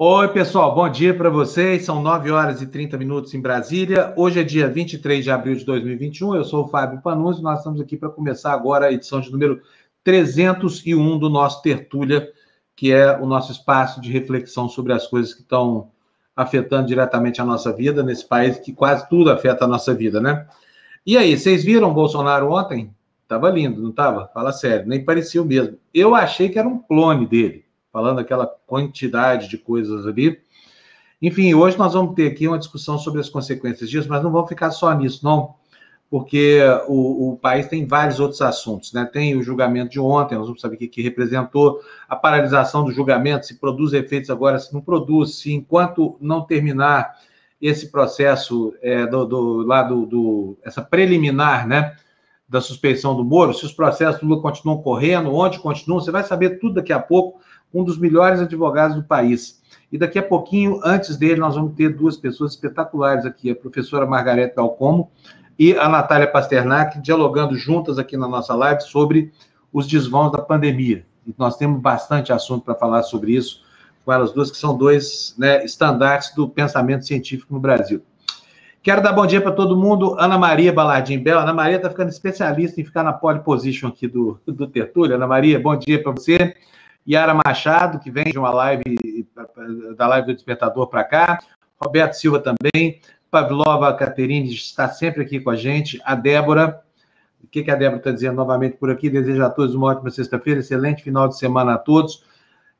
Oi, pessoal, bom dia para vocês. São 9 horas e 30 minutos em Brasília. Hoje é dia 23 de abril de 2021. Eu sou o Fábio Panunzi. Nós estamos aqui para começar agora a edição de número 301 do nosso Tertúlia, que é o nosso espaço de reflexão sobre as coisas que estão afetando diretamente a nossa vida nesse país, que quase tudo afeta a nossa vida, né? E aí, vocês viram o Bolsonaro ontem? Tava lindo, não tava? Fala sério, nem parecia o mesmo. Eu achei que era um clone dele falando aquela quantidade de coisas ali. Enfim, hoje nós vamos ter aqui uma discussão sobre as consequências disso, mas não vamos ficar só nisso, não, porque o, o país tem vários outros assuntos, né? Tem o julgamento de ontem, nós vamos saber o que, que representou, a paralisação do julgamento, se produz efeitos agora, se não produz, se enquanto não terminar esse processo é, do, do, do, do, essa preliminar, né? Da suspeição do Moro, se os processos do Lula continuam correndo, onde continuam, você vai saber tudo daqui a pouco um dos melhores advogados do país. E daqui a pouquinho, antes dele, nós vamos ter duas pessoas espetaculares aqui, a professora Margarete Dalcomo e a Natália Pasternak, dialogando juntas aqui na nossa live sobre os desvãos da pandemia. E nós temos bastante assunto para falar sobre isso com elas duas, que são dois né, estandartes do pensamento científico no Brasil. Quero dar bom dia para todo mundo. Ana Maria Balardim Bel. Ana Maria está ficando especialista em ficar na pole position aqui do, do Tertúlio. Ana Maria, bom dia para você. Yara Machado, que vem de uma live, da live do Despertador para cá, Roberto Silva também, Pavlova Caterine está sempre aqui com a gente, a Débora, o que, que a Débora está dizendo novamente por aqui? Desejo a todos uma ótima sexta-feira, excelente final de semana a todos.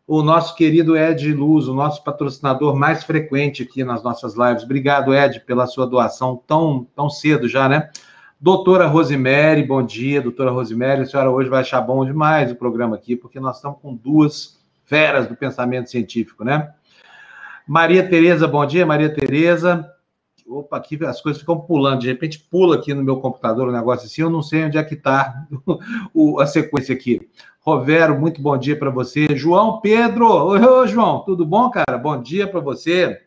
O nosso querido Ed Luz, o nosso patrocinador mais frequente aqui nas nossas lives. Obrigado, Ed, pela sua doação tão, tão cedo já, né? Doutora Rosemary, bom dia, doutora Rosemary. A senhora hoje vai achar bom demais o programa aqui, porque nós estamos com duas feras do pensamento científico, né? Maria Tereza, bom dia, Maria Tereza. Opa, aqui as coisas ficam pulando, de repente pula aqui no meu computador o um negócio assim, eu não sei onde é que está a sequência aqui. Rovero, muito bom dia para você. João Pedro, oi, João, tudo bom, cara? Bom dia para você.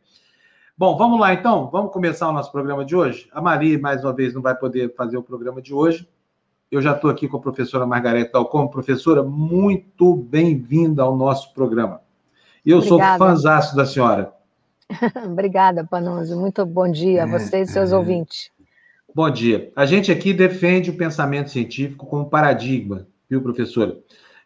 Bom, vamos lá então, vamos começar o nosso programa de hoje. A Maria, mais uma vez, não vai poder fazer o programa de hoje. Eu já estou aqui com a professora Margareta Dalcom. Professora, muito bem-vinda ao nosso programa. Eu Obrigada. sou fãzaço da senhora. Obrigada, Panunzi. Muito bom dia a é, você e seus é. ouvintes. Bom dia. A gente aqui defende o pensamento científico como paradigma, viu, professora?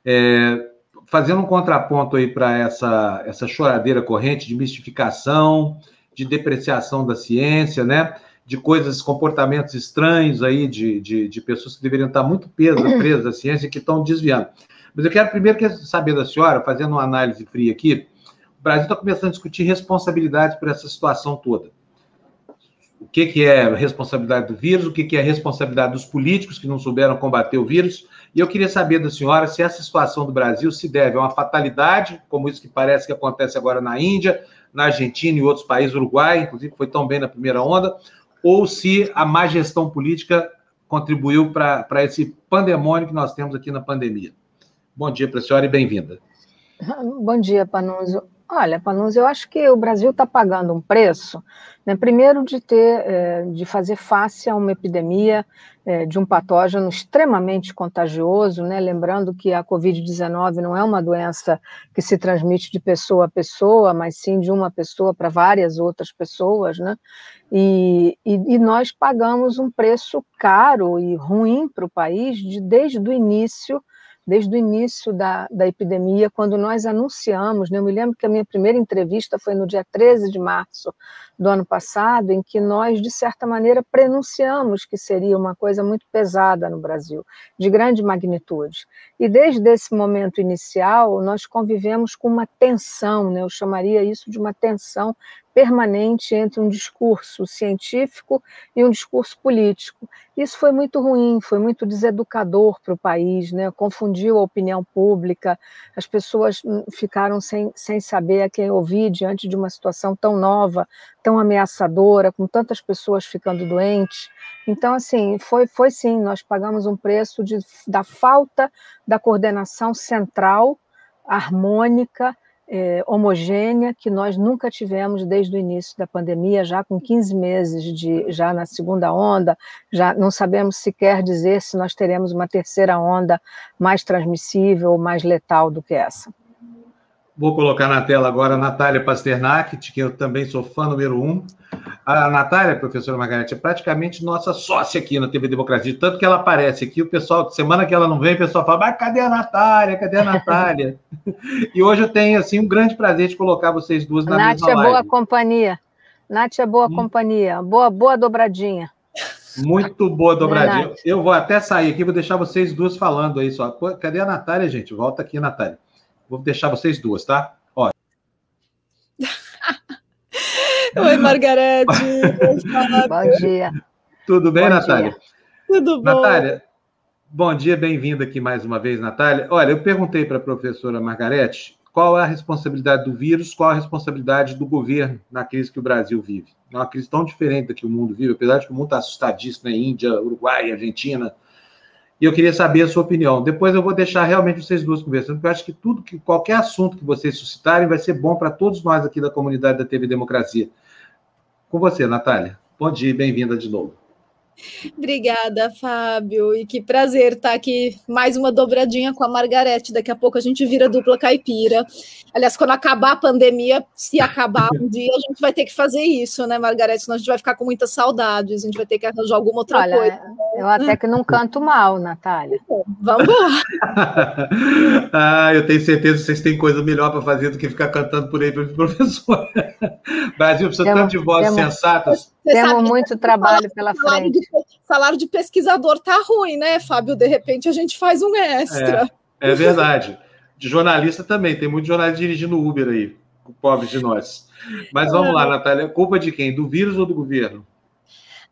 É, fazendo um contraponto aí para essa, essa choradeira corrente de mistificação, de depreciação da ciência, né? De coisas, comportamentos estranhos aí de, de, de pessoas que deveriam estar muito presas, à ciência e que estão desviando. Mas eu quero primeiro saber da senhora, fazendo uma análise fria aqui, o Brasil está começando a discutir responsabilidade por essa situação toda. O que, que é responsabilidade do vírus, o que, que é responsabilidade dos políticos que não souberam combater o vírus. E eu queria saber da senhora se essa situação do Brasil se deve a uma fatalidade, como isso que parece que acontece agora na Índia, na Argentina e outros países, Uruguai, inclusive foi tão bem na primeira onda, ou se a má gestão política contribuiu para esse pandemônio que nós temos aqui na pandemia. Bom dia para a senhora e bem-vinda. Bom dia, Panunzio. Olha, Panunzio, eu acho que o Brasil está pagando um preço, né, primeiro de ter, é, de fazer face a uma epidemia é, de um patógeno extremamente contagioso, né, lembrando que a Covid-19 não é uma doença que se transmite de pessoa a pessoa, mas sim de uma pessoa para várias outras pessoas, né, e, e, e nós pagamos um preço caro e ruim para o país de, desde o início desde o início da, da epidemia, quando nós anunciamos, né, eu me lembro que a minha primeira entrevista foi no dia 13 de março do ano passado, em que nós, de certa maneira, prenunciamos que seria uma coisa muito pesada no Brasil, de grande magnitude. E desde esse momento inicial, nós convivemos com uma tensão, né, eu chamaria isso de uma tensão permanente entre um discurso científico e um discurso político. Isso foi muito ruim, foi muito deseducador para o país, né? confundiu a opinião pública, as pessoas hum, ficaram sem, sem saber a quem ouvir diante de uma situação tão nova, tão ameaçadora, com tantas pessoas ficando doentes. Então, assim, foi, foi sim, nós pagamos um preço de, da falta da coordenação central, harmônica, é, homogênea que nós nunca tivemos desde o início da pandemia, já com 15 meses de já na segunda onda, já não sabemos sequer dizer se nós teremos uma terceira onda mais transmissível ou mais letal do que essa. Vou colocar na tela agora a Natália Pasternak, que eu também sou fã número um. A Natália, professora Margarete, é praticamente nossa sócia aqui na TV Democracia, tanto que ela aparece aqui, o pessoal, semana que ela não vem, o pessoal fala, mas cadê a Natália? Cadê a Natália? e hoje eu tenho, assim, um grande prazer de colocar vocês duas na Nath mesma é live. boa companhia. Nath é boa hum. companhia. Boa, boa dobradinha. Muito boa dobradinha. Eu vou até sair aqui, vou deixar vocês duas falando aí só. Cadê a Natália, gente? Volta aqui, Natália. Vou deixar vocês duas, tá? Ó. Oi, Margarete. bom dia. Tudo bem, bom Natália? Dia. Tudo bom. Natália, bom dia, bem-vinda aqui mais uma vez, Natália. Olha, eu perguntei para a professora Margarete qual é a responsabilidade do vírus, qual a responsabilidade do governo na crise que o Brasil vive. É uma crise tão diferente da que o mundo vive, apesar de que o mundo está assustadíssimo, né? Índia, Uruguai, Argentina, e eu queria saber a sua opinião. Depois eu vou deixar realmente vocês duas conversando, porque eu acho que tudo que qualquer assunto que vocês suscitarem vai ser bom para todos nós aqui da comunidade da TV Democracia. Com você, Natália. Bom dia e bem-vinda de novo. Obrigada, Fábio. E que prazer estar aqui. Mais uma dobradinha com a Margarete. Daqui a pouco a gente vira dupla caipira. Aliás, quando acabar a pandemia, se acabar um dia, a gente vai ter que fazer isso, né, Margarete? Senão a gente vai ficar com muitas saudades. A gente vai ter que arranjar alguma outra Olha, coisa. Eu até que não canto mal, Natália. Vamos lá. ah, eu tenho certeza que vocês têm coisa melhor para fazer do que ficar cantando por aí para professor. Brasil precisa tanto de vozes temos, sensatas. Temos muito trabalho pela salário frente. De, salário de pesquisador tá ruim, né, Fábio? De repente a gente faz um extra. É, é verdade. De jornalista também, tem muito jornalista dirigindo Uber aí, pobre de nós. Mas vamos lá, Natália, culpa de quem? Do vírus ou do governo?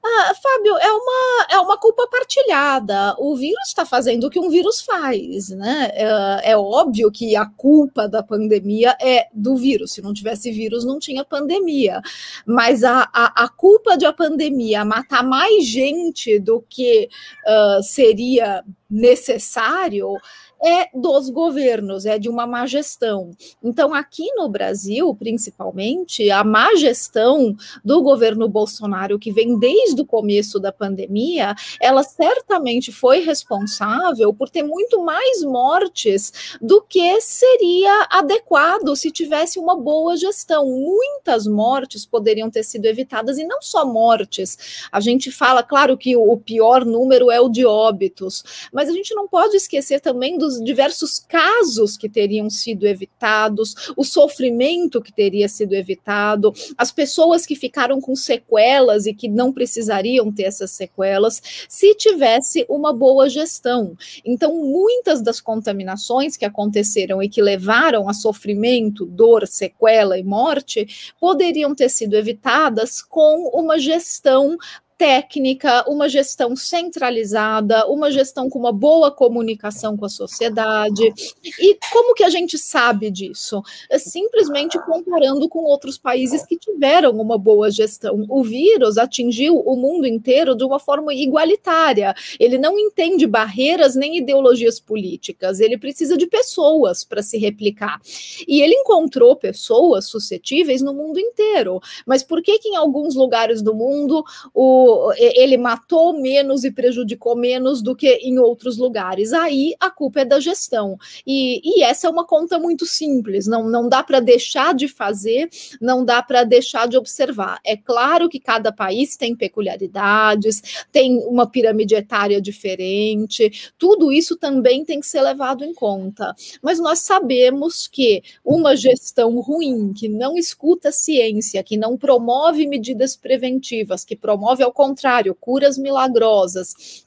Ah, Fábio, é uma, é uma culpa partilhada. O vírus está fazendo o que um vírus faz, né? É, é, óbvio que a culpa da pandemia é do vírus. Se não tivesse vírus, não tinha pandemia. Mas a, a, a culpa de a pandemia matar mais gente do que uh, seria necessário é dos governos, é de uma má gestão. Então, aqui no Brasil, principalmente, a má gestão do governo Bolsonaro, que vem desde o começo da pandemia, ela certamente foi responsável por ter muito mais mortes do que seria adequado se tivesse uma boa gestão. Muitas mortes poderiam ter sido evitadas, e não só mortes. A gente fala, claro que o pior número é o de óbitos, mas a gente não pode esquecer também dos diversos casos que teriam sido evitados, o sofrimento que teria sido evitado, as pessoas que ficaram com sequelas e que não precisariam ter essas sequelas, se tivesse uma boa gestão. Então, muitas das contaminações que aconteceram e que levaram a sofrimento, dor, sequela e morte poderiam ter sido evitadas com uma gestão técnica, uma gestão centralizada, uma gestão com uma boa comunicação com a sociedade. E como que a gente sabe disso? É simplesmente comparando com outros países que tiveram uma boa gestão. O vírus atingiu o mundo inteiro de uma forma igualitária. Ele não entende barreiras nem ideologias políticas, ele precisa de pessoas para se replicar. E ele encontrou pessoas suscetíveis no mundo inteiro. Mas por que que em alguns lugares do mundo o ele matou menos e prejudicou menos do que em outros lugares. Aí a culpa é da gestão. E, e essa é uma conta muito simples, não, não dá para deixar de fazer, não dá para deixar de observar. É claro que cada país tem peculiaridades, tem uma pirâmide etária diferente, tudo isso também tem que ser levado em conta. Mas nós sabemos que uma gestão ruim, que não escuta a ciência, que não promove medidas preventivas, que promove, ao contrário, curas milagrosas,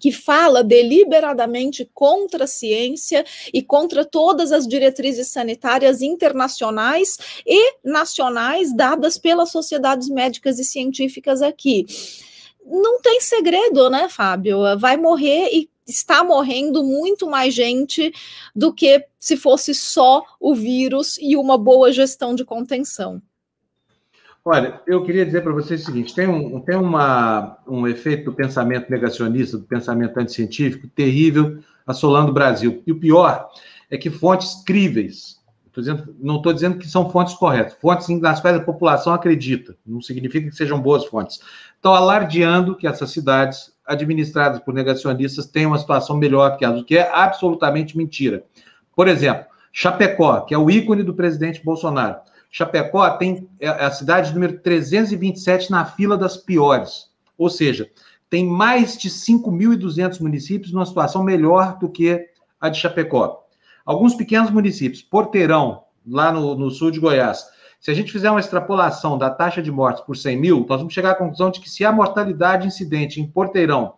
que fala deliberadamente contra a ciência e contra todas as diretrizes sanitárias internacionais e nacionais dadas pelas sociedades médicas e científicas aqui. Não tem segredo, né, Fábio? Vai morrer e está morrendo muito mais gente do que se fosse só o vírus e uma boa gestão de contenção. Olha, eu queria dizer para vocês o seguinte: tem, um, tem uma, um efeito do pensamento negacionista, do pensamento anticientífico terrível assolando o Brasil. E o pior é que fontes críveis, dizendo, não estou dizendo que são fontes corretas, fontes nas quais a população acredita, não significa que sejam boas fontes, estão alardeando que essas cidades administradas por negacionistas têm uma situação melhor que elas, o que é absolutamente mentira. Por exemplo, Chapecó, que é o ícone do presidente Bolsonaro. Chapecó tem é, é a cidade número 327 na fila das piores. Ou seja, tem mais de 5.200 municípios numa situação melhor do que a de Chapecó. Alguns pequenos municípios, Porteirão, lá no, no sul de Goiás, se a gente fizer uma extrapolação da taxa de mortes por 100 mil, nós vamos chegar à conclusão de que se a mortalidade incidente em Porteirão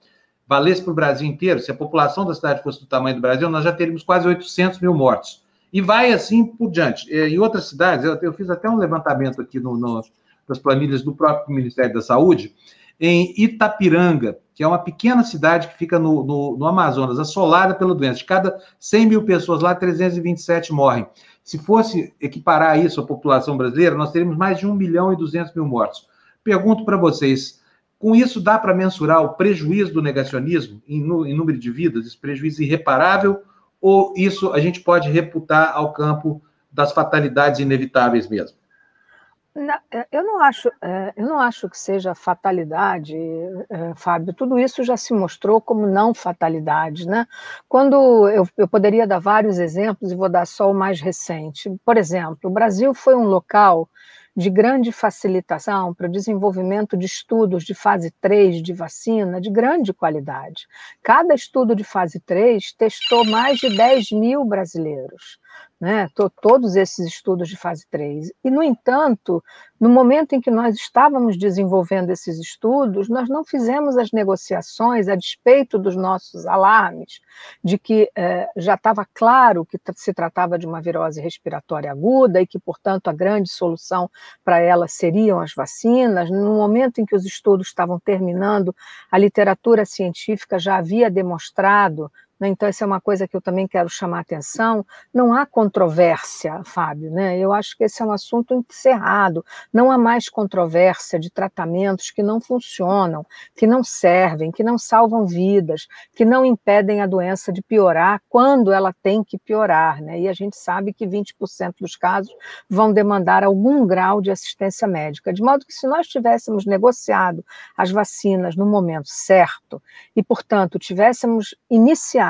valesse para o Brasil inteiro, se a população da cidade fosse do tamanho do Brasil, nós já teríamos quase 800 mil mortos. E vai assim por diante. É, em outras cidades, eu, fiz até um levantamento aqui no, no, nas planilhas do próprio Ministério da Saúde, em Itapiranga, que é uma pequena cidade que fica no, no, no Amazonas, assolada pela doença. De cada 100 mil pessoas lá, 327 morrem. Se fosse equiparar isso à população brasileira, nós teríamos mais de 1 milhão e 200 mil mortos. Pergunto para vocês, com isso dá para mensurar o prejuízo do negacionismo em, em número de vidas, esse prejuízo irreparável, ou isso a gente pode reputar ao campo das fatalidades inevitáveis mesmo? É, eu não acho, é, eu não acho que seja fatalidade, é, Fábio. Tudo isso já se mostrou como não fatalidade, né? Quando eu, eu poderia dar vários exemplos e vou dar só o mais recente. Por exemplo, o Brasil foi um local de grande facilitação para o desenvolvimento de estudos de fase 3 de vacina de grande qualidade. Cada estudo de fase 3 testou mais de 10 mil brasileiros né, todos esses estudos de fase 3. E, no entanto, no momento em que nós estávamos desenvolvendo esses estudos, nós não fizemos as negociações a despeito dos nossos alarmes de que eh, já estava claro que se tratava de uma virose respiratória aguda e que, portanto, a grande solução para ela seriam as vacinas. No momento em que os estudos estavam terminando, a literatura científica já havia demonstrado né? Então, essa é uma coisa que eu também quero chamar a atenção. Não há controvérsia, Fábio, né? eu acho que esse é um assunto encerrado. Não há mais controvérsia de tratamentos que não funcionam, que não servem, que não salvam vidas, que não impedem a doença de piorar quando ela tem que piorar. Né? E a gente sabe que 20% dos casos vão demandar algum grau de assistência médica. De modo que, se nós tivéssemos negociado as vacinas no momento certo e, portanto, tivéssemos iniciado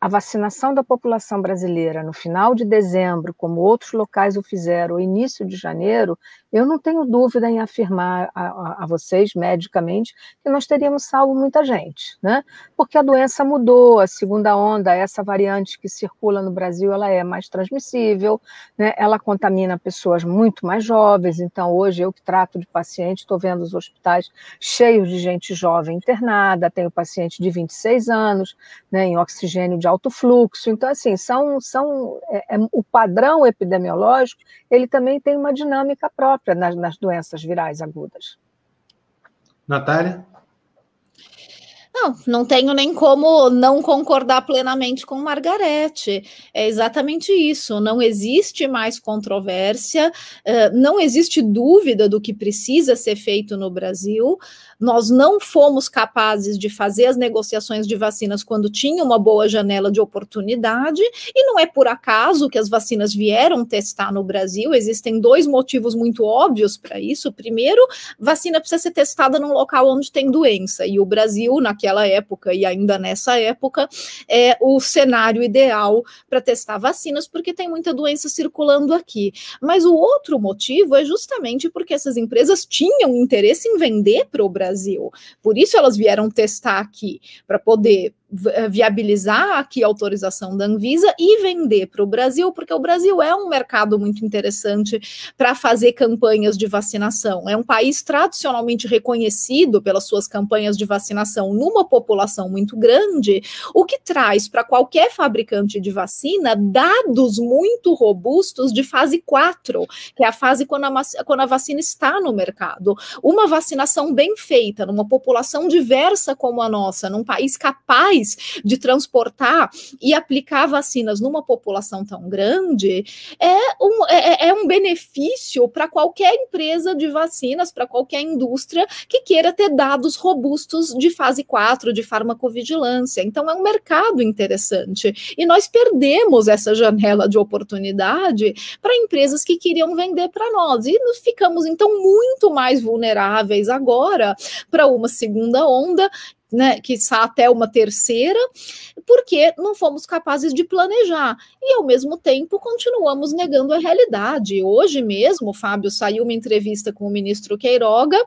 a vacinação da população brasileira no final de dezembro, como outros locais o fizeram, ou início de janeiro, eu não tenho dúvida em afirmar a, a, a, vocês, medicamente, que nós teríamos salvo muita gente, né? Porque a doença mudou, a segunda onda, essa variante que circula no Brasil, ela é mais transmissível, né? Ela contamina pessoas muito mais jovens, então hoje eu que trato de paciente, estou vendo os hospitais cheios de gente jovem internada, tenho paciente de 26 anos, né, em oxigênio de alto fluxo, então assim, são, são é, é, o padrão epidemiológico, ele também tem uma dinâmica própria, própria nas, nas doenças virais agudas. Natália? Não, não tenho nem como não concordar plenamente com Margarete. É exatamente isso. Não existe mais controvérsia, eh, não existe dúvida do que precisa ser feito no Brasil nós não fomos capazes de fazer as negociações de vacinas quando tinha uma boa janela de oportunidade, e não é por acaso que as vacinas vieram testar no Brasil, existem dois motivos muito óbvios para isso. Primeiro, vacina precisa ser testada num local onde tem doença, e o Brasil, naquela época e ainda nessa época, é o cenário ideal para testar vacinas, porque tem muita doença circulando aqui. Mas o outro motivo é justamente porque essas empresas tinham interesse em vender para o Brasil. Por isso elas vieram testar aqui, para poder viabilizar aqui a autorização da Anvisa e vender para o Brasil, porque o Brasil é um mercado muito interessante para fazer campanhas de vacinação. É um país tradicionalmente reconhecido pelas suas campanhas de vacinação numa população muito grande, o que traz para qualquer fabricante de vacina dados muito robustos de fase 4, que é a fase quando a, quando a vacina está no mercado. Uma vacinação bem feita numa população diversa como a nossa, num país capaz de transportar e aplicar vacinas numa população tão grande é um, é, é, é um benefício para qualquer empresa de vacinas, para qualquer indústria que queira ter dados robustos de fase 4, de farmacovigilância. Então, é um mercado interessante. E nós perdemos essa janela de oportunidade para empresas que queriam vender para nós. E nos ficamos, então, muito mais vulneráveis agora para uma segunda onda né, que está até uma terceira, porque não fomos capazes de planejar. E, ao mesmo tempo, continuamos negando a realidade. Hoje mesmo, Fábio, saiu uma entrevista com o ministro Queiroga,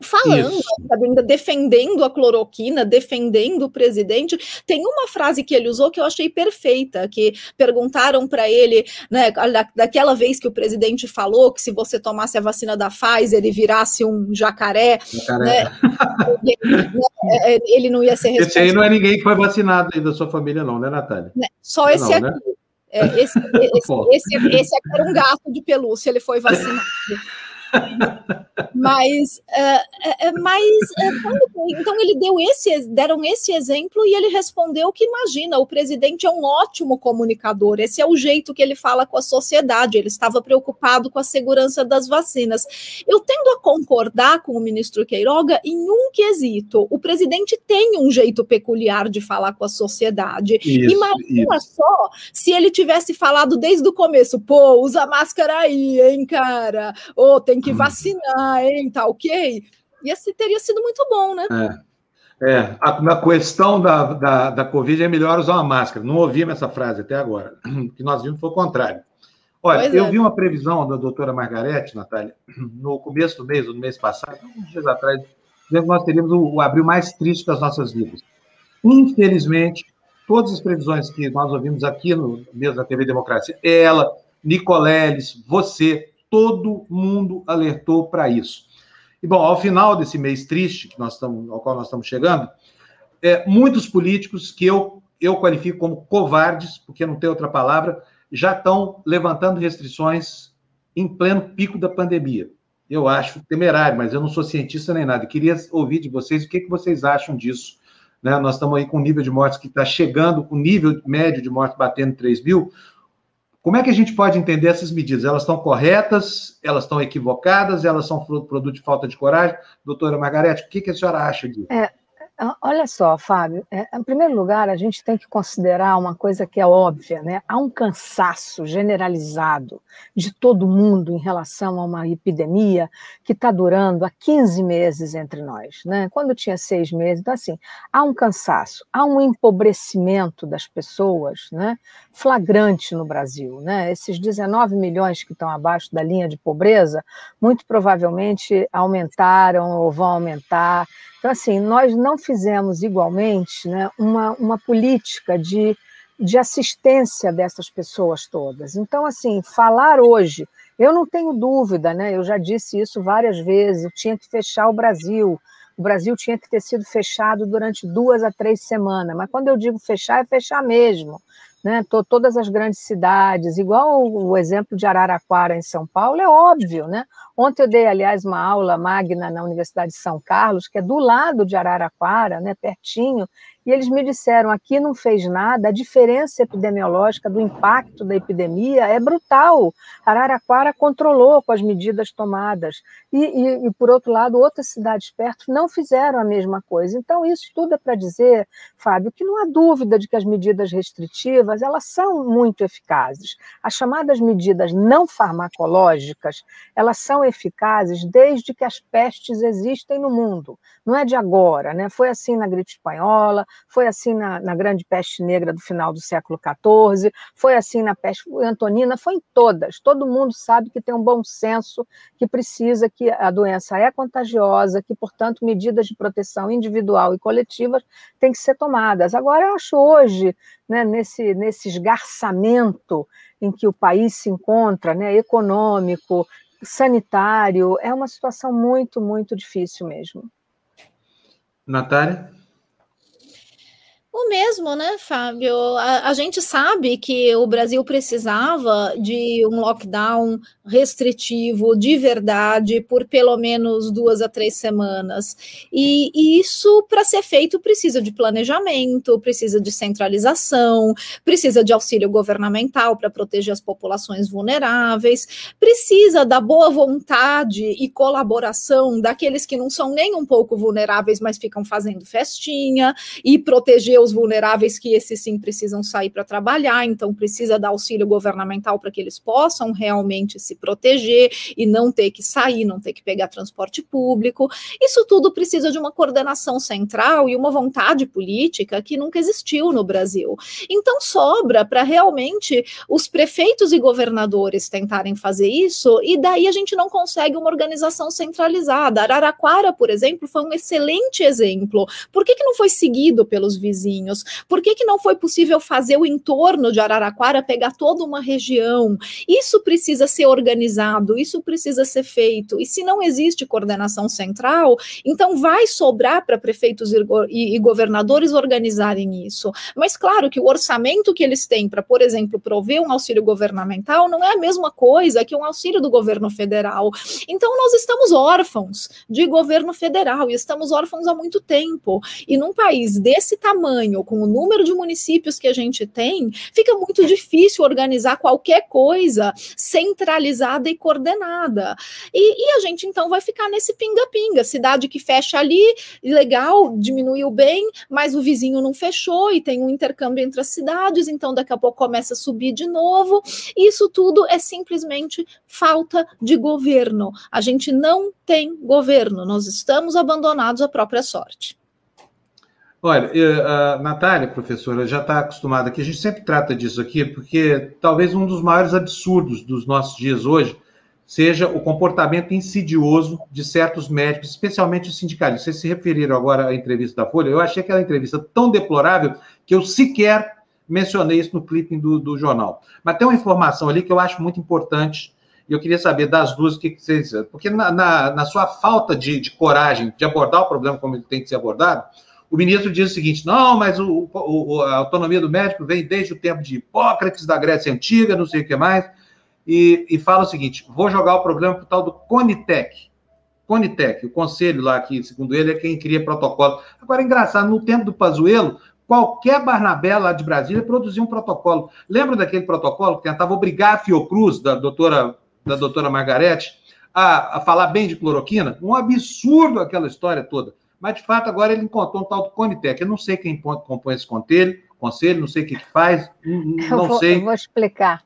falando, ainda defendendo a cloroquina, defendendo o presidente. Tem uma frase que ele usou que eu achei perfeita, que perguntaram para ele, né, daquela vez que o presidente falou que se você tomasse a vacina da Pfizer ele virasse um jacaré, jacaré. Né, é, é, ele não ia ser responsável. Esse aí não é ninguém que foi vacinado aí da sua família não, né, Natália? Né, só esse não, né? aqui. Né? Esse, esse, esse, esse, aqui era um gato de pelúcia, ele foi vacinado. Mas, uh, uh, mas uh, então ele deu esse, deram esse exemplo e ele respondeu que imagina, o presidente é um ótimo comunicador, esse é o jeito que ele fala com a sociedade, ele estava preocupado com a segurança das vacinas. Eu tendo a concordar com o ministro Queiroga em um quesito, o presidente tem um jeito peculiar de falar com a sociedade. Isso, Imagina isso. só se ele tivesse falado desde o começo, pô, usa máscara aí, hein, cara, ou oh, tem que que hum. vacinar, hein? Tá ok? E esse teria sido muito bom, né? É. é a, na questão da, da, da Covid é melhor usar uma máscara. Não ouvimos essa frase até agora. O que nós vimos foi o contrário. Olha, pois eu é. vi uma previsão da doutora Margarete, Natália, no começo do mês, no mês passado, uns dias atrás, dizendo que nós teríamos o, o abril mais triste das nossas vidas. Infelizmente, todas as previsões que nós ouvimos aqui no mês da TV Democracia, ela, Nicoleles, você, todo mundo alertou para isso. E, bom, ao final desse mês triste que nós estamos, ao qual nós estamos chegando, é, muitos políticos que eu, eu qualifico como covardes, porque não tem outra palavra, já estão levantando restrições em pleno pico da pandemia. Eu acho temerário, mas eu não sou cientista nem nada. queria ouvir de vocês o que, que vocês acham disso. Né? Nós estamos aí com um nível de mortes que está chegando, com nível médio de mortes batendo 3 mil. Como é que a gente pode entender essas medidas? Elas estão corretas? Elas estão equivocadas? Elas são produto de falta de coragem? Doutora Margarete, o que, que a senhora acha disso? É, olha só, Fábio, é, em primeiro lugar, a gente tem que considerar uma coisa que é óbvia, né? Há um cansaço generalizado de todo mundo em relação a uma epidemia que está durando há 15 meses entre nós, né? Quando tinha seis meses, então assim, há um cansaço, há um empobrecimento das pessoas, né? Flagrante no Brasil, né? Esses 19 milhões que estão abaixo da linha de pobreza, muito provavelmente aumentaram ou vão aumentar então, assim, nós não fizemos igualmente né, uma, uma política de, de assistência dessas pessoas todas. Então, assim, falar hoje, eu não tenho dúvida, né, eu já disse isso várias vezes, tinha que fechar o Brasil, o Brasil tinha que ter sido fechado durante duas a três semanas, mas quando eu digo fechar, é fechar mesmo. Né, todas as grandes cidades, igual o exemplo de Araraquara em São Paulo, é óbvio, né? Ontem eu dei, aliás, uma aula magna na Universidade de São Carlos, que é do lado de Araraquara, né, pertinho, e eles me disseram: aqui não fez nada, a diferença epidemiológica do impacto da epidemia é brutal. Araraquara controlou com as medidas tomadas. E, e, e, por outro lado, outras cidades perto não fizeram a mesma coisa. Então, isso tudo é para dizer, Fábio, que não há dúvida de que as medidas restritivas elas são muito eficazes. As chamadas medidas não farmacológicas, elas são eficazes desde que as pestes existem no mundo. Não é de agora, né? Foi assim na gripe espanhola, foi assim na, na grande peste negra do final do século XIV, foi assim na peste antonina, foi em todas. Todo mundo sabe que tem um bom senso, que precisa, que a doença é contagiosa, que, portanto, medidas de proteção individual e coletivas têm que ser tomadas. Agora, eu acho hoje, né, nesse, nesse esgarçamento em que o país se encontra, né, econômico, sanitário, é uma situação muito, muito difícil mesmo. Natália? O mesmo, né, Fábio? A, a, gente sabe que o Brasil precisava de um lockdown restritivo de verdade por pelo menos duas a três semanas. E, e isso, para ser feito, precisa de planejamento, precisa de centralização, precisa de auxílio governamental para proteger as populações vulneráveis, precisa da boa vontade e colaboração daqueles que não são nem um pouco vulneráveis, mas ficam fazendo festinha e proteger os vulneráveis que esses sim precisam sair para trabalhar, então precisa dar auxílio governamental para que eles possam realmente se proteger e não ter que sair, não ter que pegar transporte público. Isso tudo precisa de uma coordenação central e uma vontade política que nunca existiu no Brasil. Então sobra para realmente os prefeitos e governadores tentarem fazer isso, e daí a gente não consegue uma organização centralizada. Araraquara, por exemplo, foi um excelente exemplo. Por que, que não foi seguido pelos vizinhos? Por que, que não foi possível fazer o entorno de Araraquara pegar toda uma região? Isso precisa ser organizado, isso precisa ser feito. E se não existe coordenação central, então vai sobrar para prefeitos e governadores organizarem isso. Mas claro que o orçamento que eles têm para, por exemplo, prover um auxílio governamental não é a mesma coisa que um auxílio do governo federal. Então nós estamos órfãos de governo federal e estamos órfãos há muito tempo. E num país desse tamanho, com o número de municípios que a gente tem, fica muito difícil organizar qualquer coisa centralizada e coordenada. E, e a gente então vai ficar nesse pinga-pinga, cidade que fecha ali, legal, diminuiu bem, mas o vizinho não fechou e tem um intercâmbio entre as cidades, então daqui a pouco começa a subir de novo. Isso tudo é simplesmente falta de governo. A gente não tem governo, nós estamos abandonados à própria sorte. Olha, a Natália, professora, já está acostumada aqui, a gente sempre trata disso aqui, porque talvez um dos maiores absurdos dos nossos dias hoje seja o comportamento insidioso de certos médicos, especialmente os sindicalistas. Vocês se referiram agora à entrevista da Folha, eu achei aquela entrevista tão deplorável que eu sequer mencionei isso no clipping do, do jornal. Mas tem uma informação ali que eu acho muito importante e eu queria saber das duas o que, que vocês. Porque na, na, na sua falta de, de, coragem de abordar o problema como ele tem que ser abordado, o ministro diz o seguinte: não, mas o, o, a autonomia do médico vem desde o tempo de Hipócrates, da Grécia Antiga, não sei o que mais, e, e fala o seguinte: vou jogar o problema para o tal do Conitec. Conitec, o conselho lá que, segundo ele, é quem cria protocolo. Agora, engraçado, no tempo do Pazuello, qualquer Barnabé lá de Brasília produzia um protocolo. Lembra daquele protocolo que tentava obrigar a Fiocruz, da doutora da doutora Margarete, a, a, falar bem de cloroquina, um absurdo aquela história toda. Mas, de fato, agora ele encontrou um tal do Conitec. Eu não sei quem compõe esse conselho, conselho não sei o que, que faz, não eu sei. Eu vou explicar.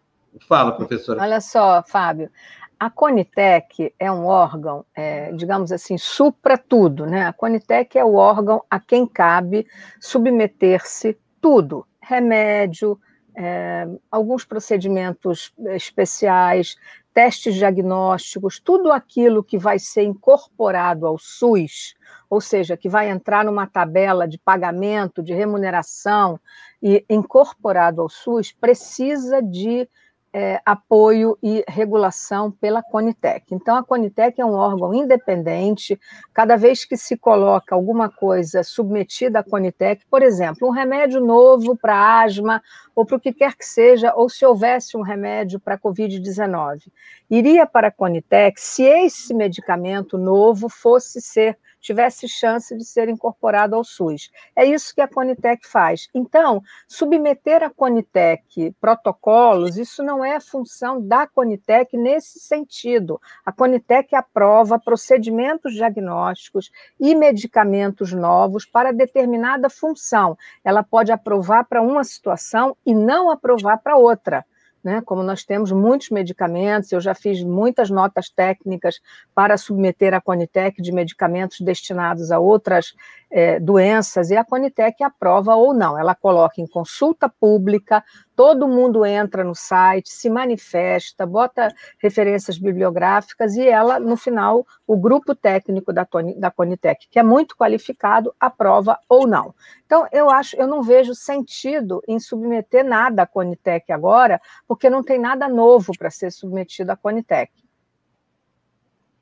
Fala, professora. Olha só, Fábio. A Conitec é um órgão, é, digamos assim, supra tudo, né? A Conitec é o órgão a quem cabe submeter-se tudo: remédio, é, alguns procedimentos especiais, testes diagnósticos, tudo aquilo que vai ser incorporado ao SUS, ou seja, que vai entrar numa tabela de pagamento, de remuneração e incorporado ao SUS, precisa de é, apoio e regulação pela Conitec. Então, a Conitec é um órgão independente. Cada vez que se coloca alguma coisa submetida à Conitec, por exemplo, um remédio novo para asma, ou para o que quer que seja, ou se houvesse um remédio para Covid-19, iria para a Conitec se esse medicamento novo fosse ser tivesse chance de ser incorporado ao SUS. É isso que a Conitec faz. Então, submeter a Conitec protocolos, isso não é função da Conitec nesse sentido. A Conitec aprova procedimentos diagnósticos e medicamentos novos para determinada função. Ela pode aprovar para uma situação e não aprovar para outra. Né? Como nós temos muitos medicamentos, eu já fiz muitas notas técnicas para submeter a Conitec de medicamentos destinados a outras é, doenças, e a Conitec aprova ou não. Ela coloca em consulta pública, todo mundo entra no site, se manifesta, bota referências bibliográficas e ela, no final, o grupo técnico da, da Conitec, que é muito qualificado, aprova ou não. Então, eu acho, eu não vejo sentido em submeter nada à Conitec agora, porque não tem nada novo para ser submetido à Conitec.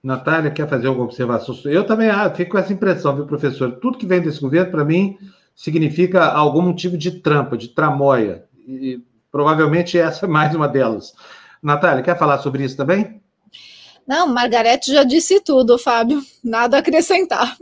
Natália, quer fazer alguma observação? Eu também ah, fico com essa impressão, viu, professor? Tudo que vem desse governo, para mim, significa algum motivo de trampa, de tramóia. E provavelmente essa é mais uma delas. Natália, quer falar sobre isso também? Não, Margarete já disse tudo, Fábio. Nada a acrescentar.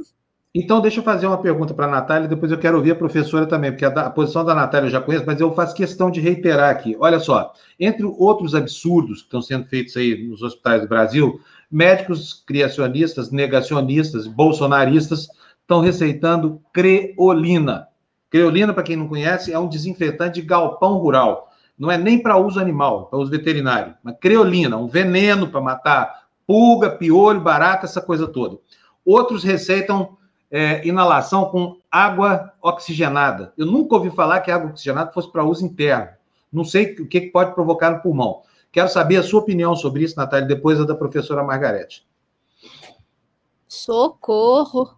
Então, deixa eu fazer uma pergunta para a Natália, depois eu quero ouvir a professora também, porque a, a, posição da Natália eu já conheço, mas eu faço questão de reiterar aqui. Olha só, entre outros absurdos que estão sendo feitos aí nos hospitais do Brasil, médicos criacionistas, negacionistas, bolsonaristas estão receitando creolina. Creolina, para quem não conhece, é um desinfetante de galpão rural. Não é nem para uso animal, para uso veterinário. Mas creolina, um veneno para matar pulga, piolho, barata, essa coisa toda. Outros receitam é, inalação com água oxigenada. Eu nunca ouvi falar que água oxigenada fosse para uso interno. Não sei o que pode provocar no pulmão. Quero saber a sua opinião sobre isso, Natália, depois da professora Margarete. Socorro.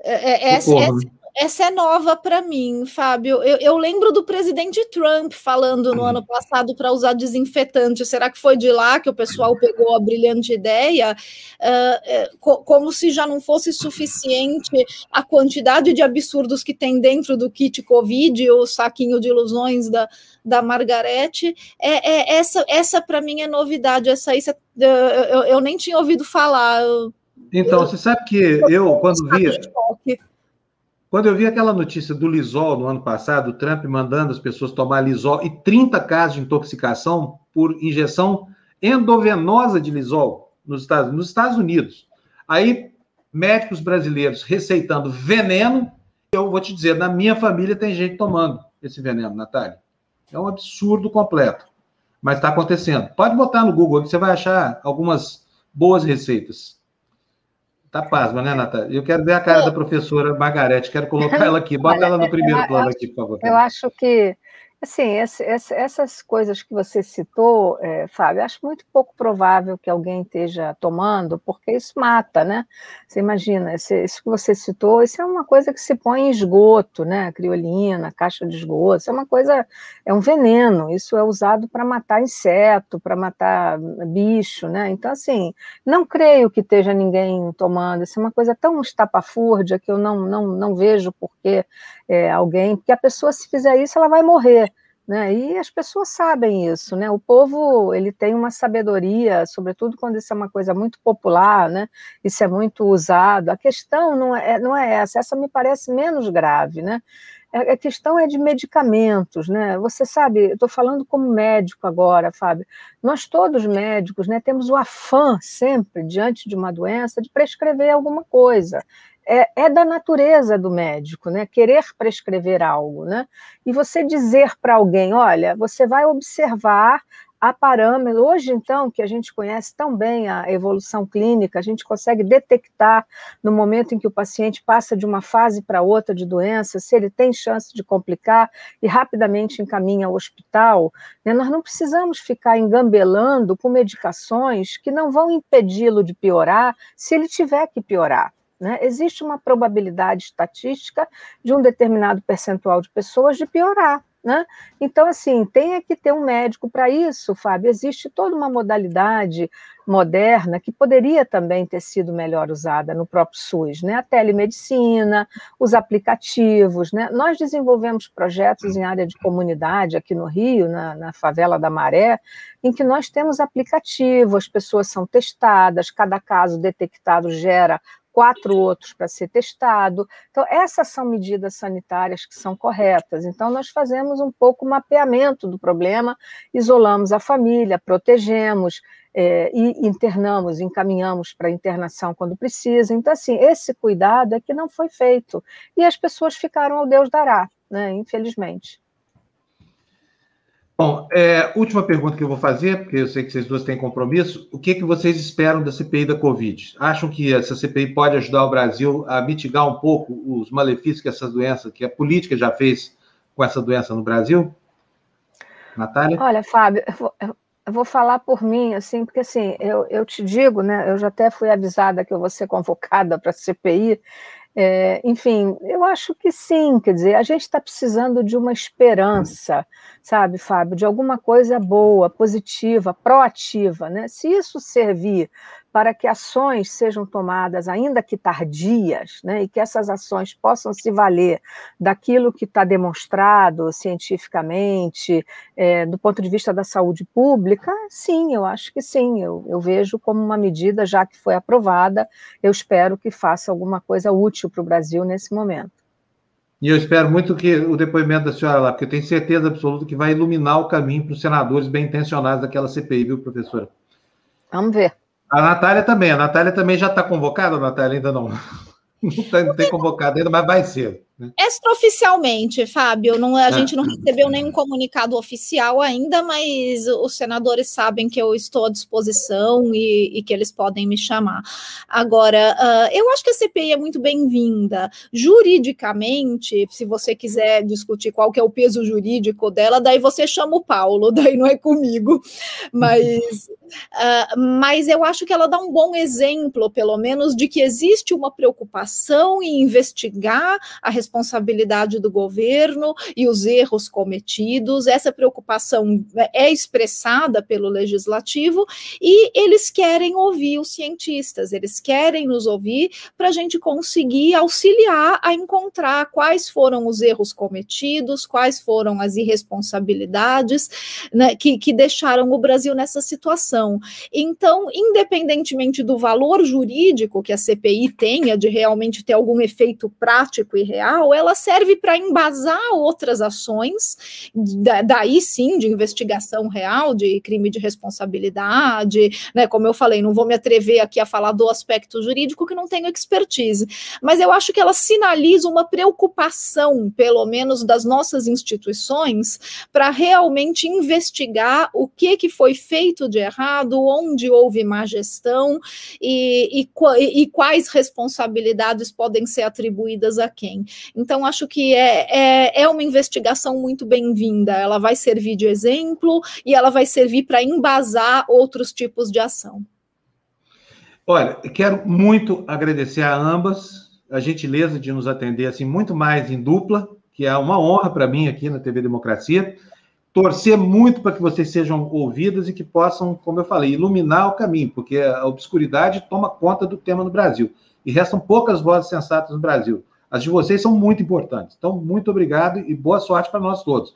É, é, Socorro. Essa, essa é nova para mim, Fábio. Eu, eu, lembro do presidente Trump falando no ano passado para usar desinfetante. Será que foi de lá que o pessoal pegou a brilhante ideia? Uh, co como se já não fosse suficiente a quantidade de absurdos que tem dentro do kit Covid, o saquinho de ilusões da, da Margarete. É, é essa, essa para mim é novidade. Essa aí eu, eu, eu, nem tinha ouvido falar. Então, você sabe que eu, quando via. Quando eu vi aquela notícia do Lisol no ano passado, o Trump mandando as pessoas tomar Lisol e 30 casos de intoxicação por injeção endovenosa de Lisol nos Estados, nos Estados Unidos. Aí, médicos brasileiros receitando veneno, eu vou te dizer, na minha família tem gente tomando esse veneno, Natália. É um absurdo completo. Mas está acontecendo. Pode botar no Google que você vai achar algumas boas receitas. Tá pasma, né, Natália? Eu quero ver a cara é. da professora Margarete, quero colocar ela aqui. Bota ela no primeiro plano aqui, por favor. Eu acho que Assim, essas coisas que você citou, é, Fábio, acho muito pouco provável que alguém esteja tomando, porque isso mata, né? Você imagina, isso que você citou, isso é uma coisa que se põe em esgoto, né? Criolina, caixa de esgoto, isso é uma coisa, é um veneno, isso é usado para matar inseto, para matar bicho, né? Então, assim, não creio que esteja ninguém tomando, isso é uma coisa tão estapafúrdia que eu não, não, não vejo por que é, alguém, porque a pessoa, se fizer isso, ela vai morrer. Né? E as pessoas sabem isso, né? O povo ele tem uma sabedoria, sobretudo quando isso é uma coisa muito popular, né? Isso é muito usado. A questão não é, não é essa, essa me parece menos grave, né? A questão é de medicamentos, né? Você sabe, eu estou falando como médico agora, Fábio. Nós todos médicos, né, temos o afã sempre diante de uma doença de prescrever alguma coisa é, é, da natureza do médico, né? Querer prescrever algo, né? E você dizer para alguém, olha, você vai observar a parâmetro. Hoje, então, que a gente conhece tão bem a evolução clínica, a gente consegue detectar no momento em que o paciente passa de uma fase para outra de doença, se ele tem chance de complicar e rapidamente encaminha ao hospital. Né? Nós não precisamos ficar engambelando com medicações que não vão impedi-lo de piorar se ele tiver que piorar. Né? Existe uma probabilidade estatística de um determinado percentual de pessoas de piorar. Né? Então, assim, tem que ter um médico para isso, Fábio. Existe toda uma modalidade moderna que poderia também ter sido melhor usada no próprio SUS, né? A telemedicina, os aplicativos, né? Nós desenvolvemos projetos em área de comunidade aqui no Rio, na, na favela da Maré, em que nós temos aplicativo, as pessoas são testadas, cada caso detectado gera quatro outros para ser testado. Então, essas são medidas sanitárias que são corretas. Então, nós fazemos um pouco o mapeamento do problema, isolamos a família, protegemos é, e internamos, encaminhamos para internação quando precisa. Então, assim, esse cuidado é que não foi feito. E as pessoas ficaram ao Deus dará, né, infelizmente. Bom, é, última pergunta que eu vou fazer, porque eu sei que vocês duas têm compromisso. O que, que vocês esperam da CPI da Covid? Acham que essa CPI pode ajudar o Brasil a mitigar um pouco os malefícios que essa doença, que a política já fez com essa doença no Brasil? Natália? Olha, Fábio, eu vou, eu vou falar por mim, assim, porque assim, eu, eu te digo, né? Eu já até fui avisada que eu vou ser convocada para a CPI, é, enfim, eu acho que sim, quer dizer, a gente está precisando de uma esperança, sabe, Fábio, de alguma coisa boa, positiva, proativa, né? Se isso servir para que ações sejam tomadas, ainda que tardias, né, e que essas ações possam se valer daquilo que está demonstrado cientificamente, é, do ponto de vista da saúde pública, sim, eu acho que sim, eu, eu vejo como uma medida, já que foi aprovada, eu espero que faça alguma coisa útil para o Brasil nesse momento. E eu espero muito que o depoimento da senhora lá, porque eu tenho certeza absoluta que vai iluminar o caminho para os senadores bem intencionados daquela CPI, viu, professora? Vamos ver. A Natália também. A Natália também já está convocada, Natália ainda não. Tá, não tem convocado ainda, mas vai ser. Né? Extraoficialmente, Fábio, não, a ah. gente não recebeu nenhum comunicado oficial ainda, mas os senadores sabem que eu estou à disposição e, e que eles podem me chamar. Agora, uh, eu acho que a CPI é muito bem-vinda. Juridicamente, se você quiser discutir qual que é o peso jurídico dela, daí você chama o Paulo, daí não é comigo. Mas, uh, mas eu acho que ela dá um bom exemplo, pelo menos, de que existe uma preocupação em investigar a responsabilidade do governo e os erros cometidos. Essa preocupação é expressada pelo legislativo e eles querem ouvir os cientistas, eles querem nos ouvir para a gente conseguir auxiliar a encontrar quais foram os erros cometidos, quais foram as irresponsabilidades né, que, que deixaram o Brasil nessa situação. Então, independentemente do valor jurídico que a CPI tenha de realmente ter algum efeito prático e real, ela serve para embasar outras ações, daí sim, de investigação real, de crime de responsabilidade, né? Como eu falei, não vou me atrever aqui a falar do aspecto jurídico que não tenho expertise, mas eu acho que ela sinaliza uma preocupação, pelo menos das nossas instituições, para realmente investigar o que, que foi feito de errado, onde houve má gestão e, e, e quais responsabilidades podem ser atribuídas a quem. Então, acho que é, é, é uma investigação muito bem-vinda. Ela vai servir de exemplo e ela vai servir para embasar outros tipos de ação. Olha, quero muito agradecer a ambas a gentileza de nos atender assim muito mais em dupla, que é uma honra para mim aqui na TV Democracia. Torcer muito para que vocês sejam ouvidas e que possam, como eu falei, iluminar o caminho, porque a obscuridade toma conta do tema no Brasil. E restam poucas vozes sensatas no Brasil. As de vocês são muito importantes. Então, muito obrigado e boa sorte para nós todos.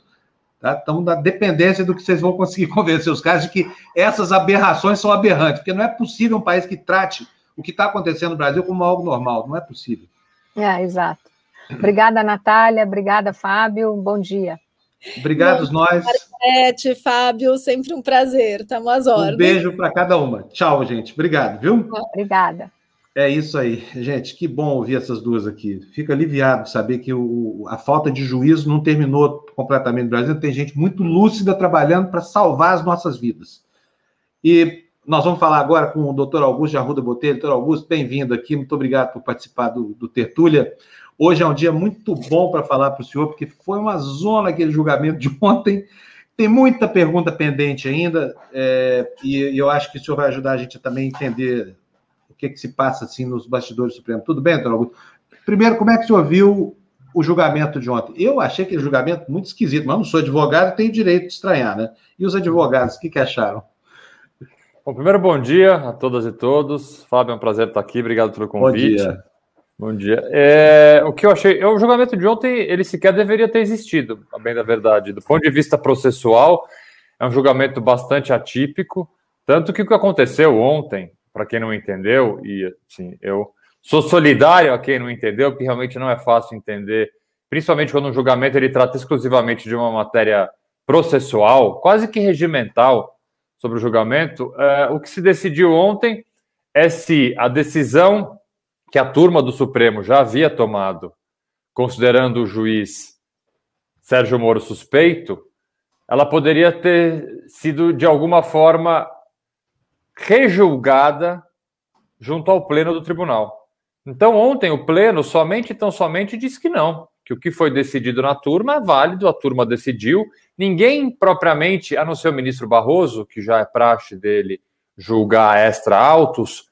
Tá? Estamos na dependência do que vocês vão conseguir convencer os caras de que essas aberrações são aberrantes, porque não é possível um país que trate o que está acontecendo no Brasil como algo normal. Não é possível. É, exato. Obrigada, Natália. Obrigada, Fábio. Bom dia. Obrigados Bom, nós. Margarete, Fábio, sempre um prazer. Estamos às ordens. Um beijo para cada uma. Tchau, gente. Obrigado, viu? Obrigada. É isso aí, gente. Que bom ouvir essas duas aqui. Fico aliviado saber que o, a falta de juízo não terminou completamente no Brasil. Tem gente muito lúcida trabalhando para salvar as nossas vidas. E nós vamos falar agora com o doutor Augusto de Arruda Botelho. Doutor Augusto, bem-vindo aqui. Muito obrigado por participar do, do Tertúlia. Hoje é um dia muito bom para falar para o senhor, porque foi uma zona aquele julgamento de ontem. Tem muita pergunta pendente ainda, é, e, e eu acho que o senhor vai ajudar a gente também a entender que, que se passa assim nos bastidores do Supremo. Tudo bem, doutor Augusto? Primeiro, como é que o senhor viu o julgamento de ontem? Eu achei aquele julgamento muito esquisito, mas não sou advogado, tenho direito de estranhar, né? E os advogados, o que, que acharam? Bom, primeiro, bom dia a todas e todos. Fábio, é um prazer estar aqui, obrigado pelo convite. Bom dia. Bom dia. É, o que eu achei, o julgamento de ontem, ele sequer deveria ter existido, a bem da verdade. Do ponto de vista processual, é um julgamento bastante atípico, tanto que o que aconteceu ontem, para quem não entendeu, e assim, eu sou solidário a quem não entendeu, porque realmente não é fácil entender, principalmente quando um julgamento ele trata exclusivamente de uma matéria processual, quase que regimental sobre o julgamento. É, o que se decidiu ontem é se a decisão que a turma do Supremo já havia tomado, considerando o juiz Sérgio Moro suspeito, ela poderia ter sido de alguma forma rejulgada junto ao pleno do tribunal. Então, ontem o pleno somente tão somente disse que não, que o que foi decidido na turma é válido, a turma decidiu. Ninguém propriamente, a não ser o ministro Barroso, que já é praxe dele julgar extra autos,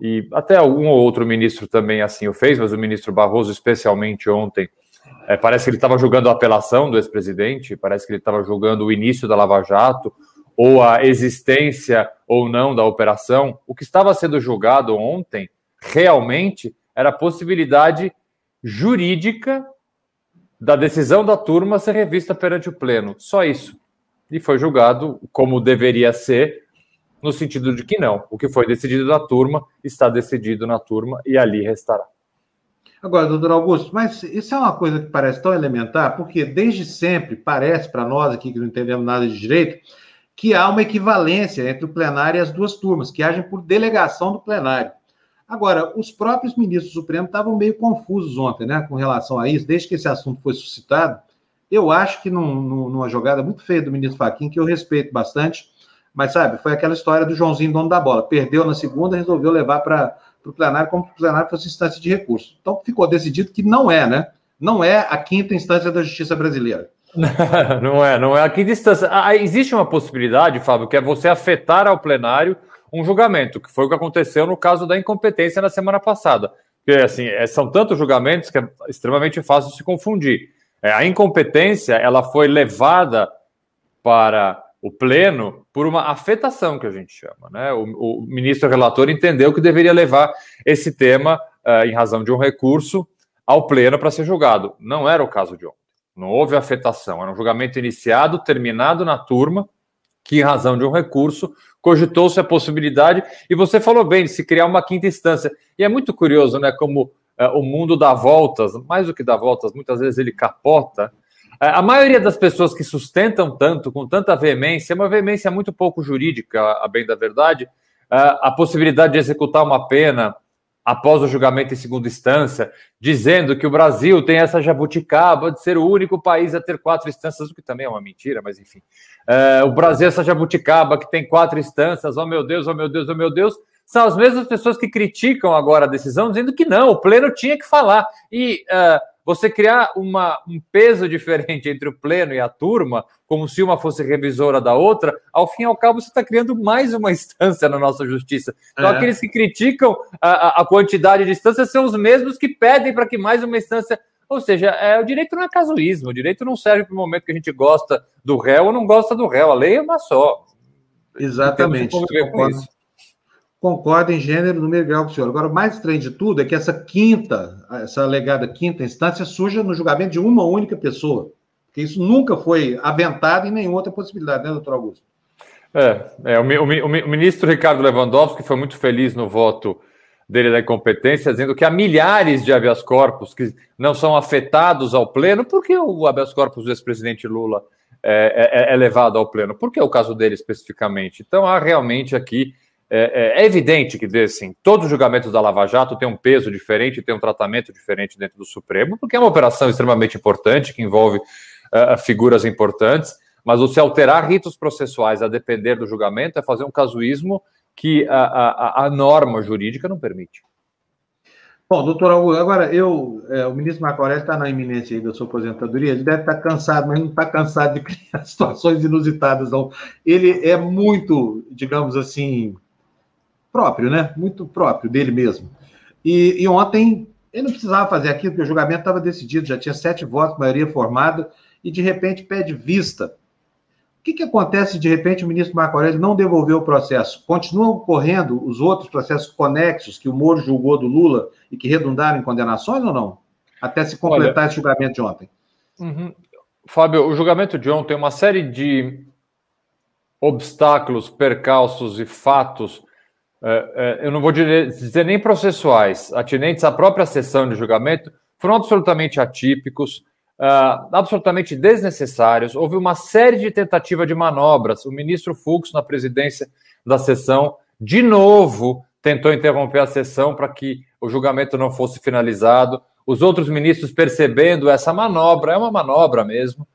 e até um ou outro ministro também assim o fez, mas o ministro Barroso, especialmente ontem, é, parece que ele estava julgando a apelação do ex-presidente, parece que ele estava julgando o início da Lava Jato, ou a existência ou não da operação, o que estava sendo julgado ontem realmente era a possibilidade jurídica da decisão da turma ser revista perante o pleno. Só isso. E foi julgado como deveria ser, no sentido de que não. O que foi decidido na turma está decidido na turma e ali restará. Agora, doutor Augusto, mas isso é uma coisa que parece tão elementar, porque desde sempre parece para nós aqui que não entendemos nada de direito que há uma equivalência entre o plenário e as duas turmas, que agem por delegação do plenário. Agora, os próprios ministros do Supremo estavam meio confusos ontem, né, com relação a isso, desde que esse assunto foi suscitado. Eu acho que num, numa jogada muito feia do ministro Faquim, que eu respeito bastante, mas sabe, foi aquela história do Joãozinho, dono da bola. Perdeu na segunda, resolveu levar para o plenário como se o plenário fosse instância de recurso. Então ficou decidido que não é, né? Não é a quinta instância da justiça brasileira. não é, não é a quinta instância. Ah, existe uma possibilidade, Fábio, que é você afetar ao plenário um julgamento, que foi o que aconteceu no caso da incompetência na semana passada. Porque, assim, é, são tantos julgamentos que é extremamente fácil se confundir. É, a incompetência, ela foi levada para o pleno por uma afetação que a gente chama. Né? O, o ministro relator entendeu que deveria levar esse tema, uh, em razão de um recurso, ao pleno para ser julgado. Não era o caso de ontem. Não houve afetação. Era um julgamento iniciado, terminado na turma, que, em razão de um recurso, cogitou-se a possibilidade, e você falou bem, de se criar uma quinta instância. E é muito curioso, né, como uh, o mundo dá voltas, mais do que dá voltas, muitas vezes ele capota, é, a maioria das pessoas que sustentam tanto, com tanta veemência, é uma veemência muito pouco jurídica, a bem da verdade, é, a possibilidade de executar uma pena após o julgamento em segunda instância, dizendo que o Brasil tem essa jabuticaba de ser o único país a ter quatro instâncias, o que também é uma mentira, mas enfim. É, o Brasil, essa jabuticaba que tem quatro instâncias, oh meu Deus, oh meu Deus, oh meu Deus, são as mesmas pessoas que criticam agora a decisão, dizendo que não, o pleno tinha que falar. E uh, você criar uma, um peso diferente entre o pleno e a turma, como se uma fosse revisora da outra, ao fim e ao cabo você está criando mais uma instância na nossa justiça. Então, é. aqueles que criticam a, a, quantidade de instâncias são os mesmos que pedem para que mais uma instância. Ou seja, é, o direito não é casuísmo, o direito não serve para o momento que a gente gosta do réu ou não gosta do réu. A lei é uma só. Exatamente. Concorda em gênero, número e grau com o senhor. Agora, o mais estranho de tudo é que essa quinta, essa alegada quinta instância surja no julgamento de uma única pessoa. Porque isso nunca foi aventado em nenhuma outra possibilidade, né, doutor Augusto? É, é o, o, o, ministro Ricardo Lewandowski foi muito feliz no voto dele da incompetência, dizendo que há milhares de habeas corpus que não são afetados ao pleno, porque o habeas corpus do ex-presidente Lula é, é, é levado ao pleno? Por que o caso dele especificamente? Então há realmente aqui é, é, é, evidente que assim, todos os julgamentos da Lava Jato têm um peso diferente, têm um tratamento diferente dentro do Supremo, porque é uma operação extremamente importante que envolve uh, figuras importantes, mas você alterar ritos processuais a depender do julgamento é fazer um casuísmo que a, a, a norma jurídica não permite. Bom, doutor Augusto, agora eu, é, o ministro Marco Aurélio está na iminência aí da sua aposentadoria, ele deve estar tá cansado, mas não está cansado de criar situações inusitadas, não. Ele é muito, digamos assim, próprio, né? Muito próprio dele mesmo. E, e ontem ele não precisava fazer aquilo, porque o julgamento estava decidido, já tinha sete votos, maioria formada, e de repente pede vista. O que, que acontece se de repente o ministro Marco Aurélio não devolveu o processo? Continuam correndo os outros processos conexos que o Moro julgou do Lula e que redundaram em condenações ou não? Até se completar Olha, esse julgamento de ontem. Uhum. Fábio, o julgamento de ontem tem uma série de obstáculos, percalços e fatos eu não vou dizer nem processuais, atinentes à própria sessão de julgamento, foram absolutamente atípicos, uh, absolutamente desnecessários. Houve uma série de tentativas de manobras. O ministro Fux, na presidência da sessão, de novo tentou interromper a sessão para que o julgamento não fosse finalizado. Os outros ministros, percebendo essa manobra, é uma manobra mesmo,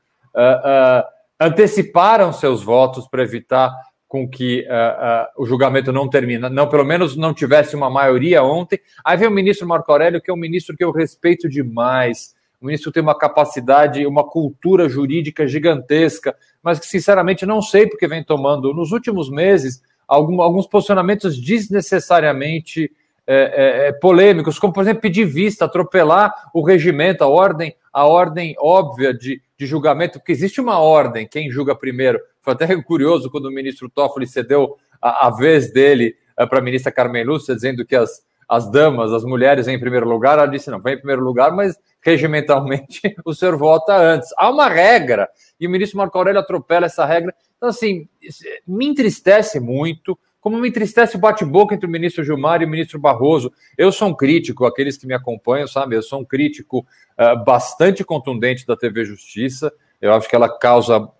anteciparam seus votos para evitar com que uh, uh, o julgamento não termina, não, pelo menos não tivesse uma maioria ontem. Aí vem o ministro Marco Aurélio, que é um ministro que eu respeito demais. O ministro tem uma capacidade, uma cultura jurídica gigantesca, mas que, sinceramente, não sei porque vem tomando, nos últimos meses, algum, alguns posicionamentos desnecessariamente é, é, polêmicos, como, por exemplo, pedir vista, atropelar o regimento, a ordem, a ordem óbvia de, de julgamento, porque existe uma ordem, quem julga primeiro foi até curioso quando o ministro Toffoli cedeu a, a vez dele uh, para a ministra Carmen Lúcia, dizendo que as, as damas, as mulheres em primeiro lugar. Ela disse: não, vem em primeiro lugar, mas regimentalmente o senhor vota antes. Há uma regra e o ministro Marco Aurélio atropela essa regra. Então, assim, me entristece muito. Como me entristece o bate-boca entre o ministro Gilmar e o ministro Barroso. Eu sou um crítico, aqueles que me acompanham, sabe? Eu sou um crítico uh, bastante contundente da TV Justiça. Eu acho que ela causa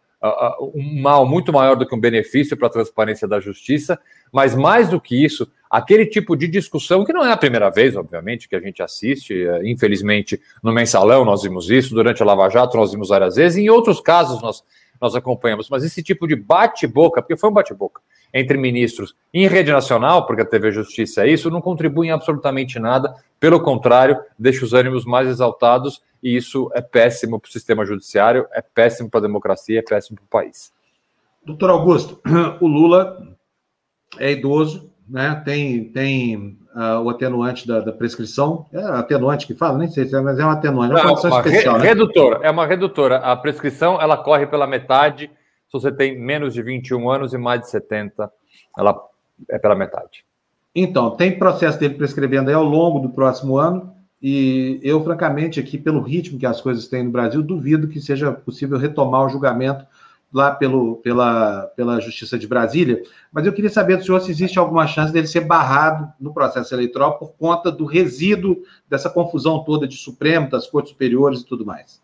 um mal muito maior do que um benefício para a transparência da justiça, mas mais do que isso, aquele tipo de discussão, que não é a primeira vez, obviamente, que a gente assiste, é, infelizmente, no mensalão nós vimos isso, durante a Lava Jato nós vimos várias vezes, e em outros casos nós, nós acompanhamos, mas esse tipo de bate-boca, porque foi um bate-boca entre ministros em rede nacional, porque a TV Justiça é isso, não contribui em absolutamente nada, pelo contrário, deixa os ânimos mais exaltados e isso é péssimo para o sistema judiciário, é péssimo para a democracia, é péssimo para o país. Doutor Augusto, o Lula é idoso, né? tem, tem uh, o atenuante da, da, prescrição. É atenuante que fala? Nem sei se é, mas é um atenuante. É uma, uma especial, re, né? redutora, é uma redutora. A prescrição ela corre pela metade se você tem menos de 21 anos e mais de 70, ela é pela metade. Então, tem processo dele prescrevendo aí ao longo do próximo ano. E eu, francamente, aqui, pelo ritmo que as coisas têm no Brasil, duvido que seja possível retomar o julgamento lá pelo, pela, pela Justiça de Brasília. Mas eu queria saber do senhor se existe alguma chance dele ser barrado no processo eleitoral por conta do resíduo dessa confusão toda de Supremo, das Cortes Superiores e tudo mais.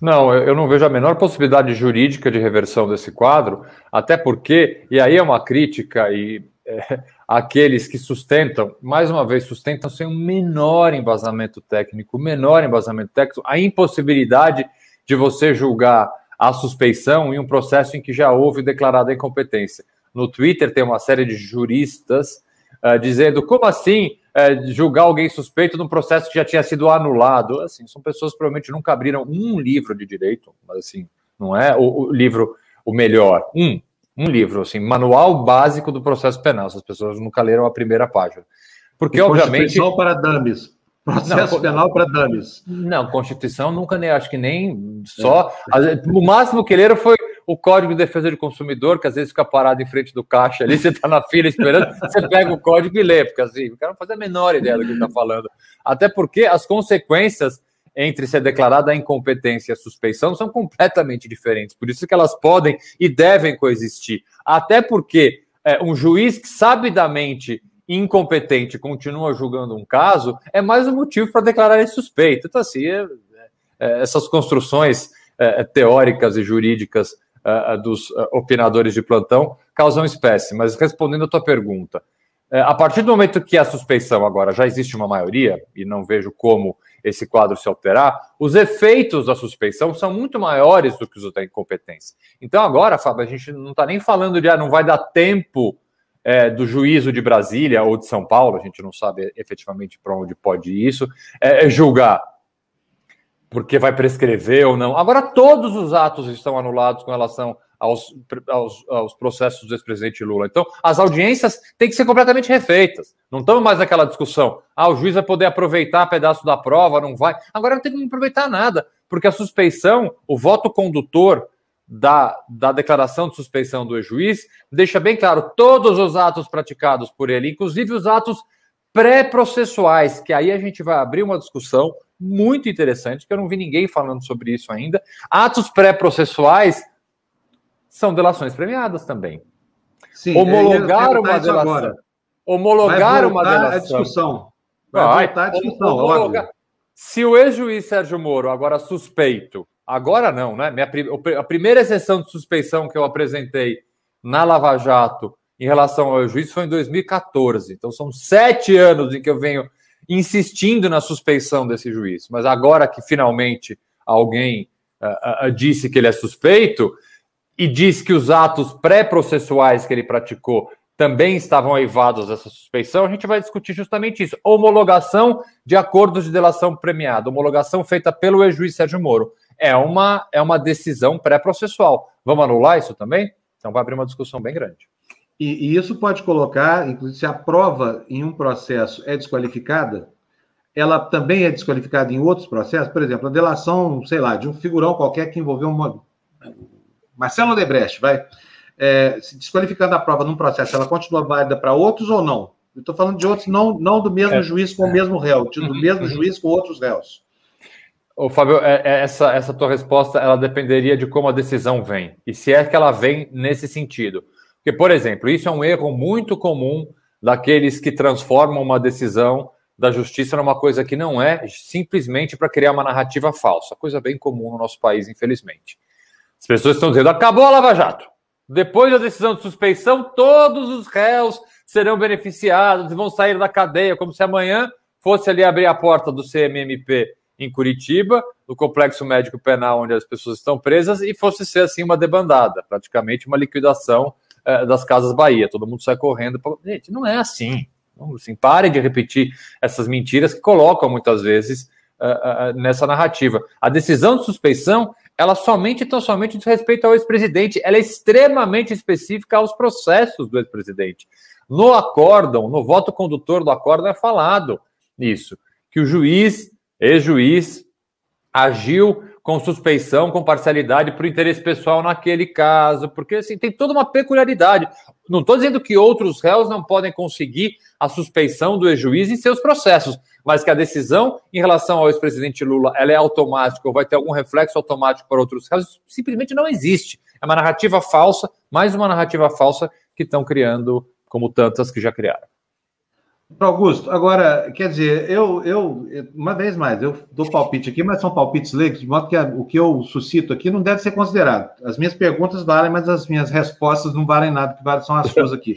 Não, eu não vejo a menor possibilidade jurídica de reversão desse quadro, até porque, e aí é uma crítica, e é, aqueles que sustentam, mais uma vez, sustentam sem um menor embasamento técnico, menor embasamento técnico, a impossibilidade de você julgar a suspeição em um processo em que já houve declarada incompetência. No Twitter tem uma série de juristas uh, dizendo como assim uh, julgar alguém suspeito num processo que já tinha sido anulado. Assim, são pessoas que provavelmente nunca abriram um livro de direito, mas assim, não é o, o livro o melhor. Um, um livro, assim, manual básico do processo penal. Essas pessoas nunca leram a primeira página. Porque, obviamente. Constituição para dames. Processo não, penal para dames. Não, Constituição nunca nem acho que nem só. É. O máximo que leram foi o Código de Defesa do Consumidor, que às vezes fica parado em frente do caixa ali, você está na fila esperando, você pega o código e lê, porque assim, o cara não faz a menor ideia do que está falando. Até porque as consequências entre ser declarada a incompetência e a suspeição são completamente diferentes. Por isso que elas podem e devem coexistir. Até porque é, um juiz que sabidamente incompetente continua julgando um caso, é mais um motivo para declarar ele suspeito. Então, assim, é, é, essas construções é, teóricas e jurídicas uh, dos opinadores de plantão causam espécie. Mas respondendo a tua pergunta, a partir do momento que a suspeição agora já existe uma maioria, e não vejo como esse quadro se alterar, os efeitos da suspeição são muito maiores do que os da incompetência. Então agora, Fábio, a gente não está nem falando de ah, não vai dar tempo é, do juízo de Brasília ou de São Paulo, a gente não sabe efetivamente para onde pode ir isso, é, é julgar porque vai prescrever ou não. Agora, todos os atos estão anulados com relação aos, aos, aos processos do ex-presidente Lula. Então, as audiências têm que ser completamente refeitas. Não estamos mais naquela discussão. Ah, o juiz vai poder aproveitar pedaço da prova, não vai. Agora não tem como aproveitar nada, porque a suspeição, o voto condutor da, da declaração de suspeição do juiz, deixa bem claro todos os atos praticados por ele, inclusive os atos pré-processuais, que aí a gente vai abrir uma discussão muito interessante, que eu não vi ninguém falando sobre isso ainda. Atos pré-processuais são delações premiadas também. Sim, homologar uma delação. Agora. Homologar uma delação. A discussão. Vai, vai voltar a discussão, homologar. Se o ex-juiz Sérgio Moro, agora suspeito, agora não, né? Minha, a primeira exceção de suspeição que eu apresentei na Lava Jato em relação ao juiz foi em 2014. Então são sete anos em que eu venho insistindo na suspeição desse juiz. Mas agora que finalmente alguém uh, uh, disse que ele é suspeito e diz que os atos pré-processuais que ele praticou também estavam aivados dessa suspeição, a gente vai discutir justamente isso. Homologação de acordos de delação premiada, homologação feita pelo ex-juiz Sérgio Moro. É uma, é uma decisão pré-processual. Vamos anular isso também? Então vai abrir uma discussão bem grande. E, e, isso pode colocar, inclusive, se a prova em um processo é desqualificada, ela também é desqualificada em outros processos. Por exemplo, a delação, sei lá, de um figurão qualquer que envolveu uma. Marcelo Odebrecht, vai. É, se desqualificando a prova num processo, ela continua válida para outros ou não? Eu estou falando de outros, não, não do mesmo é, juiz com é. o mesmo réu, do uhum, mesmo uhum. juiz com outros réus. Ô, Fábio, é, é, essa, essa tua resposta ela dependeria de como a decisão vem. E se é que ela vem nesse sentido. Porque, por exemplo, isso é um erro muito comum daqueles que transformam uma decisão da justiça numa coisa que não é, simplesmente para criar uma narrativa falsa, coisa bem comum no nosso país, infelizmente. As pessoas estão dizendo: acabou a Lava Jato. Depois da decisão de suspeição, todos os réus serão beneficiados e vão sair da cadeia, como se amanhã fosse ali abrir a porta do CMMP em Curitiba, no complexo médico penal onde as pessoas estão presas, e fosse ser assim uma debandada, praticamente uma liquidação eh, das casas Bahia. Todo mundo sai correndo. Pra... Gente, não é assim. Não, assim. De repetir essas mentiras que colocam muitas vezes uh, uh, nessa narrativa. A decisão de suspeição ela somente tão somente diz respeito ao ex-presidente, ela é extremamente específica aos processos do ex-presidente. No acórdão, no voto condutor do acórdão é falado isso, que o juiz, ex-juiz, agiu com suspeição, com parcialidade por interesse pessoal naquele caso, porque assim, tem toda uma peculiaridade. Não estou dizendo que outros réus não podem conseguir a suspeição do ex-juiz em seus processos, mas que a decisão em relação ao ex-presidente Lula ela é automática ou vai ter algum reflexo automático para outros casos, simplesmente não existe. É uma narrativa falsa, mais uma narrativa falsa que estão criando, como tantas que já criaram. Augusto, agora, quer dizer, eu, eu, uma vez mais, eu dou palpite aqui, mas são palpites leigos, de modo que a, o que eu suscito aqui não deve ser considerado. As minhas perguntas valem, mas as minhas respostas não valem nada, que valem são as suas aqui.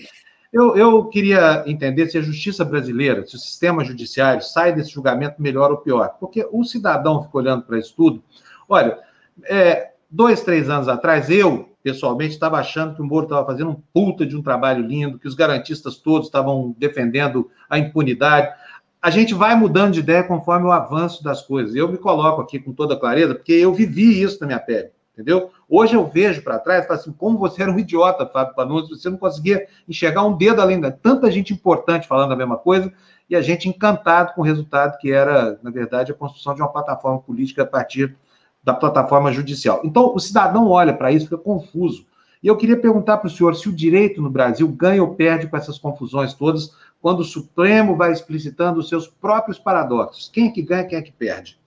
Eu, eu queria entender se a justiça brasileira, se o sistema judiciário sai desse julgamento melhor ou pior. Porque o cidadão fica olhando para isso tudo. Olha, é, dois, três anos atrás, eu, pessoalmente, estava achando que o Moro estava fazendo um puta de um trabalho lindo, que os garantistas todos estavam defendendo a impunidade. A gente vai mudando de ideia conforme o avanço das coisas. Eu me coloco aqui com toda clareza, porque eu vivi isso na minha pele entendeu? Hoje eu vejo para trás falo assim, como você era um idiota, Fábio Panuzzi, você não conseguia enxergar um dedo além da... Tanta gente importante falando a mesma coisa e a gente encantado com o resultado que era, na verdade, a construção de uma plataforma política a partir da plataforma judicial. Então, o cidadão olha para isso, fica confuso. E eu queria perguntar para o senhor se o direito no Brasil ganha ou perde com essas confusões todas, quando o Supremo vai explicitando os seus próprios paradoxos. Quem é que ganha, quem é que perde?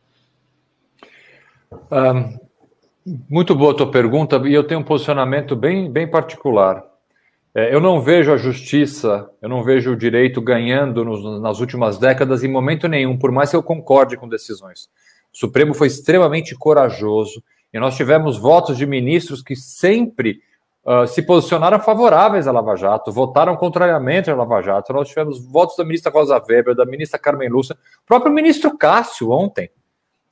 Um, muito boa a tua pergunta, e eu tenho um posicionamento bem, bem particular. É, eu não vejo a justiça, eu não vejo o direito ganhando nos, nas últimas décadas em momento nenhum, por mais que eu concorde com decisões. O Supremo foi extremamente corajoso e nós tivemos votos de ministros que sempre uh, se posicionaram favoráveis à Lava Jato, votaram contrariamente à Lava Jato. Nós tivemos votos da ministra Rosa Weber, da ministra Carmen Lúcia, próprio ministro Cássio ontem.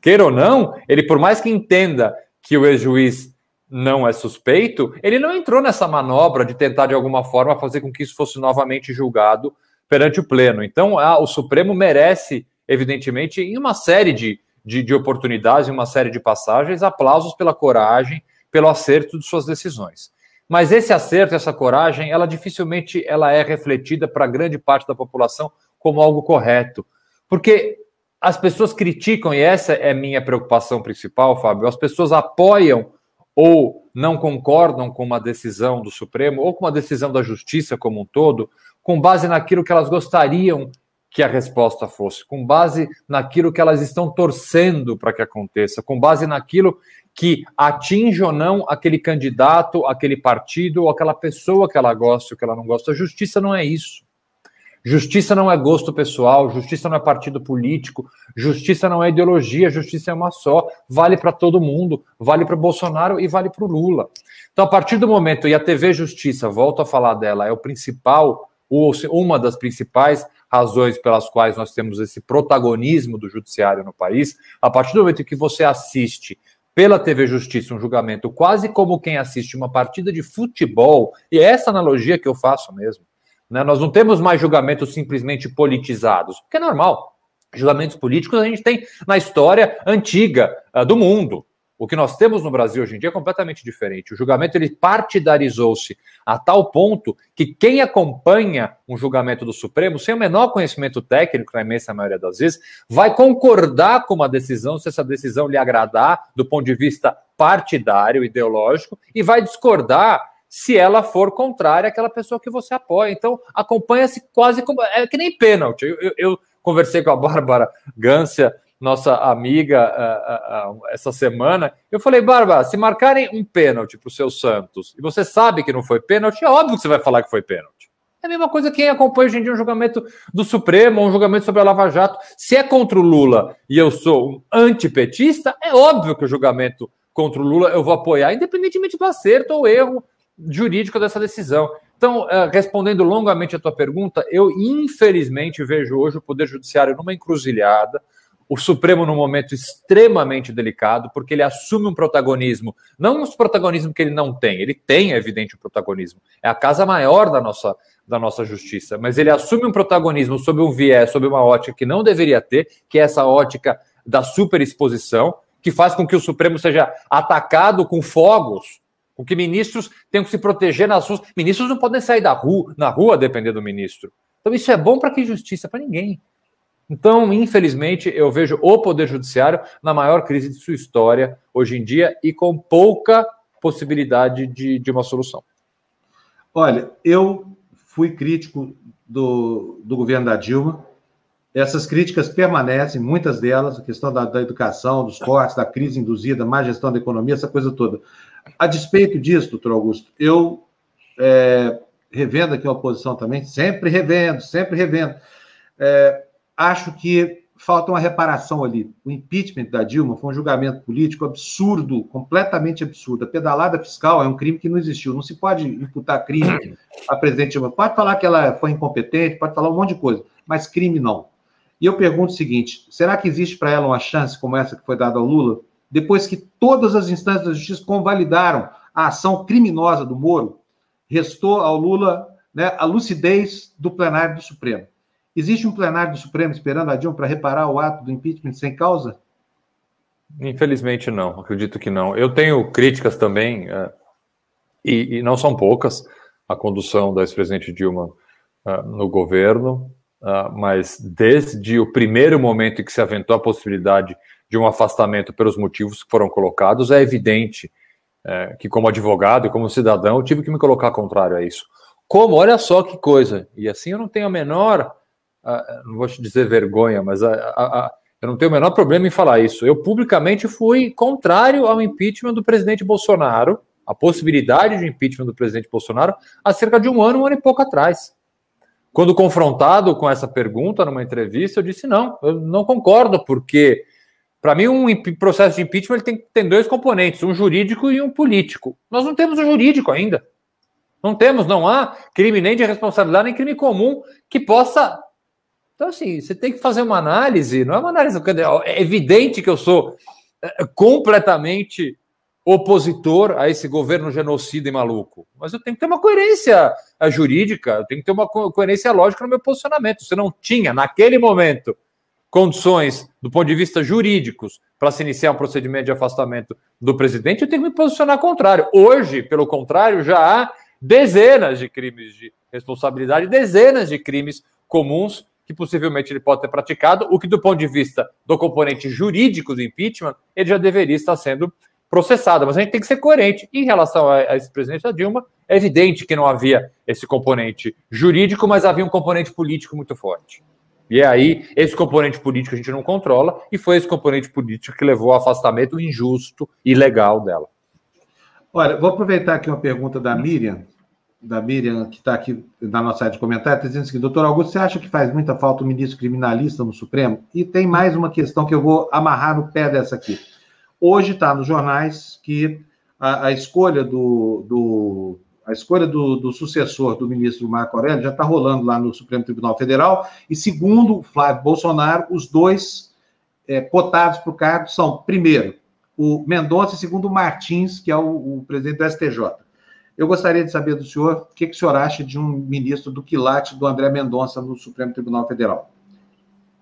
Queira ou não, ele, por mais que entenda que o ex-juiz não é suspeito, ele não entrou nessa manobra de tentar, de alguma forma, fazer com que isso fosse novamente julgado perante o Pleno. Então, a, o Supremo merece, evidentemente, em uma série de, de, de oportunidades, em uma série de passagens, aplausos pela coragem, pelo acerto de suas decisões. Mas esse acerto, essa coragem, ela dificilmente ela é refletida para grande parte da população como algo correto. Porque as pessoas criticam, e essa é minha preocupação principal, Fábio, as pessoas apoiam ou não concordam com uma decisão do Supremo ou com uma decisão da Justiça como um todo, com base naquilo que elas gostariam que a resposta fosse, com base naquilo que elas estão torcendo para que aconteça, com base naquilo que atinge ou não aquele candidato, aquele partido ou aquela pessoa que ela gosta ou que ela não gosta. Justiça não é isso. Justiça não é gosto pessoal, justiça não é partido político, justiça não é ideologia, justiça é uma só, vale para todo mundo, vale para Bolsonaro e vale para o Lula. Então, a partir do momento, e a TV Justiça, volto a falar dela, é o principal, ou uma das principais razões pelas quais nós temos esse protagonismo do judiciário no país, a partir do momento que você assiste pela TV Justiça um julgamento quase como quem assiste uma partida de futebol, e é essa analogia que eu faço mesmo. Né? Nós não temos mais julgamentos simplesmente politizados, que é normal. Julgamentos políticos a gente tem na história antiga uh, do mundo. O que nós temos no Brasil hoje em dia é completamente diferente. O julgamento ele partidarizou-se a tal ponto que quem acompanha um julgamento do Supremo, sem o menor conhecimento técnico, na imensa maioria das vezes, vai concordar com uma decisão se essa decisão lhe agradar do ponto de vista partidário, ideológico, e vai discordar se ela for contrária àquela pessoa que você apoia. Então, acompanha-se quase como. É que nem pênalti. Eu, eu, eu conversei com a Bárbara Gância, nossa amiga, uh, uh, uh, essa semana. Eu falei, Bárbara, se marcarem um pênalti para o seu Santos e você sabe que não foi pênalti, é óbvio que você vai falar que foi pênalti. É a mesma coisa quem acompanha hoje em dia um julgamento do Supremo, um julgamento sobre a Lava Jato. Se é contra o Lula e eu sou um antipetista, é óbvio que o julgamento contra o Lula, eu vou apoiar, independentemente do acerto ou erro jurídico dessa decisão. Então, respondendo longamente a tua pergunta, eu infelizmente vejo hoje o Poder Judiciário numa encruzilhada, o Supremo num momento extremamente delicado, porque ele assume um protagonismo, não um protagonismo que ele não tem, ele tem, é evidente, um protagonismo. É a casa maior da nossa, da nossa justiça, mas ele assume um protagonismo sob um viés, sob uma ótica que não deveria ter, que é essa ótica da superexposição, que faz com que o Supremo seja atacado com fogos, com que ministros tenham que se proteger nas ruas. Ministros não podem sair da rua, na rua depender do ministro. Então isso é bom para que justiça? Para ninguém. Então, infelizmente, eu vejo o Poder Judiciário na maior crise de sua história hoje em dia e com pouca possibilidade de, de uma solução. Olha, eu fui crítico do, do governo da Dilma, essas críticas permanecem, muitas delas, a questão da, da, educação, dos cortes, da crise induzida, má gestão da economia, essa coisa toda. A despeito disso, doutor Augusto, eu, é, revendo aqui a oposição também, sempre revendo, sempre revendo, é, acho que falta uma reparação ali. O impeachment da Dilma foi um julgamento político absurdo, completamente absurdo. A pedalada fiscal é um crime que não existiu. Não se pode imputar crime à presidente Dilma. Pode falar que ela foi incompetente, pode falar um monte de coisa, mas crime não. E eu pergunto o seguinte: será que existe para ela uma chance como essa que foi dada ao Lula, depois que todas as instâncias da justiça convalidaram a ação criminosa do Moro? Restou ao Lula né, a lucidez do plenário do Supremo. Existe um plenário do Supremo esperando a Dilma para reparar o ato do impeachment sem causa? Infelizmente não, acredito que não. Eu tenho críticas também, é, e, e, não são poucas, à condução da ex-presidente Dilma uh, no governo. Uh, mas desde o primeiro momento em que se aventou a possibilidade de um afastamento pelos motivos que foram colocados, é evidente é, que, como advogado e como cidadão, eu tive que me colocar contrário a isso. Como, olha só que coisa, e assim eu não tenho a menor, uh, não vou te dizer vergonha, mas a, a, a, eu não tenho o menor problema em falar isso. Eu publicamente fui contrário ao impeachment do presidente Bolsonaro, a possibilidade de impeachment do presidente Bolsonaro, há cerca de um ano, um ano e pouco atrás. Quando confrontado com essa pergunta numa entrevista, eu disse não, eu não concordo, porque para mim um processo de impeachment tem, tem dois componentes, um jurídico e um político. Nós não temos o jurídico ainda. Não temos, não há crime nem de responsabilidade, nem crime comum que possa. Então, assim, você tem que fazer uma análise, não é uma análise. É evidente que eu sou é, completamente opositor a esse governo genocida e maluco. Mas eu tenho que ter uma coerência eh, jurídica, eu tenho que ter uma coerência lógica no meu posicionamento. Você não tinha, naquele momento, condições, do ponto de vista jurídicos, para se iniciar um procedimento de afastamento do presidente, eu tenho que me posicionar contrário. Hoje, pelo contrário, já há dezenas de crimes de responsabilidade, dezenas de crimes comuns que possivelmente ele pode ter praticado, o que, do ponto de vista do componente jurídico do impeachment, ele já deveria estar sendo processada, mas a gente tem que ser coerente. Em relação a, a esse presidente da Dilma, é evidente que não havia esse componente jurídico, mas havia um componente político muito forte. E é aí, esse componente político a gente não controla, e foi esse componente político que levou ao afastamento injusto e ilegal dela. Olha, vou aproveitar aqui uma pergunta da Miriam, da Miriam, que está aqui na nossa área de comentário, está dizendo assim, doutor Augusto, você acha que faz muita falta o ministro criminalista no Supremo? E tem mais uma questão que eu vou amarrar no pé dessa aqui. Hoje está nos jornais que a, a escolha do, do a escolha do, do, sucessor do ministro Marco Aurélio já está rolando lá no Supremo Tribunal Federal, e segundo Flávio Bolsonaro, os dois é, cotados para o cargo são, primeiro, o Mendonça e segundo o Martins, que é o, o, presidente do STJ. Eu gostaria de saber do senhor o que, que o senhor acha de um ministro do quilate do André Mendonça no Supremo Tribunal Federal.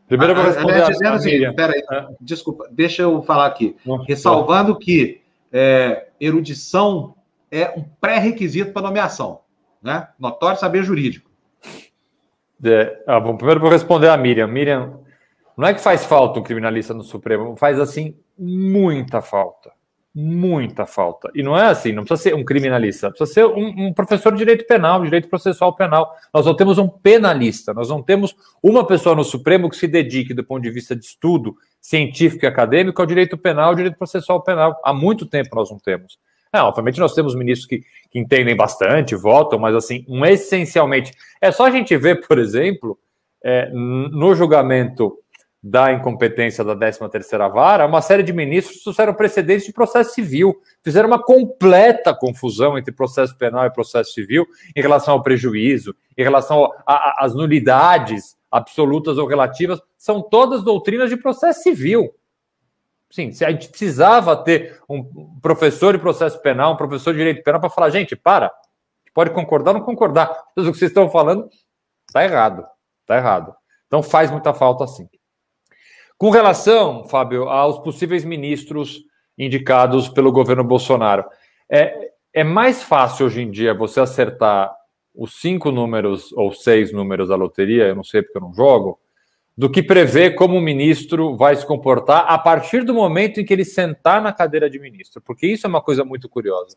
Primeiro eu vou ah, responder. Ah, a, assim, peraí, é. desculpa, deixa eu falar aqui. Ressalvando que é, erudição é um pré-requisito para nomeação, né? Notório saber jurídico. É, ah, bom, primeiro vou responder a Miriam. Miriam, não é que faz falta um criminalista no Supremo, faz assim muita falta muita falta. E não é assim, não precisa ser um criminalista, precisa ser um, um, professor de direito penal, direito processual penal. Nós não temos um penalista, nós não temos uma pessoa no Supremo que se dedique, do ponto de vista de estudo científico e acadêmico, ao direito penal, ao direito processual penal. Há muito tempo nós não temos. É, obviamente nós temos ministros que, que entendem bastante, votam, mas assim, um essencialmente. É só a gente ver, por exemplo, é, no julgamento da incompetência da 13ª Vara, uma série de ministros trouxeram precedentes de processo civil, fizeram uma completa confusão entre processo penal e processo civil em relação ao prejuízo, em relação às nulidades absolutas ou relativas, são todas doutrinas de processo civil. Sim, a gente precisava ter um professor de processo penal, um professor de direito penal para falar, gente, para, pode concordar ou não concordar, mas o que vocês estão falando está errado, está errado. Então faz muita falta assim. Com relação, Fábio, aos possíveis ministros indicados pelo governo Bolsonaro, é, é mais fácil hoje em dia você acertar os cinco números ou seis números da loteria, eu não sei porque eu não jogo, do que prever como o ministro vai se comportar a partir do momento em que ele sentar na cadeira de ministro, porque isso é uma coisa muito curiosa.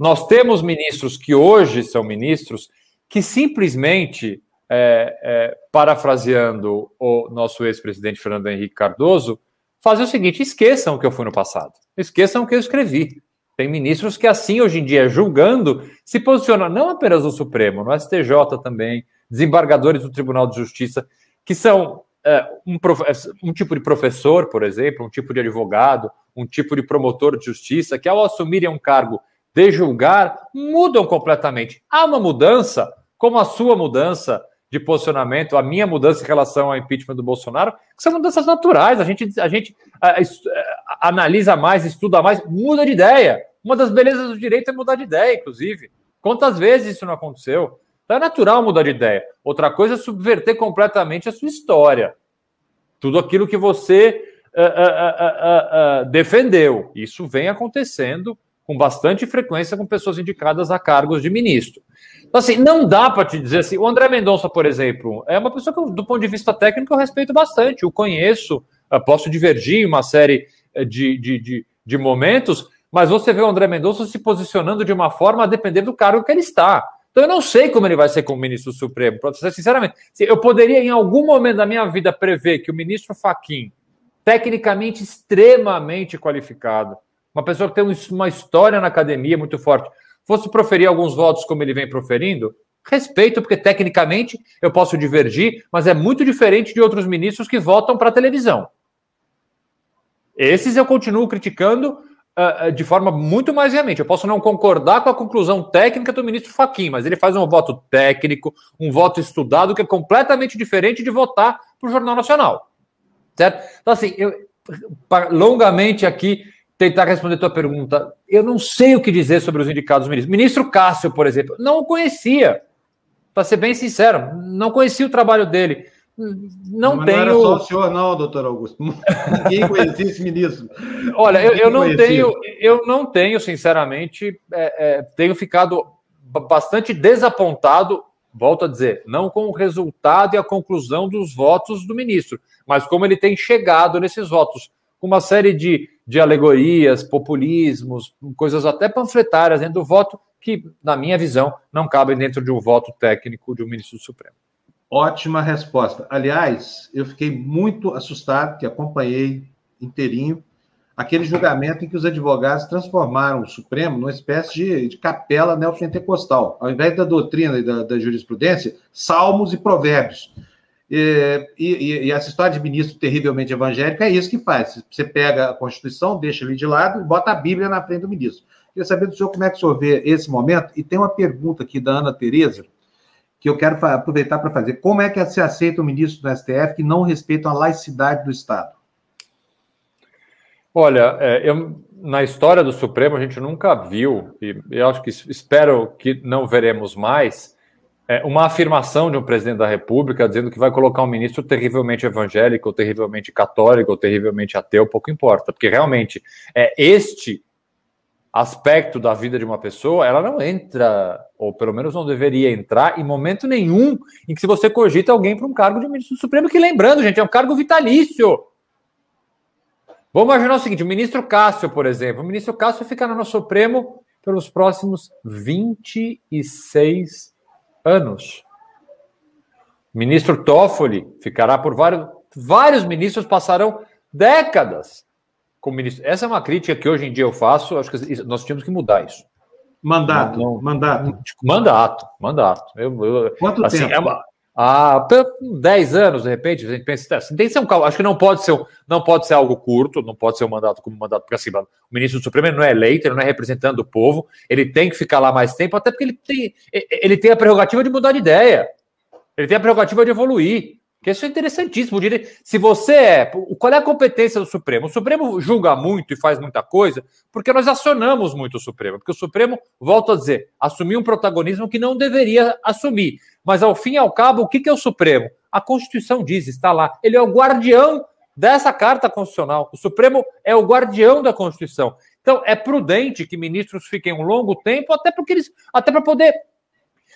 Nós temos ministros que hoje são ministros que simplesmente é, é, parafraseando o nosso ex-presidente Fernando Henrique Cardoso, fazer o seguinte: esqueçam o que eu fui no passado, esqueçam o que eu escrevi. Tem ministros que, assim, hoje em dia, julgando, se posicionam não apenas no Supremo, no STJ também, desembargadores do Tribunal de Justiça, que são é, um, é, um tipo de professor, por exemplo, um tipo de advogado, um tipo de promotor de justiça, que ao assumirem um cargo de julgar, mudam completamente. Há uma mudança, como a sua mudança de posicionamento, a minha mudança em relação ao impeachment do Bolsonaro, que são mudanças naturais. A gente, a gente a, a, a, analisa mais, estuda mais, muda de ideia. Uma das belezas do direito é mudar de ideia, inclusive. Quantas vezes isso não aconteceu? Então é natural mudar de ideia. Outra coisa é subverter completamente a sua história. Tudo aquilo que você uh, uh, uh, defendeu. Isso vem acontecendo com bastante frequência com pessoas indicadas a cargos de ministro. Então, assim, não dá para te dizer assim. O André Mendonça, por exemplo, é uma pessoa que, do ponto de vista técnico, eu respeito bastante, o conheço, posso divergir em uma série eh, de, de, de, de momentos, mas você vê o André Mendonça se posicionando de uma forma a depender do cargo que ele está. Então eu não sei como ele vai ser como ministro supremo. Para ser sinceramente, eu poderia em algum momento da minha vida prever que o ministro Faquim, tecnicamente extremamente qualificado, uma pessoa que tem uma história na academia muito forte, fosse proferir alguns votos como ele vem proferindo, respeito, porque tecnicamente eu posso divergir, mas é muito diferente de outros ministros que votam para a televisão. Esses eu continuo criticando uh, de forma muito mais veemente. Eu posso não concordar com a conclusão técnica do ministro Faquim, mas ele faz um voto técnico, um voto estudado, que é completamente diferente de votar para o Jornal Nacional. Certo? Então, assim, eu, longamente aqui tentar responder a tua pergunta. Eu não sei o que dizer sobre os indicados ministros. Ministro Cássio, por exemplo, não o conhecia. Para ser bem sincero, não conhecia o trabalho dele. Não Mas tenho. Não era só o senhor, não, doutor Augusto. Ninguém conhecia esse ministro. Olha, eu, eu não conhecia. tenho, eu não tenho, sinceramente, é, é, tenho ficado bastante desapontado, volto a dizer, não com o resultado e a conclusão dos votos do ministro, mas como ele tem chegado nesses votos com uma série de, de alegorias, populismos, coisas até panfletárias dentro do voto, que, na minha visão, não cabem dentro de um voto técnico de um ministro do Supremo. Ótima resposta. Aliás, eu fiquei muito assustado, que acompanhei inteirinho aquele julgamento em que os advogados transformaram o Supremo numa espécie de, de capela neopentecostal. Ao invés da doutrina e da, da jurisprudência, salmos e provérbios. E, e, e, essa história de ministro terrivelmente evangélico é isso que faz. Você pega a Constituição, deixa ali de lado e bota a Bíblia na frente do ministro. Queria saber do senhor como é que o senhor vê esse momento. E tem uma pergunta aqui da Ana Tereza, que eu quero aproveitar para fazer. Como é que se aceita o ministro do STF que não respeita a laicidade do Estado? Olha, é, eu, na história do Supremo a gente nunca viu, e eu acho que espero que não veremos mais, é, uma afirmação de um presidente da República dizendo que vai colocar um ministro terrivelmente evangélico, ou terrivelmente católico, ou terrivelmente ateu, pouco importa, porque realmente é este aspecto da vida de uma pessoa, ela não entra, ou pelo menos não deveria entrar, em momento nenhum em que se você cogita alguém para um cargo de ministro do Supremo, que lembrando, gente, é um cargo vitalício. Vamos imaginar o seguinte: o ministro Cássio, por exemplo, o ministro Cássio ficará no Supremo pelos próximos 26 anos. O ministro Toffoli ficará por vários. Vários ministros passarão décadas como ministro. Essa é uma crítica que hoje em dia eu faço. Acho que nós tínhamos que mudar isso. Mandato, não, não, mandato. Mandato, mandato. Eu, eu, Quanto assim, tempo? É uma, há 10 anos, de repente, a gente pensa, assim, tem que ser um acho que não pode ser, não pode ser algo curto, não pode ser um mandato como um mandato, porque assim, o ministro do Supremo não é eleito, ele não é representando o povo, ele tem que ficar lá mais tempo, até porque ele tem, ele tem a prerrogativa de mudar de ideia, ele tem a prerrogativa de evoluir. Que isso é interessantíssimo. Se você é. Qual é a competência do Supremo? O Supremo julga muito e faz muita coisa porque nós acionamos muito o Supremo. Porque o Supremo, volto a dizer, assumiu um protagonismo que não deveria assumir. Mas, ao fim e ao cabo, o que é o Supremo? A Constituição diz, está lá. Ele é o guardião dessa Carta Constitucional. O Supremo é o guardião da Constituição. Então, é prudente que ministros fiquem um longo tempo, até porque eles. até para poder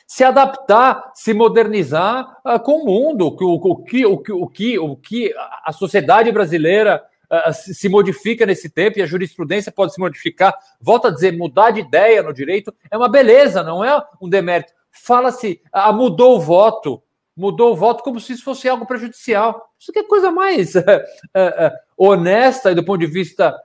se adaptar, se modernizar uh, com o mundo, o, o, o, que, o, que, o, que, o que a sociedade brasileira uh, se modifica nesse tempo e a jurisprudência pode se modificar. Volto a dizer, mudar de ideia no direito é uma beleza, não é um demérito. Fala-se, uh, mudou o voto, mudou o voto como se isso fosse algo prejudicial. Isso que é coisa mais honesta e do ponto de vista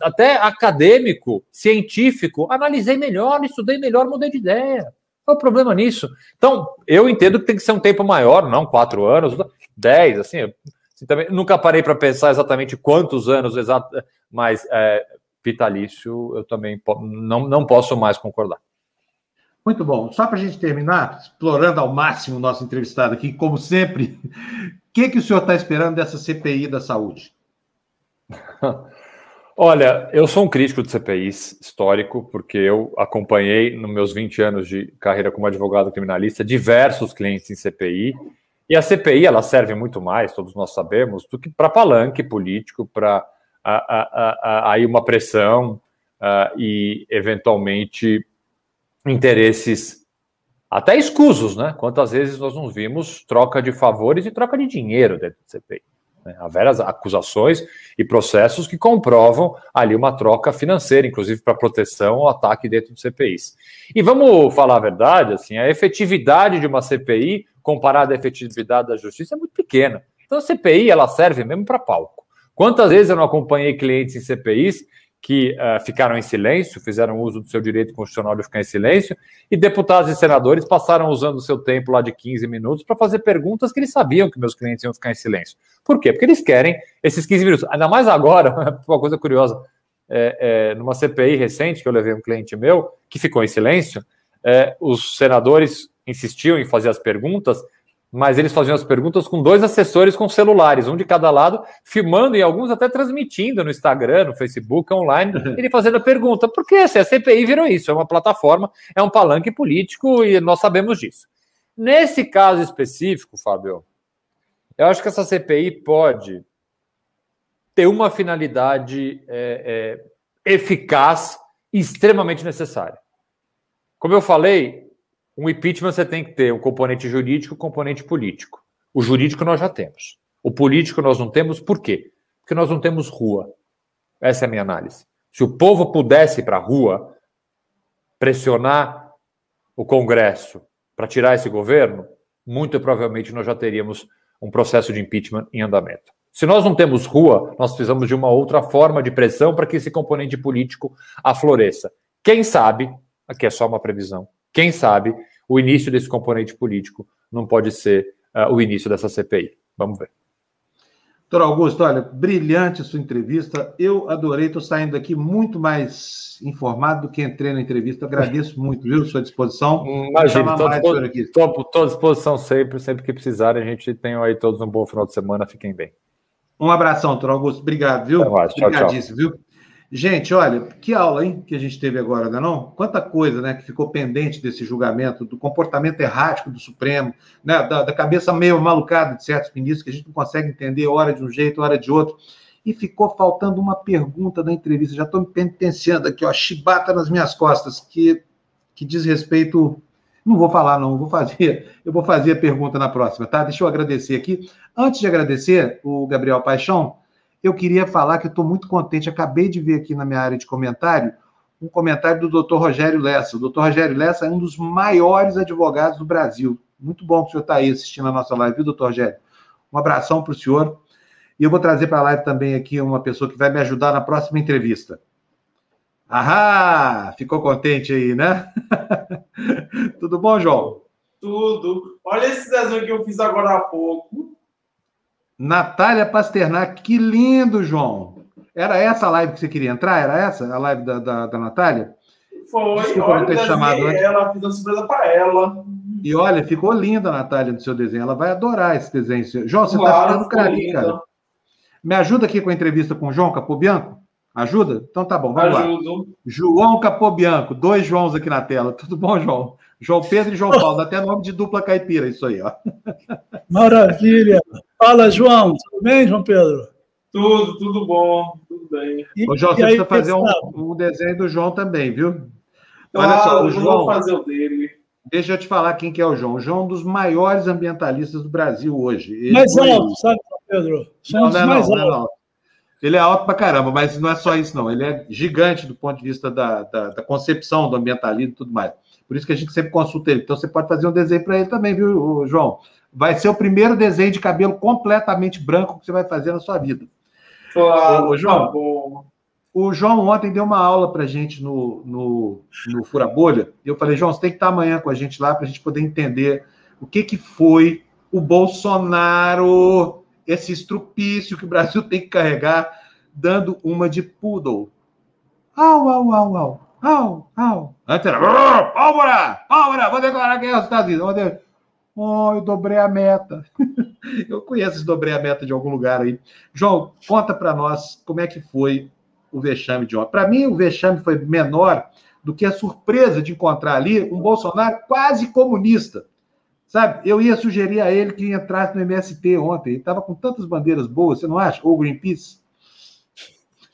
até acadêmico, científico. Analisei melhor, estudei melhor, mudei de ideia. Qual é o problema nisso? Então, eu entendo que tem que ser um tempo maior, não quatro anos, dez, assim. assim também, nunca parei para pensar exatamente quantos anos exato, mas é, vitalício eu também não, não posso mais concordar. Muito bom. Só para a gente terminar, explorando ao máximo o nosso entrevistado aqui, como sempre, o que, que o senhor está esperando dessa CPI da saúde? Olha, eu sou um crítico de CPIs histórico, porque eu acompanhei, nos meus 20 anos de carreira como advogado criminalista, diversos clientes em CPI. E a CPI ela serve muito mais, todos nós sabemos, do que para palanque político, para aí uma pressão uh, e, eventualmente, interesses até escusos, né? Quantas vezes nós não vimos troca de favores e troca de dinheiro dentro do CPI? Né? Há várias acusações e processos que comprovam ali uma troca financeira, inclusive para proteção ou ataque dentro do CPIs. E vamos falar a verdade, assim, a efetividade de uma CPI comparada à efetividade da justiça é muito pequena. Então a CPI ela serve mesmo para palco. Quantas vezes eu não acompanhei clientes em CPIs que uh, ficaram em silêncio, fizeram uso do seu direito constitucional de ficar em silêncio, e deputados e senadores passaram usando o seu tempo lá de 15 minutos para fazer perguntas que eles sabiam que meus clientes iam ficar em silêncio. Por quê? Porque eles querem esses 15 minutos. Ainda mais agora, uma coisa curiosa, é, é, numa CPI recente que eu levei um cliente meu, que ficou em silêncio, é, os senadores insistiam em fazer as perguntas, mas eles faziam as perguntas com dois assessores com celulares, um de cada lado, filmando e alguns até transmitindo no Instagram, no Facebook, online, ele fazendo a pergunta. Por que se a CPI virou isso? É uma plataforma, é um palanque político e nós sabemos disso. Nesse caso específico, Fábio, eu acho que essa CPI pode ter uma finalidade é, é, eficaz e extremamente necessária. Como eu falei, um impeachment você tem que ter um componente jurídico e um componente político. O jurídico nós já temos. O político nós não temos, por quê? Porque nós não temos rua. Essa é a minha análise. Se o povo pudesse ir para a rua pressionar o Congresso para tirar esse governo, muito provavelmente nós já teríamos um processo de impeachment em andamento. Se nós não temos rua, nós precisamos de uma outra forma de pressão para que esse componente político afloreça. Quem sabe, aqui é só uma previsão, quem sabe o início desse componente político não pode ser uh, o início dessa CPI. Vamos ver. Doutor Augusto, olha, brilhante sua entrevista. Eu adorei, estou saindo daqui muito mais informado do que entrei na entrevista. Agradeço muito, viu, sua disposição. Imagina, estou à disposição sempre, sempre que precisarem. A gente tem aí todos um bom final de semana. Fiquem bem. Um abração, doutor Augusto. Obrigado, viu? Mais, Obrigadíssimo, tchau, tchau. viu? Gente, olha, que aula, hein, que a gente teve agora, não é não? Quanta coisa, né, que ficou pendente desse julgamento, do comportamento errático do Supremo, né, da, da cabeça meio malucada de certos ministros, que a gente não consegue entender hora de um jeito, hora de outro. E ficou faltando uma pergunta da entrevista, já estou me penitenciando aqui, ó, chibata nas minhas costas, que, que diz respeito... Não vou falar, não, vou fazer, eu vou fazer a pergunta na próxima, tá? Deixa eu agradecer aqui. Antes de agradecer, o Gabriel Paixão, eu queria falar que estou muito contente. Acabei de ver aqui na minha área de comentário um comentário do Dr. Rogério Lessa. O Dr. Rogério Lessa é um dos maiores advogados do Brasil. Muito bom que o senhor está aí assistindo a nossa live, viu, doutor Rogério? Um abração para o senhor. E eu vou trazer para a live também aqui uma pessoa que vai me ajudar na próxima entrevista. Ahá! Ficou contente aí, né? Tudo bom, João? Tudo. Olha esse desenho que eu fiz agora há pouco. Natália Pasternak, que lindo, João. Era essa a live que você queria entrar? Era essa a live da, da, da Natália? Foi, Desculpa olha, ter chamado ela, fiz uma surpresa para ela. E olha, ficou linda a Natália no seu desenho. Ela vai adorar esse desenho. João, você está ficando craque, cara. Me ajuda aqui com a entrevista com o João Capobianco? Ajuda? Então tá bom, vamos Ajudo. lá. João Capobianco, dois Joãos aqui na tela. Tudo bom, João? João Pedro e João Paulo, dá até nome de dupla caipira isso aí, ó. Maravilha. Fala, João. Tudo bem, João Pedro? Tudo, tudo bom, tudo bem. E, Ô, João, você precisa fazer um, um, desenho do João também, viu? Olha ah, só, o João. Vou fazer o dele. Deixa eu te falar quem que é o João. O João é um dos maiores ambientalistas do Brasil hoje. Ele mais foi... alto, sabe, Pedro? Não, não, é mais não, não, não, Ele é alto pra caramba, mas não é só isso, não. Ele é gigante do ponto de vista da, da, da concepção do ambientalismo e tudo mais. Por isso que a gente sempre consulta ele. Então você pode fazer um desenho para ele também, viu, João? Vai ser o primeiro desenho de cabelo completamente branco que você vai fazer na sua vida. Claro, Ô, João. Tá bom. O João ontem deu uma aula para a gente no, no, no Fura Bolha. E eu falei, João, você tem que estar amanhã com a gente lá para a gente poder entender o que, que foi o Bolsonaro, esse estrupício que o Brasil tem que carregar, dando uma de poodle. Au, au, au, au. Au, au. Antes era pólvora, pólvora, vou declarar quem é os Estados Unidos. Oh, eu dobrei a meta. eu conheço, dobrei a meta de algum lugar aí. João, conta para nós como é que foi o vexame de ontem. Para mim, o vexame foi menor do que a surpresa de encontrar ali um Bolsonaro quase comunista. Sabe, eu ia sugerir a ele que entrasse no MST ontem. Ele estava com tantas bandeiras boas, você não acha? Ou Greenpeace?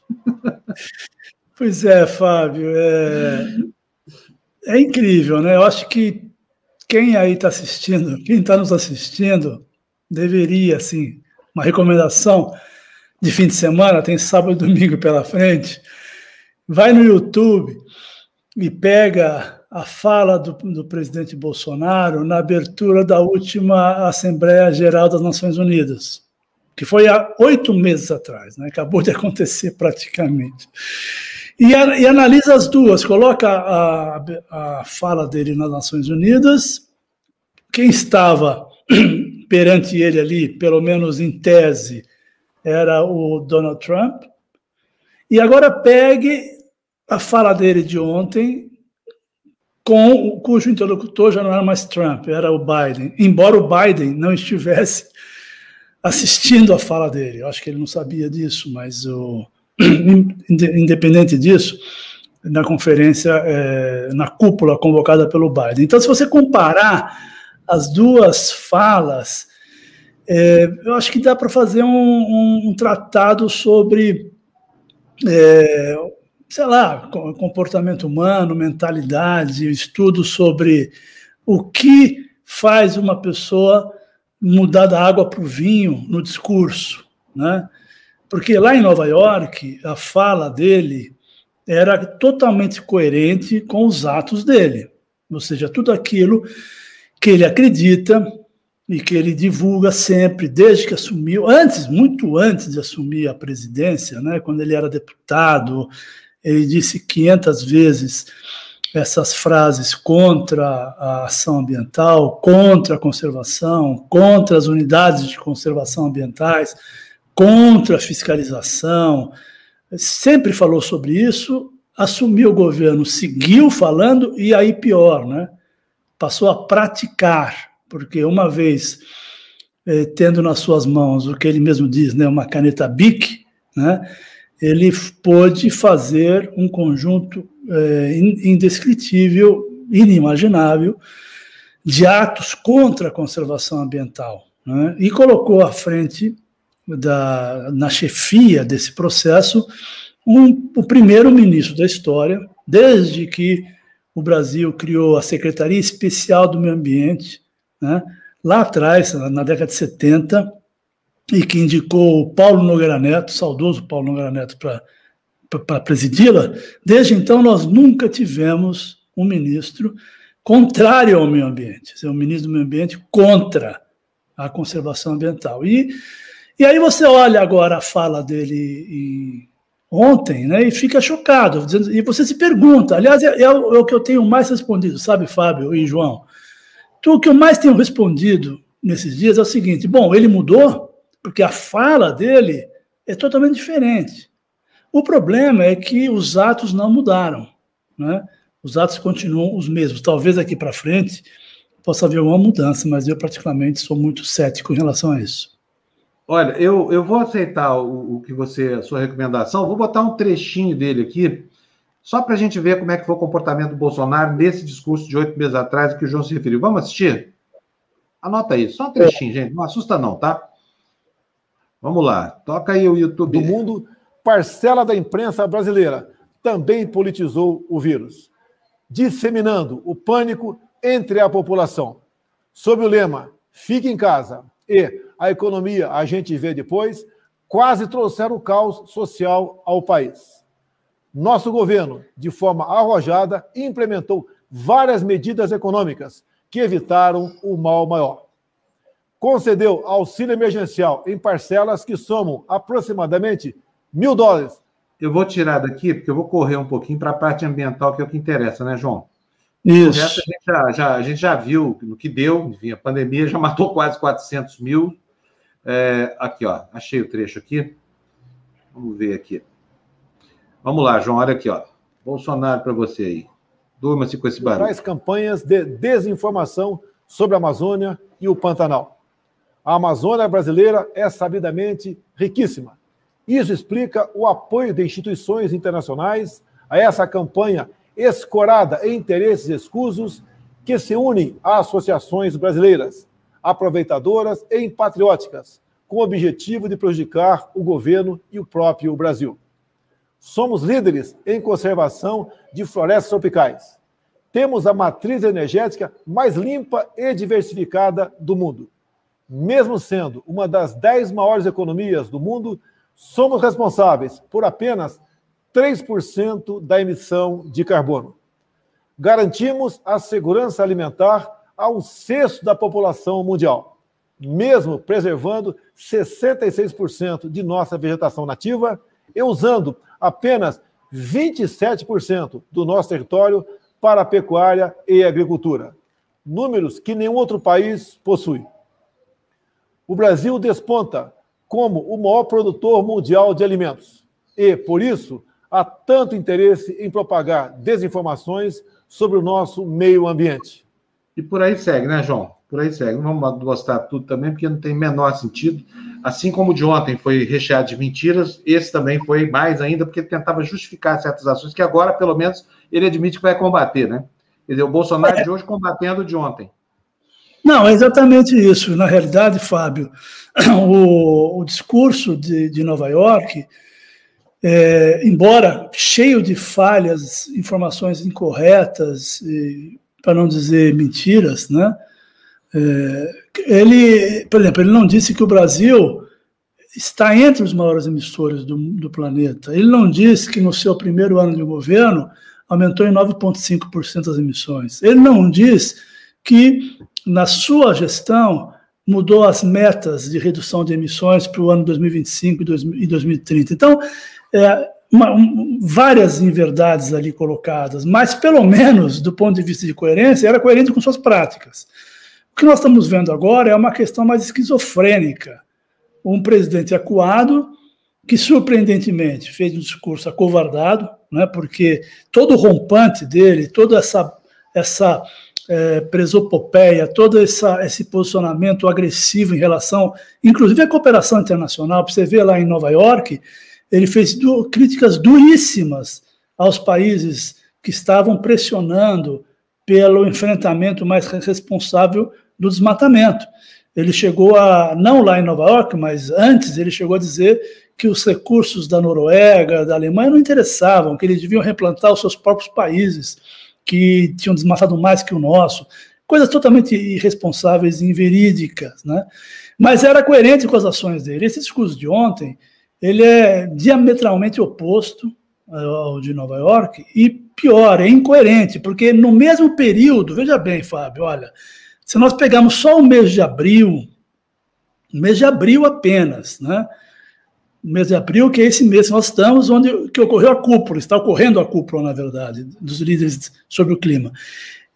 Pois é, Fábio. É, é incrível, né? Eu acho que quem aí está assistindo, quem está nos assistindo, deveria, assim, uma recomendação de fim de semana, tem sábado e domingo pela frente, vai no YouTube e pega a fala do, do, presidente Bolsonaro na abertura da última Assembleia Geral das Nações Unidas, que foi há oito meses atrás, né? acabou de acontecer praticamente. E, a, e analisa as duas, coloca a, a fala dele nas Nações Unidas, quem estava perante ele ali, pelo menos em tese, era o Donald Trump. E agora pegue a fala dele de ontem, com cujo interlocutor já não era mais Trump, era o Biden. Embora o Biden não estivesse assistindo a fala dele, eu acho que ele não sabia disso, mas o, independente disso, na conferência, é, na cúpula convocada pelo Biden. Então, se você comparar as duas falas, é, eu acho que dá para fazer um, um, um, tratado sobre, é, sei lá, comportamento humano, mentalidade, estudo sobre o que faz uma pessoa mudar da água para o vinho no discurso, né? Porque lá em Nova York, a fala dele era totalmente coerente com os atos dele, ou seja, tudo aquilo que ele acredita, e que ele divulga sempre, desde que assumiu, antes, muito antes de assumir a presidência, né, quando ele era deputado, ele disse 500 vezes essas frases contra a ação ambiental, contra a conservação, contra as unidades de conservação ambientais, contra a fiscalização, sempre falou sobre isso, assumiu o governo, seguiu falando e aí pior, né? Passou a praticar porque uma vez eh, tendo nas suas mãos o que ele mesmo diz, né, uma caneta BIC, né, ele pôde fazer um conjunto eh, indescritível, inimaginável, de atos contra a conservação ambiental. Né, e colocou à frente, da, na chefia desse processo, um, o primeiro ministro da história, desde que o Brasil criou a Secretaria Especial do Meio Ambiente, né, lá atrás, na década de 70, e que indicou o Paulo Nogueira Neto, saudoso Paulo Nogueira Neto, para presidi-la, desde então nós nunca tivemos um ministro contrário ao meio ambiente, um ministro do meio ambiente contra a conservação ambiental. E, e aí você olha agora a fala dele em, ontem, né, e fica chocado, e você se pergunta, aliás, é, é, o, é o que eu tenho mais respondido, sabe, Fábio e João? O que eu mais tenho respondido nesses dias é o seguinte: bom, ele mudou, porque a fala dele é totalmente diferente. O problema é que os atos não mudaram. Né? Os atos continuam os mesmos. Talvez aqui para frente possa haver uma mudança, mas eu, particularmente, sou muito cético em relação a isso. Olha, eu, eu vou aceitar o, o que você, a sua recomendação, vou botar um trechinho dele aqui, só para a gente ver como é que foi o comportamento do Bolsonaro nesse discurso de oito meses atrás que o João se referiu. Vamos assistir? Anota aí, só um trechinho, gente. Não assusta, não, tá? Vamos lá, toca aí o YouTube. Do mundo, parcela da imprensa brasileira também politizou o vírus, disseminando o pânico entre a população. Sob o lema Fique em casa e a economia a gente vê depois, quase trouxeram o caos social ao país. Nosso governo, de forma arrojada, implementou várias medidas econômicas que evitaram o mal maior. Concedeu auxílio emergencial em parcelas que somam aproximadamente mil dólares. Eu vou tirar daqui, porque eu vou correr um pouquinho para a parte ambiental, que é o que interessa, né, João? Isso. a, gente já, já, a gente já viu no que deu, enfim, a pandemia já matou quase 400 mil. É, aqui, ó, achei o trecho aqui. Vamos ver aqui. Vamos lá, João, olha aqui, ó. Bolsonaro para você aí. Durma-se com esse barulho. Traz campanhas de desinformação sobre a Amazônia e o Pantanal. A Amazônia brasileira é sabidamente riquíssima. Isso explica o apoio de instituições internacionais a essa campanha escorada em interesses escusos que se unem a associações brasileiras, aproveitadoras e patrióticas, com o objetivo de prejudicar o governo e o próprio Brasil. Somos líderes em conservação de florestas tropicais. Temos a matriz energética mais limpa e diversificada do mundo. Mesmo sendo uma das dez maiores economias do mundo, somos responsáveis por apenas 3% da emissão de carbono. Garantimos a segurança alimentar a um sexto da população mundial, mesmo preservando 66% de nossa vegetação nativa e usando apenas 27% do nosso território para a pecuária e agricultura, números que nenhum outro país possui. O Brasil desponta como o maior produtor mundial de alimentos e, por isso, há tanto interesse em propagar desinformações sobre o nosso meio ambiente. E por aí segue, né, João? Por aí segue. Não vamos gostar tudo também, porque não tem menor sentido. Assim como o de ontem foi recheado de mentiras, esse também foi mais ainda, porque ele tentava justificar certas ações que agora, pelo menos, ele admite que vai combater, né? Quer dizer, o Bolsonaro de hoje combatendo o de ontem. Não, é exatamente isso. Na realidade, Fábio, o, o discurso de, de, Nova York, é, embora cheio de falhas, informações incorretas, para não dizer mentiras, né? É, ele, por exemplo, ele não disse que o Brasil está entre os maiores emissores do, do planeta. Ele não disse que no seu primeiro ano de governo aumentou em 9,5% as emissões. Ele não diz que na sua gestão mudou as metas de redução de emissões para o ano 2025 e 2030. Então, é, uma, um, várias inverdades ali colocadas, mas pelo menos do ponto de vista de coerência, era coerente com suas práticas. O que nós estamos vendo agora é uma questão mais esquizofrênica. Um presidente acuado, que surpreendentemente fez um discurso acovardado, né, porque todo o rompante dele, toda essa, essa é, presopopeia, todo essa, esse posicionamento agressivo em relação, inclusive à cooperação internacional, para você ver lá em Nova York, ele fez du críticas duríssimas aos países que estavam pressionando pelo enfrentamento mais responsável do desmatamento. Ele chegou a, não lá em Nova York, mas antes, ele chegou a dizer que os recursos da Noruega, da Alemanha não interessavam, que eles deviam replantar os seus próprios países, que tinham desmatado mais que o nosso. Coisas totalmente irresponsáveis e inverídicas, né? Mas era coerente com as ações dele. Esse discurso de ontem, ele é diametralmente oposto ao de Nova York e pior, é incoerente, porque no mesmo período, veja bem, Fábio, olha, se nós pegarmos só o mês de abril, o mês de abril apenas, né? O mês de abril, que é esse mês que nós estamos, onde que ocorreu a cúpula, está ocorrendo a cúpula, na verdade, dos líderes sobre o clima.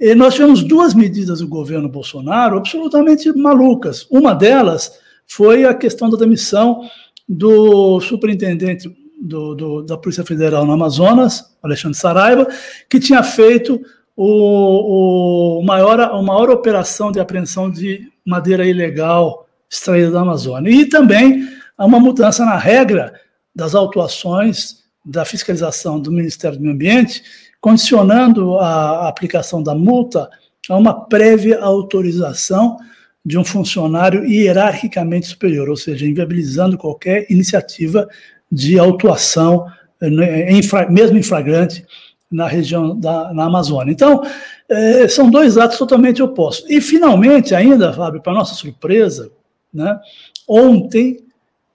E nós tivemos duas medidas do governo Bolsonaro absolutamente malucas. Uma delas foi a questão da demissão do superintendente do, do, da Polícia Federal no Amazonas, Alexandre Saraiva, que tinha feito o, o maior, a maior operação de apreensão de madeira ilegal extraída da Amazônia. E também uma mudança na regra das autuações da fiscalização do Ministério do Meio Ambiente, condicionando a aplicação da multa a uma prévia autorização de um funcionário hierarquicamente superior, ou seja, inviabilizando qualquer iniciativa de autuação, né, mesmo em flagrante, na região da na Amazônia. Então, é, são dois atos totalmente opostos. E, finalmente, ainda, Fábio, para nossa surpresa, né, ontem,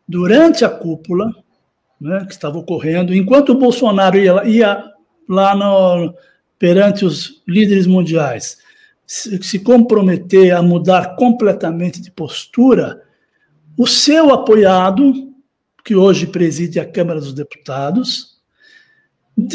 durante a cúpula né, que estava ocorrendo, enquanto o Bolsonaro ia, ia lá no, perante os líderes mundiais se, comprometer a mudar completamente de postura, o seu apoiado, que hoje preside a Câmara dos Deputados,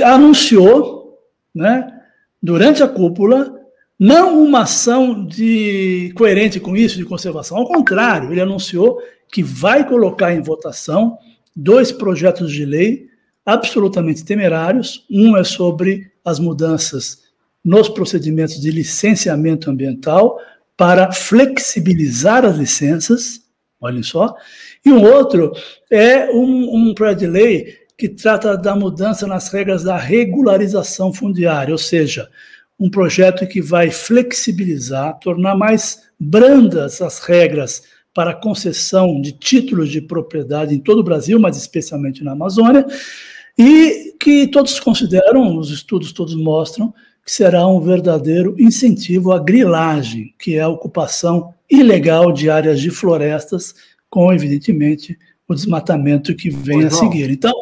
anunciou, né, durante a cúpula, não uma ação de coerente com isso de conservação, ao contrário, ele anunciou que vai colocar em votação dois projetos de lei absolutamente temerários. Um é sobre as mudanças nos procedimentos de licenciamento ambiental para flexibilizar as licenças, olhem só, e um outro é um, um projeto de lei que trata da mudança nas regras da regularização fundiária, ou seja, um projeto que vai flexibilizar, tornar mais brandas as regras para concessão de títulos de propriedade em todo o Brasil, mas especialmente na Amazônia, e que todos consideram, os estudos todos mostram, que será um verdadeiro incentivo à grilagem, que é a ocupação ilegal de áreas de florestas, com, evidentemente, o desmatamento que vem a seguir. Então,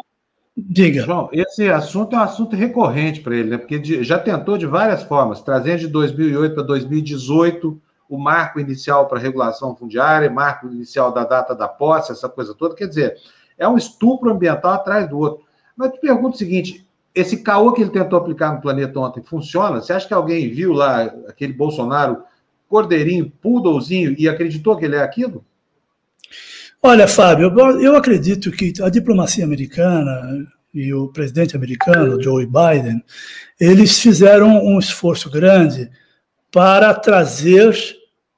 diga. João, esse assunto é um assunto recorrente para ele, né? porque já tentou de várias formas, trazendo de 2008 para 2018 o marco inicial para regulação fundiária, marco inicial da data da posse, essa coisa toda. Quer dizer, é um estupro ambiental atrás do outro. Mas te pergunto o seguinte: esse caô que ele tentou aplicar no planeta ontem funciona? Você acha que alguém viu lá aquele Bolsonaro cordeirinho, poodlezinho e acreditou que ele é aquilo? Olha, Fábio, eu acredito que a diplomacia americana e o presidente americano, Joe Biden, eles fizeram um esforço grande para trazer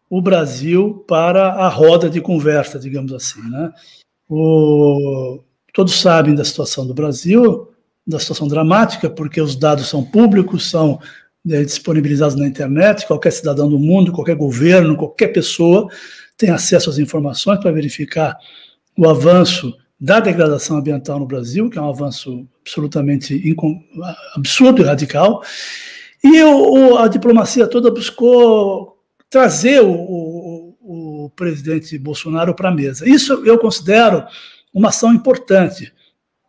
o Brasil para a roda de conversa, digamos assim. Né? O, todos sabem da situação do Brasil, da situação dramática, porque os dados são públicos, são é, disponibilizados na internet, qualquer cidadão do mundo, qualquer governo, qualquer pessoa tem acesso às informações para verificar o avanço da degradação ambiental no Brasil, que é um avanço absolutamente absurdo e radical. E o, a diplomacia toda buscou trazer o, o, o presidente Bolsonaro para a mesa. Isso eu considero uma ação importante.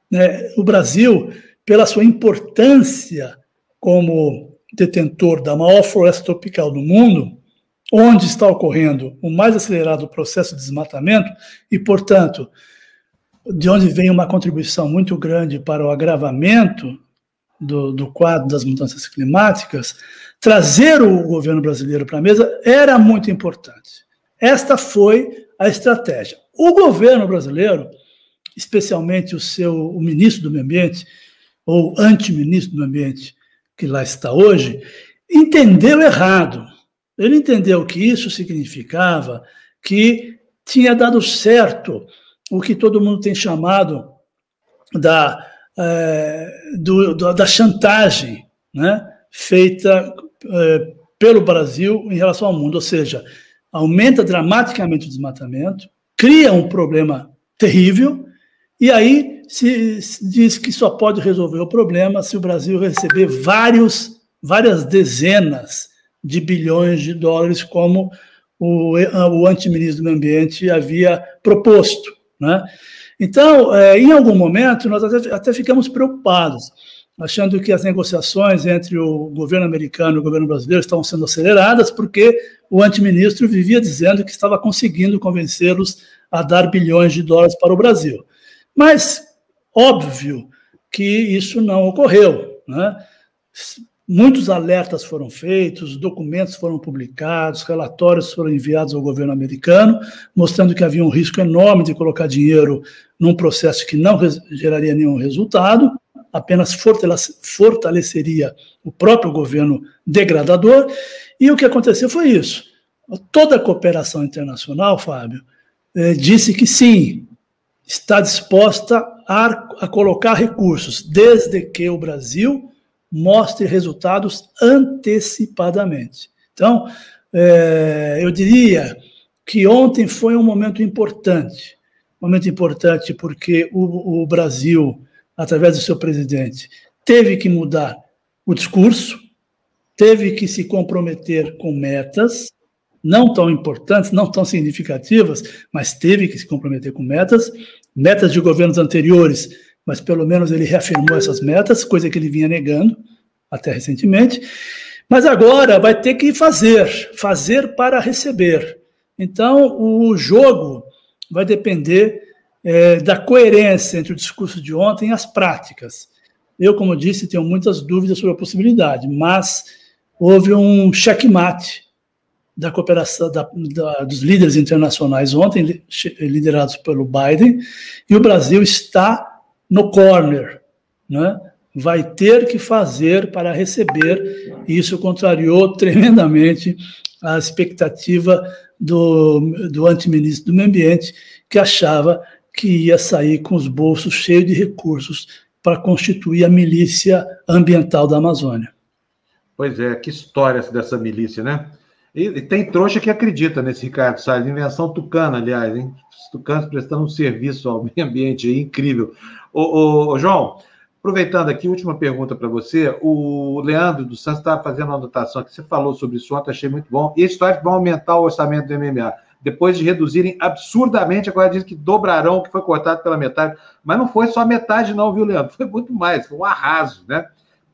Né? O Brasil, pela sua importância como detentor da maior floresta tropical do mundo, onde está ocorrendo o mais acelerado processo de desmatamento e, portanto, de onde vem uma contribuição muito grande para o agravamento do, do quadro das mudanças climáticas, trazer o governo brasileiro para a mesa era muito importante. Esta foi a estratégia. O governo brasileiro, especialmente o seu o ministro do Meio Ambiente, ou anti-ministro do Ambiente, que lá está hoje, entendeu errado. Ele entendeu que isso significava que tinha dado certo o que todo mundo tem chamado da, é, do, da chantagem né, feita é, pelo Brasil em relação ao mundo, ou seja, aumenta dramaticamente o desmatamento, cria um problema terrível, e aí se, diz que só pode resolver o problema se o Brasil receber vários, várias dezenas de bilhões de dólares, como o, o antiministro do Meio Ambiente havia proposto. Né? Então, é, em algum momento, nós até, até ficamos preocupados, achando que as negociações entre o governo americano e o governo brasileiro estavam sendo aceleradas, porque o antiministro vivia dizendo que estava conseguindo convencê-los a dar bilhões de dólares para o Brasil. Mas, óbvio que isso não ocorreu. Né? Muitos alertas foram feitos, documentos foram publicados, relatórios foram enviados ao governo americano, mostrando que havia um risco enorme de colocar dinheiro num processo que não geraria nenhum resultado, apenas fortaleceria o próprio governo degradador. E o que aconteceu foi isso. Toda a cooperação internacional, Fábio, eh, disse que sim, está disposta a, a colocar recursos, desde que o Brasil mostre resultados antecipadamente. Então, é, eu diria que ontem foi um momento importante. Momento importante porque o, o Brasil, através do seu presidente, teve que mudar o discurso, teve que se comprometer com metas, não tão importantes, não tão significativas, mas teve que se comprometer com metas, metas de governos anteriores, mas pelo menos ele reafirmou essas metas, coisa que ele vinha negando até recentemente. Mas agora vai ter que fazer, fazer para receber. Então, o jogo vai depender é, da coerência entre o discurso de ontem e as práticas. Eu, como disse, tenho muitas dúvidas sobre a possibilidade, mas houve um checkmate da cooperação da, da, dos líderes internacionais ontem, liderados pelo Biden, e o Brasil está no corner, né? vai ter que fazer para receber, e isso contrariou tremendamente a expectativa do, do antiministro do Meio Ambiente, que achava que ia sair com os bolsos cheios de recursos para constituir a milícia ambiental da Amazônia. Pois é, que história dessa milícia, né? E, e, tem trouxa que acredita nesse Ricardo Salles, invenção tucana, aliás, hein? Os tucanos prestando um serviço ao meio ambiente aí, incrível. Ô, ô, ô, João, aproveitando aqui, última pergunta para você. O Leandro dos Santos estava fazendo uma anotação que você falou sobre isso ontem, achei muito bom. E a história que aumentar o orçamento do MMA. Depois de reduzirem absurdamente, agora diz que dobrarão o que foi cortado pela metade. Mas não foi só metade, não, viu, Leandro? Foi muito mais, foi um arraso, né?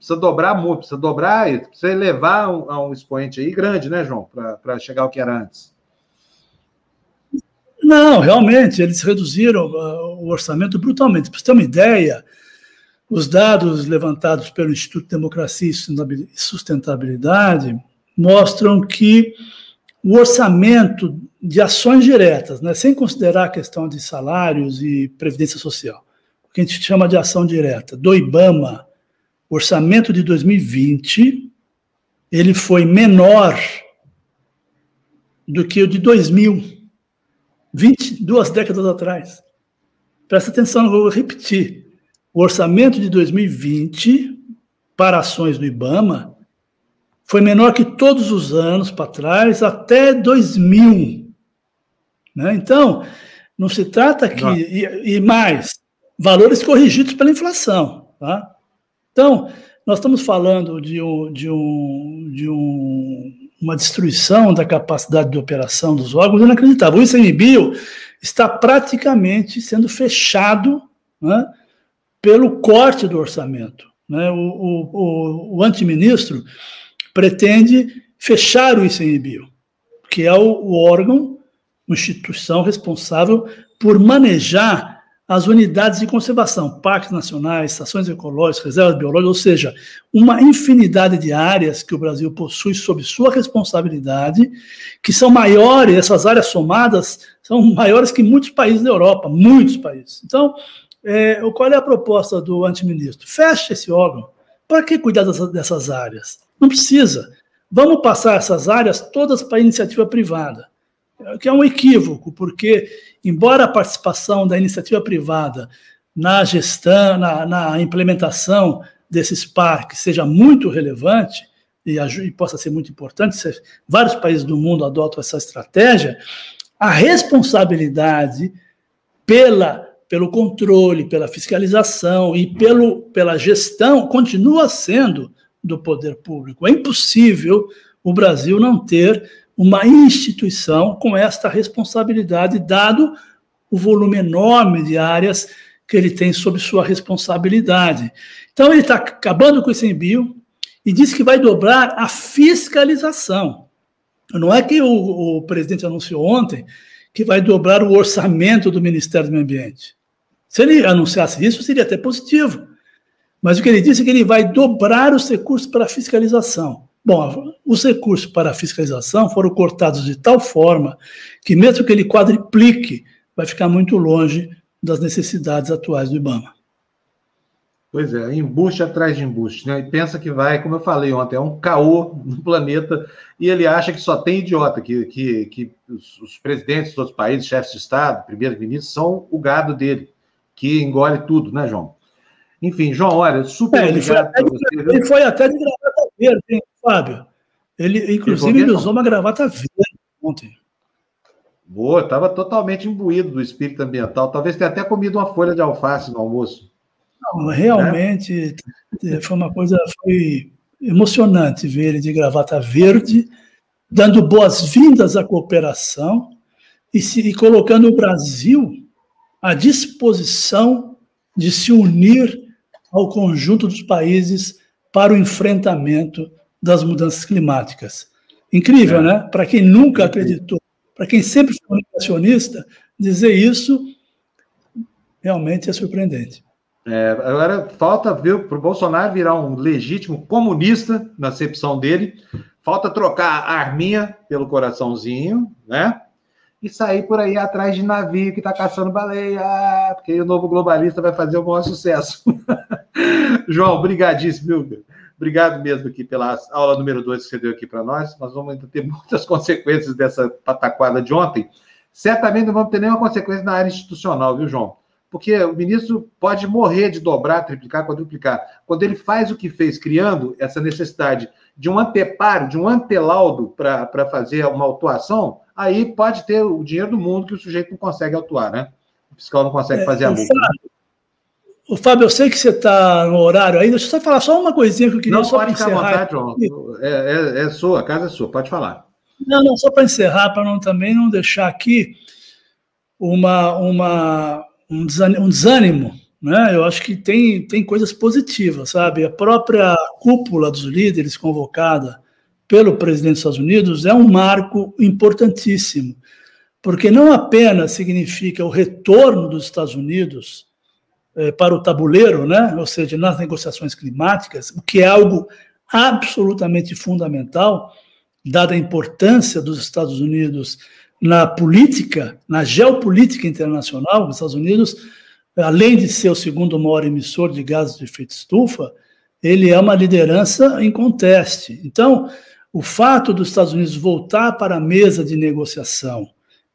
Precisa dobrar muito, precisa dobrar, precisa elevar um, a um expoente aí grande, né, João, para chegar ao que era antes. Não, realmente, eles reduziram uh, o orçamento brutalmente. Para você ter uma ideia, os dados levantados pelo Instituto de Democracia e Sustentabilidade mostram que o orçamento de ações diretas, né, sem considerar a questão de salários e previdência social, o que a gente chama de ação direta, do IBAMA, o orçamento de 2020 ele foi menor do que o de 2000, 22 décadas atrás. Presta atenção, eu vou repetir. O orçamento de 2020 para ações do IBAMA foi menor que todos os anos para trás até 2000. Né? Então, não se trata aqui, e, e mais, valores corrigidos pela inflação. Tá? Então, nós estamos falando de, um, de, um, de um, uma destruição da capacidade de operação dos órgãos inacreditável. O ICMBio está praticamente sendo fechado né, pelo corte do orçamento. Né? O, o, o, o antiministro pretende fechar o ICMBio, que é o, o órgão, instituição responsável por manejar as unidades de conservação, parques nacionais, estações ecológicas, reservas biológicas, ou seja, uma infinidade de áreas que o Brasil possui sob sua responsabilidade, que são maiores, essas áreas somadas são maiores que muitos países da Europa, muitos países. Então, é, qual é a proposta do antiministro? Feche esse órgão. Para que cuidar dessas, dessas áreas? Não precisa. Vamos passar essas áreas todas para iniciativa privada que é um equívoco, porque, embora a participação da iniciativa privada na gestão, na, na implementação desses parques seja muito relevante e, e possa ser muito importante, se vários países do mundo adotam essa estratégia, a responsabilidade pela, pelo controle, pela fiscalização e pelo, pela gestão continua sendo do poder público. É impossível o Brasil não ter uma instituição com esta responsabilidade, dado o volume enorme de áreas que ele tem sob sua responsabilidade. Então, ele está acabando com esse envio e diz que vai dobrar a fiscalização. Não é que o, o presidente anunciou ontem que vai dobrar o orçamento do Ministério do Meio Ambiente. Se ele anunciasse isso, seria até positivo. Mas o que ele disse é que ele vai dobrar os recursos para fiscalização. Bom, os recursos para fiscalização foram cortados de tal forma que, mesmo que ele quadriplique, vai ficar muito longe das necessidades atuais do IBAMA. Pois é, embuste atrás de embuste, né? E pensa que vai, como eu falei ontem, é um caô no planeta e ele acha que só tem idiota, que, que, que os, presidentes dos outros países, chefes de Estado, primeiros ministros, são o gado dele, que engole tudo, né, João? Enfim, João, olha, super é, ele obrigado foi até, você, Ele foi até de gravata verde, hein, Fábio? Ele, inclusive, ele, usou uma gravata verde ontem. Boa, estava totalmente imbuído do espírito ambiental. Talvez tenha até comido uma folha de alface no almoço. Não, realmente é? foi uma coisa foi emocionante ver ele de gravata verde, dando boas-vindas à cooperação e, se, e colocando o Brasil à disposição de se unir ao conjunto dos países para o enfrentamento das mudanças climáticas. Incrível, é. né? Para quem nunca acreditou, para quem sempre foi negacionista, dizer isso realmente é surpreendente. É, agora falta ver para o Bolsonaro virar um legítimo comunista, na acepção dele. Falta trocar a arminha pelo coraçãozinho, né? E sair por aí atrás de navio que está caçando baleia, porque o novo globalista vai fazer o maior sucesso. João, brigadíssimo, viu? Obrigado mesmo aqui pela aula número 2 que você deu aqui para nós. Nós vamos ainda ter muitas consequências dessa pataquada de ontem. Certamente não vamos ter nenhuma consequência na área institucional, viu, João? porque o ministro pode morrer de dobrar, triplicar, quadruplicar. Quando ele faz o que fez, criando essa necessidade de um anteparo, de um antelaudo para fazer uma autuação, aí pode ter o dinheiro do mundo que o sujeito não consegue autuar, né? O fiscal não consegue é, fazer a multa. O Fábio, eu sei que você está no horário aí, deixa eu só falar só uma coisinha que eu queria não, só pode ficar à vontade, João. É, é, é sua, a casa é sua, pode falar. Não, não, só para encerrar, para não, também não deixar aqui uma, uma, um desânimo, um desânimo né? Eu acho que tem, tem coisas positivas, sabe? A própria cúpula dos líderes convocada pelo presidente dos Estados Unidos é um marco importantíssimo, porque não apenas significa o retorno dos Estados Unidos para o tabuleiro, né? ou seja, nas negociações climáticas, o que é algo absolutamente fundamental, dada a importância dos Estados Unidos na política, na geopolítica internacional, os Estados Unidos, além de ser o segundo maior emissor de gases de efeito estufa, ele é uma liderança em conteste. Então, o fato dos Estados Unidos voltar para a mesa de negociação,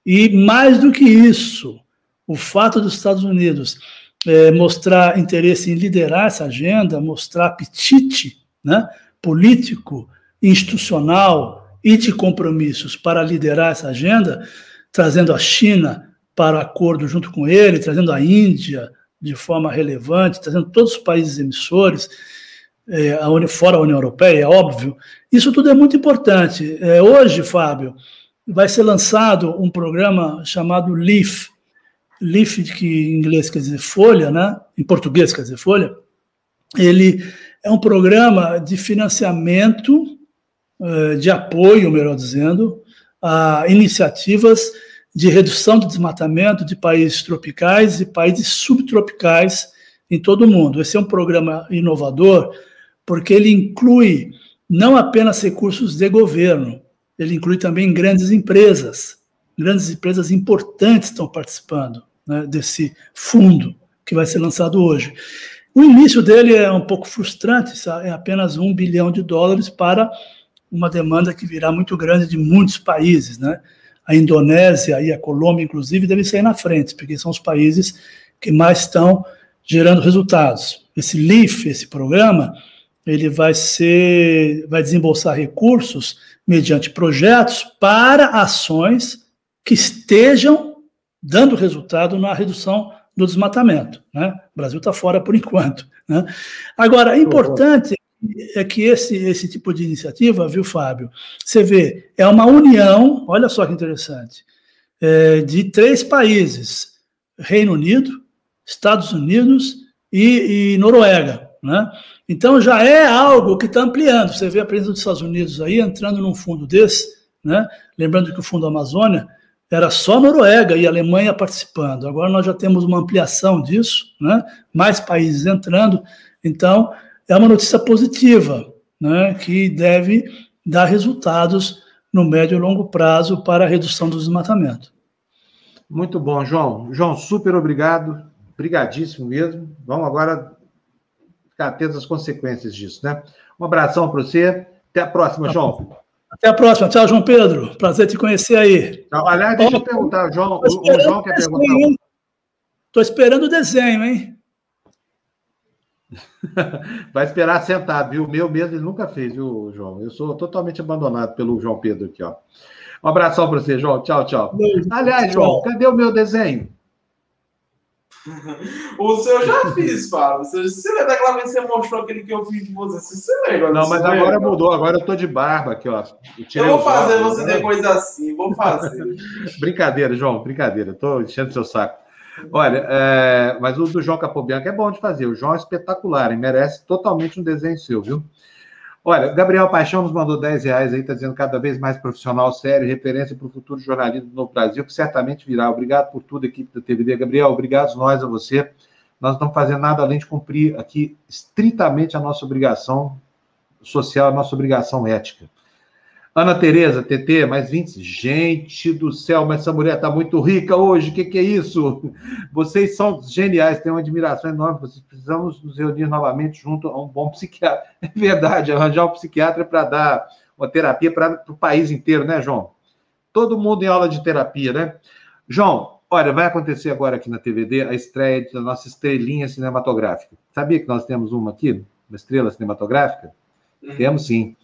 e mais do que isso, o fato dos Estados Unidos é, mostrar interesse em liderar essa agenda, mostrar apetite né, político, institucional, e de compromissos para liderar essa agenda, trazendo a China para acordo junto com ele, trazendo a Índia de forma relevante, trazendo todos os países emissores, é, fora a União Europeia, é óbvio. Isso tudo é muito importante. É, hoje, Fábio, vai ser lançado um programa chamado LEAF, LEAF, que em inglês quer dizer folha, né? em português quer dizer folha, ele é um programa de financiamento eh, de apoio, melhor dizendo, a iniciativas de redução do desmatamento de países tropicais e países subtropicais em todo o mundo. Esse é um programa inovador porque ele inclui não apenas recursos de governo, ele inclui também grandes empresas. Grandes empresas importantes estão participando né, desse fundo que vai ser lançado hoje. O início dele é um pouco frustrante, é apenas um bilhão de dólares para uma demanda que virá muito grande de muitos países, né? A Indonésia e a Colômbia, inclusive, devem sair na frente, porque são os países que mais estão gerando resultados. Esse LIF, esse programa, ele vai ser, vai desembolsar recursos mediante projetos para ações que estejam dando resultado na redução do desmatamento. Né? O Brasil está fora por enquanto. Né? Agora, é importante é que esse, esse tipo de iniciativa, viu, Fábio? Você vê, é uma união, olha só que interessante, é, de três países: Reino Unido, Estados Unidos e, e Noruega. Né? Então já é algo que está ampliando. Você vê a presença dos Estados Unidos aí entrando num fundo desse, né? lembrando que o Fundo Amazônia era só Noruega e Alemanha participando. Agora nós já temos uma ampliação disso, né? mais países entrando Então, é uma notícia positiva, né, que deve dar resultados no médio e longo prazo para a redução do desmatamento. Muito bom, João. João, super obrigado. Obrigadíssimo mesmo. Vamos agora ficar atentos às consequências disso, né? Um abração para você. Até a próxima, tá João. Até a próxima. Tchau, João Pedro. Prazer te conhecer aí. Aliás, deixa eu perguntar, João. O João quer perguntar. Estou esperando o desenho, hein? Vai esperar sentado, viu? O meu mesmo ele nunca fez, viu, João? Eu sou totalmente abandonado pelo João Pedro aqui, ó. Um abração para você, João. Tchau, tchau. Aliás, João, cadê o meu desenho? o seu eu já fiz, Fábio. Você, você lembra daquela vez que você mostrou aquele que eu fiz de você? Você lembra? Não, mas agora mudou. Agora eu tô de barba aqui, ó. Eu, eu vou fazer você né? depois assim. Vou fazer. brincadeira, João. Brincadeira. Tô enchendo seu saco. Olha, é, mas o do João Capobianco é bom de fazer. O João é espetacular e merece totalmente um desenho seu, viu? Olha, Gabriel Paixão nos mandou 10 reais aí, está dizendo cada vez mais profissional, sério, referência para o futuro jornalismo no Brasil, que certamente virá. Obrigado por tudo, equipe da TVD. Gabriel, obrigado nós a você. Nós não estamos fazendo nada além de cumprir aqui estritamente a nossa obrigação social, a nossa obrigação ética. Ana Tereza, TT, mais 20. Gente do céu, mas essa mulher está muito rica hoje, o que, que, é isso? Vocês são geniais, tenho uma admiração enorme. Vocês precisamos nos reunir novamente junto a um bom psiquiatra. É verdade, arranjar um psiquiatra para dar uma terapia para o país inteiro, né, João? Todo mundo em aula de terapia, né? João, olha, vai acontecer agora aqui na TVD a estreia da nossa estrelinha cinematográfica. Sabia que nós temos uma aqui, uma estrela cinematográfica? Uhum. Temos sim.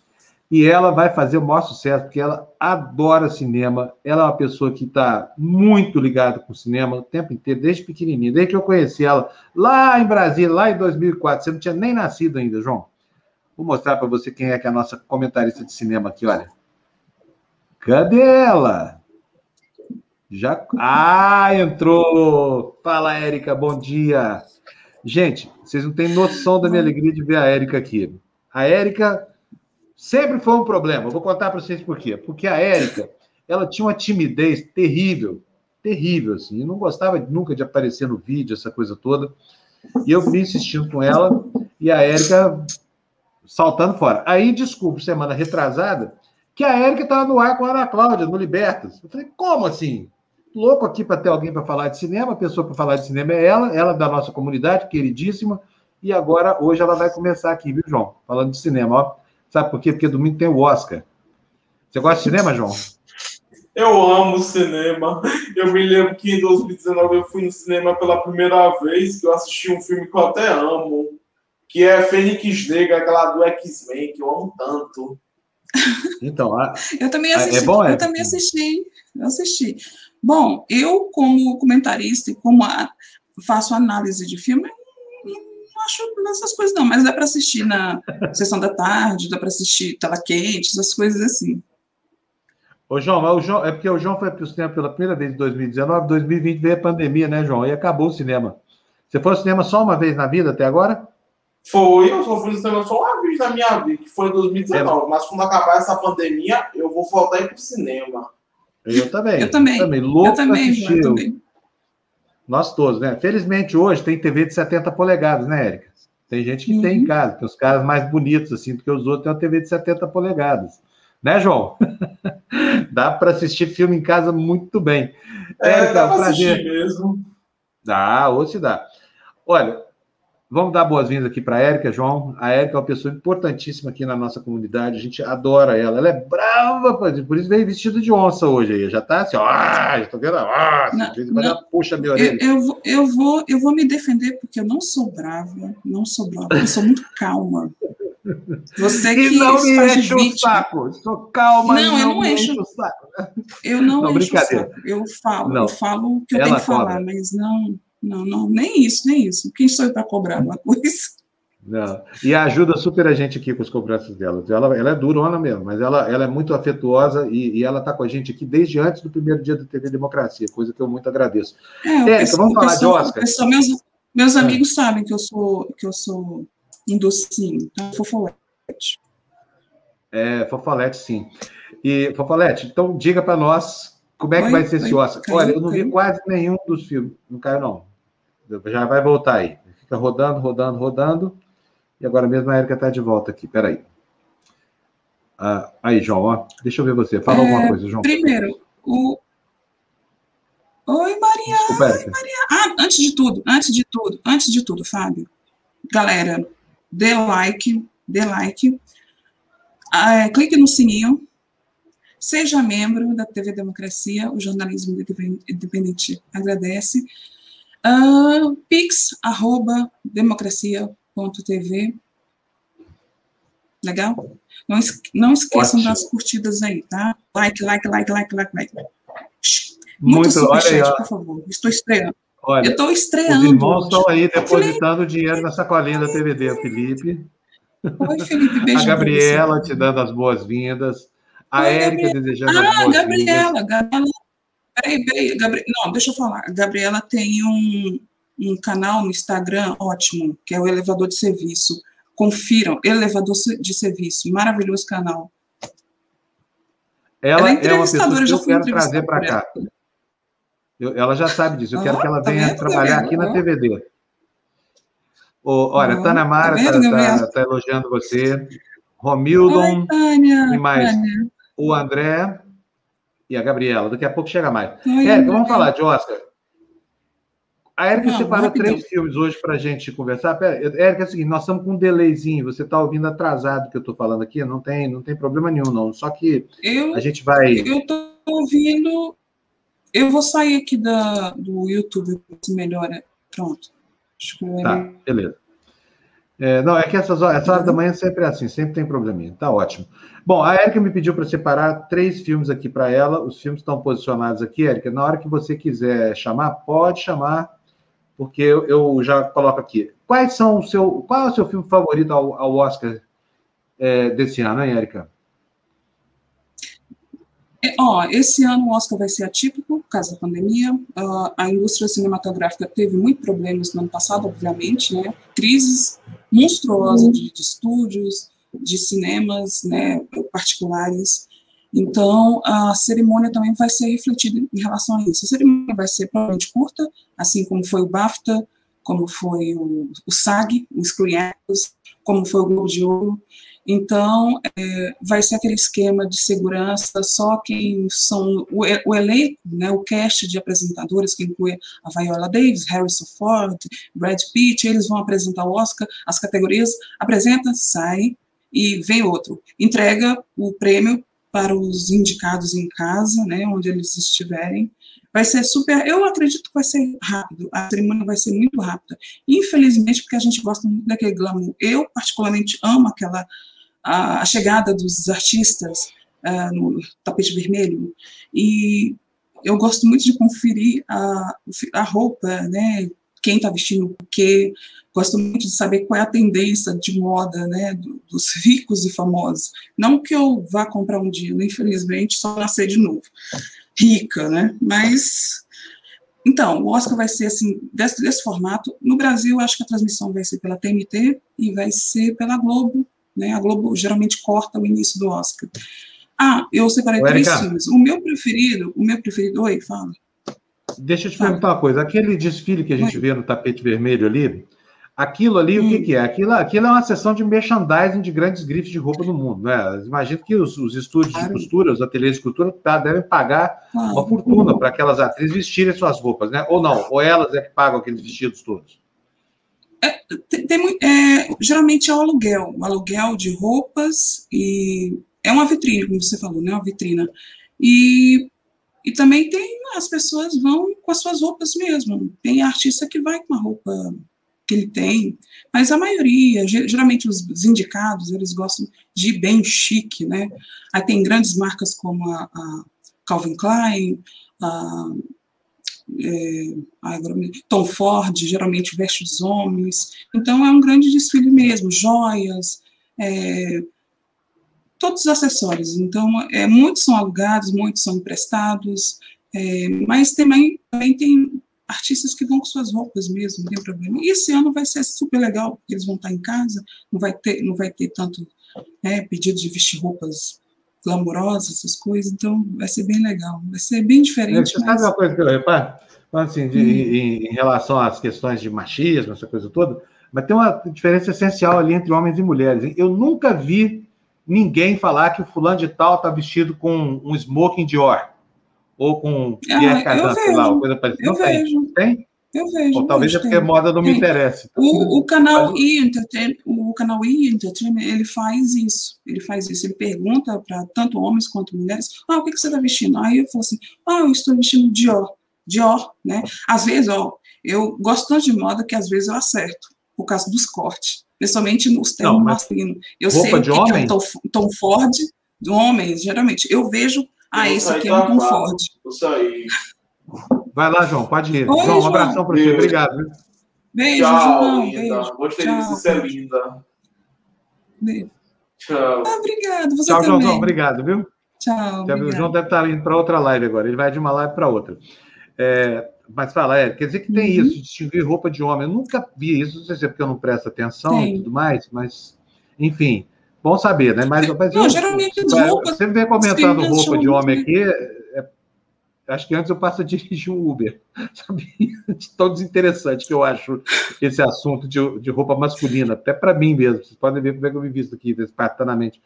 E ela vai fazer o maior sucesso, porque ela adora cinema. Ela é uma pessoa que está muito ligada com o cinema o tempo inteiro, desde pequenininha. Desde que eu conheci ela lá em Brasília, lá em 2004. Você não tinha nem nascido ainda, João. Vou mostrar para você quem é que é a nossa comentarista de cinema aqui, olha. Cadê ela? Já. Ah, entrou! Fala, Érica, bom dia. Gente, vocês não têm noção da minha alegria de ver a Érica aqui. A Érica Sempre foi um problema. Vou contar para vocês por quê. Porque a Érica, ela tinha uma timidez terrível, terrível, assim. Não gostava nunca de aparecer no vídeo, essa coisa toda. E eu vim insistindo com ela e a Érica saltando fora. Aí, desculpa, semana retrasada, que a Érica estava no ar com a Ana Cláudia, no Libertas. Eu falei, como assim? Louco aqui para ter alguém para falar de cinema, a pessoa para falar de cinema é ela, ela da nossa comunidade, queridíssima. E agora, hoje, ela vai começar aqui, viu, João? Falando de cinema, ó. Sabe por quê? Porque domingo tem o Oscar. Você gosta de cinema, João? Eu amo cinema. Eu me lembro que em 2019 eu fui no cinema pela primeira vez, que eu assisti um filme que eu até amo, que é Fênix Negra, aquela do X-Men, que eu amo tanto. Então, a... eu também é assisti. É bom, é? Eu também assisti. Eu assisti. Bom, eu como comentarista e como a, faço análise de filme, acho essas coisas não, mas dá para assistir na sessão da tarde, dá para assistir tela quente, essas coisas assim. Ô, João, o João, é porque o João foi para o cinema pela primeira vez em 2019, 2020 veio a pandemia, né, João? E acabou o cinema. Você foi ao cinema só uma vez na vida até agora? Foi, eu só fui no cinema só uma vez na minha vida, que foi em 2019. É. Mas quando acabar essa pandemia, eu vou voltar aí para o cinema. Eu também. Eu também. Eu também. Louco eu também, eu também. Nós todos, né? Felizmente hoje tem TV de 70 polegadas, né, Érica? Tem gente que uhum. tem em uhum. casa, tem os caras mais bonitos, assim, do que os outros, tem uma TV de 70 polegadas. Né, João? dá para assistir filme em casa muito bem. É, Érica, dá para prazer. mesmo. Dá, ou se dá. Olha, Vamos dar boas-vindas aqui para a Érica, João. A Érica é uma pessoa importantíssima aqui na nossa comunidade, a gente adora ela. Ela é brava, por isso veio vestida de onça hoje aí. Já está assim, ó, ah, já tô vendo, ah, não, não, puxa minha orelha. Eu, eu, eu, vou, eu vou me defender porque eu não sou brava, não sou brava, eu sou muito calma. Você que e não me enche o saco, sou calma. Não, não eu não encho o saco. Eu não, não encho o saco. Eu falo, eu falo o que eu ela tenho que falar, mas não não, não, nem isso, nem isso. Quem sou eu para cobrar uma coisa? Não. E ajuda super a gente aqui com as cobranças dela. Ela, ela é durona mesmo, mas ela, ela é muito afetuosa e, e ela está com a gente aqui desde antes do primeiro dia da TV Democracia, coisa que eu muito agradeço. É, Érica, vamos falar pessoal, de Oscar. Pessoal, meus, meus é. amigos sabem que eu sou que eu sou um docinho, então fofolete. É, fofolete, sim. E, fofolete, então diga para nós como é que vai ser esse Oscar. Olha, eu não vi quase nenhum dos filmes. Não caiu, não. Já vai voltar aí. Fica rodando, rodando, rodando. E agora mesmo a Érica está de volta aqui. Peraí. Ah, aí, João, ó, deixa eu ver você. Fala é, alguma coisa, João. Primeiro, o. Oi, Maria. Desculpa, Oi, Maria. Ah, antes de tudo, antes de tudo, antes de tudo, Fábio. Galera, dê like, dê like. Ah, clique no sininho. Seja membro da TV Democracia, o jornalismo independente agradece. Uh, pix, arroba, democracia.tv. Legal? Não, não esqueçam Ótimo. das curtidas aí, tá? Like, like, like, like, like, like. Muito, Muito superchat, por favor. Estou estreando. Olha, eu estou estreando. Os irmãos estão aí depositando Felipe. dinheiro na sacolinha da TVD, Felipe. Oi, Felipe, beijo. A Gabriela te dando as boas-vindas. A Oi, Érica desejando ah, as boas-vindas. Gabriela, Gabriela. Peraí, peraí, Gabriela. Não, deixa eu falar. A Gabriela tem um, um canal no Instagram ótimo, que é o Elevador de Serviço. Confiram, Elevador de Serviço, maravilhoso canal. Ela, ela é, é uma pessoa que eu quero trazer para cá. Eu, ela já sabe disso. Eu ah, quero que ela tá venha vendo, trabalhar aqui na TVD. Oh, olha, ah, Tânia Mara está tá, tá, tá, elogiando você. Romildon. Tânia, e mais Tânia. o André e a Gabriela. Daqui a pouco chega mais. É, vamos falar de Oscar. A Érica Não, separou três filmes hoje para a gente conversar. Pera, Érica, é o seguinte, nós estamos com um delayzinho. Você está ouvindo atrasado o que eu estou falando aqui? Não tem, não tem problema nenhum, não. Só que eu, a gente vai... Eu estou ouvindo... Eu vou sair aqui da, do YouTube, se melhora. Pronto. Tá, beleza. É, não, é que essas horas, essa hora da manhã sempre é assim, sempre tem probleminha. Tá ótimo. Bom, a Érica me pediu para separar três filmes aqui para ela. Os filmes estão posicionados aqui, Érica. Na hora que você quiser chamar, pode chamar porque eu, eu, já coloco aqui. Quais são o seu, qual é o seu filme favorito ao, ao Oscar é, desse ano, hein, Érica? É, ó, esse ano o Oscar vai ser atípico, por causa da pandemia. Uh, a indústria cinematográfica teve muitos problemas no ano passado, obviamente, né? Crises monstruosas de, de estúdios, de cinemas, né, particulares. Então, a cerimônia também vai ser refletida em relação a isso. A cerimônia vai ser provavelmente curta, assim como foi o BAFTA, como foi o, o SAG, o Screen Actors, como foi o Globo de Ouro. Então, é, vai ser aquele esquema de segurança, só quem são o, o, elenco, né, o cast de apresentadores, que inclui a Viola Davis, Harrison Ford, Brad Pitt, eles vão apresentar o Oscar, as categorias, apresenta, sai e vem outro. Entrega o prêmio para os indicados em casa, né, onde eles estiverem. Vai ser super, eu acredito que vai ser rápido, a cerimônia vai ser muito rápida. Infelizmente, porque a gente gosta muito daquele glamour. Eu, particularmente, amo aquela, a, a chegada dos artistas uh, no tapete vermelho, e eu gosto muito de conferir a, a roupa, né, quem está vestindo o quê. Gosto muito de saber qual é a tendência de moda né, dos ricos e famosos. Não que eu vá comprar um dia, infelizmente, só nascer de novo. Rica, né? Mas. Então, o Oscar vai ser assim, desse, desse formato. No Brasil, acho que a transmissão vai ser pela TNT e vai ser pela Globo. Né? A Globo geralmente corta o início do Oscar. Ah, eu separei três filmes. O meu preferido, o meu preferido. Oi, fala. Deixa eu te perguntar uma coisa. Aquele desfile que a gente vê no tapete vermelho ali, aquilo ali, hum. o que, hum. que, é? Aquilo, aquilo é uma sessão de merchandising de grandes grifes de roupa do mundo, né? Imagino que os, os estúdios claro. de costura, os ateliês de costura, tá, devem pagar claro. uma fortuna para aquelas atrizes vestirem suas roupas, né? Ou não, ou elas é que pagam aqueles vestidos todos. É, tem, tem, é, geralmente é o aluguel, o aluguel de roupas e é uma vitrine, como você falou, né? Uma vitrina. E e também tem as pessoas vão com as suas roupas mesmo. Tem artista que vai com a roupa que ele tem, mas a maioria, geralmente os indicados, eles gostam de bem chique, né? Aí tem grandes marcas como a, a Calvin Klein, a, é, Tom Ford, geralmente veste os homens. Então é um grande desfile mesmo, joias, é, todos os acessórios. Então, é, muitos são alugados, muitos são emprestados, é, mas também, também tem artistas que vão com suas roupas mesmo, não tem problema. E esse ano vai ser super legal, porque eles vão estar em casa, não vai ter, não vai ter tanto né, pedido de vestir roupas glamourosas, essas coisas, então vai ser bem legal, vai ser bem diferente. Você mas... sabe uma coisa que eu reparo? Assim, de, hum. em, em, relação às questões de machismo, essa coisa toda, Mas tem uma diferença essencial ali entre homens e mulheres. Eu nunca vi ninguém falar que o fulano de tal está vestido com um smoking Dior ou com Pierre ah, Cardin, sei lá, uma coisa parecida. Eu não vejo. tem? Tem? Eu vejo. Ou talvez é porque moda não me interessa. O, o, canal E Entertainment, o canal E Entertainment, ele faz isso. Ele faz isso. Ele pergunta para tanto homens quanto mulheres: ah, o que, que você está vestindo? Aí eu falo assim: ah, eu estou vestindo Dior. Dior, né? Às vezes, ó, eu gosto tanto de moda que às vezes eu acerto, por causa dos cortes. Principalmente nos termos masculinos. Eu sei o que, que é um Tom, Tom Ford, de homens, geralmente. Eu vejo, ah, esse aqui é um Tom Ford. Isso aí. Vai lá, João, pode ir. Oi, João, um abração para você. Obrigado. Beijo, Tchau, João. linda. Beijo. Gostei de você ser linda. Beijo. Tchau. Ah, obrigado. Você Tchau, também. João. Obrigado, viu? Tchau. O João deve estar indo para outra live agora. Ele vai de uma live para outra. É, mas fala, é, quer dizer que tem Uhum. isso, distinguir roupa de homem. Eu nunca vi isso, não sei se é porque eu não presto atenção Tem. e tudo mais, mas, enfim, bom saber, né? Mas, mas Não, eu- geralmente as vai- roupas Você vem comentando roupa de homem aqui, é- acho que antes eu passo a dirigir um Uber, sabe? De tão desinteressante que eu acho esse assunto de, de roupa masculina, até para mim mesmo. Vocês podem ver como é que eu me visto aqui, espartanamente.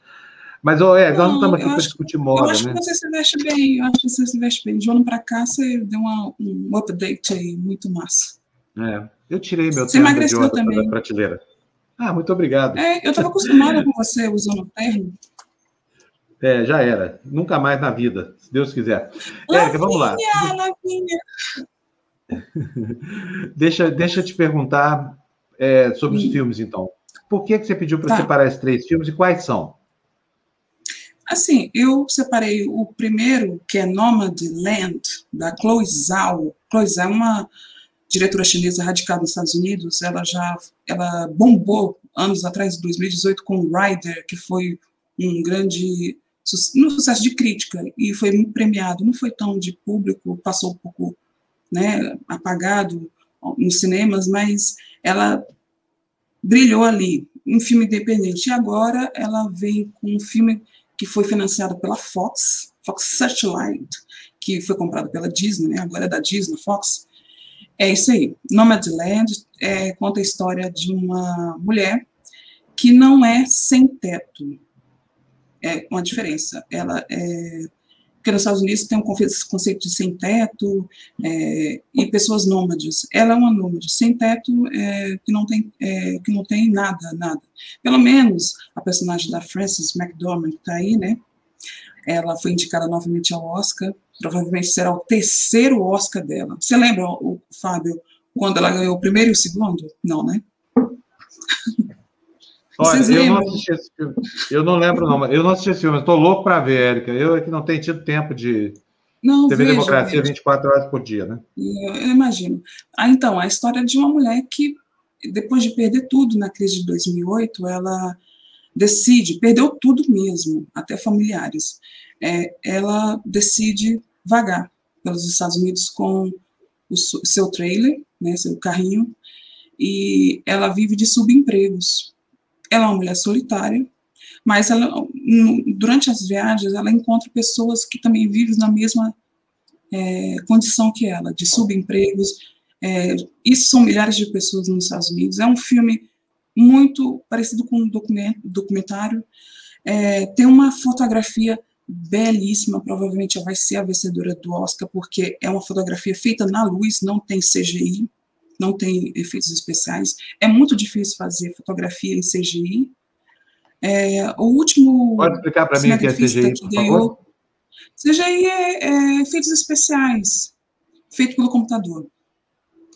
Mas, ó, é, nós não estamos aqui eu para discutir Eu moda, acho né? que você se veste bem, eu acho que você se veste bem. De ano pra cá, você deu uma- um update aí, muito massa. É, eu tirei meu Você terno emagreceu também. da prateleira. Ah, muito obrigado. É, eu tava acostumada com você usando terno. É, já era. Nunca mais na vida, se Deus quiser. Érica, vamos lá. Deixa, deixa eu te perguntar é, sobre os Hum. filmes, então. Por que, que você pediu para Tá. separar esses três filmes e quais são? Assim, eu separei o primeiro, que é Nomadland, da Chloe Zhao. Chloe Zhao é uma diretora chinesa radicada nos Estados Unidos. Ela já ela bombou anos atrás, em 2018, com Rider, que foi um grande um sucesso de crítica e foi premiado. Não foi tão de público, passou um pouco né, apagado nos cinemas, mas ela brilhou ali, um filme independente. E agora ela vem com um filme que foi financiado pela Fox, Fox Searchlight, que foi comprado pela Disney, né? agora é da Disney, Fox. É isso aí. Nomadland é, conta a história de uma mulher que não é sem teto. É uma diferença. Ela é. Porque nos Estados Unidos tem um conce- conceito de sem teto é, e pessoas nômades. Ela é uma nômade sem teto é, que, não tem, é, que não tem nada, nada. Pelo menos a personagem da Frances McDormand, que está aí, né? Ela foi indicada novamente ao Oscar. Provavelmente será o terceiro Oscar dela. Você lembra, o, Fábio, quando ela ganhou o primeiro e o segundo? Não, né? Olha, eu não assisti esse filme. Eu não lembro, não. Eu não assisti esse filme, estou louco para ver, Érica. Eu é que não tenho tido tempo de Não, TV veja, Democracia veja. 24 horas por dia, né? Eu, eu imagino. Ah, então, a história de uma mulher que, depois de perder tudo na crise de 2008, ela decide, perdeu tudo mesmo, até familiares. É, ela decide vagar pelos Estados Unidos com o seu trailer, né, seu carrinho, e ela vive de subempregos. Ela é uma mulher solitária, mas ela, durante as viagens ela encontra pessoas que também vivem na mesma é, condição que ela, de subempregos. É, isso são milhares de pessoas nos Estados Unidos. É um filme muito parecido com um document- documentário. É, tem uma fotografia belíssima, provavelmente ela vai ser a vencedora do Oscar, porque é uma fotografia feita na luz, não tem CGI, não tem efeitos especiais. É muito difícil fazer fotografia em CGI. É, o último Pode explicar para mim o que é CGI, que por ganhou favor? CGI é, é efeitos especiais, feito pelo computador.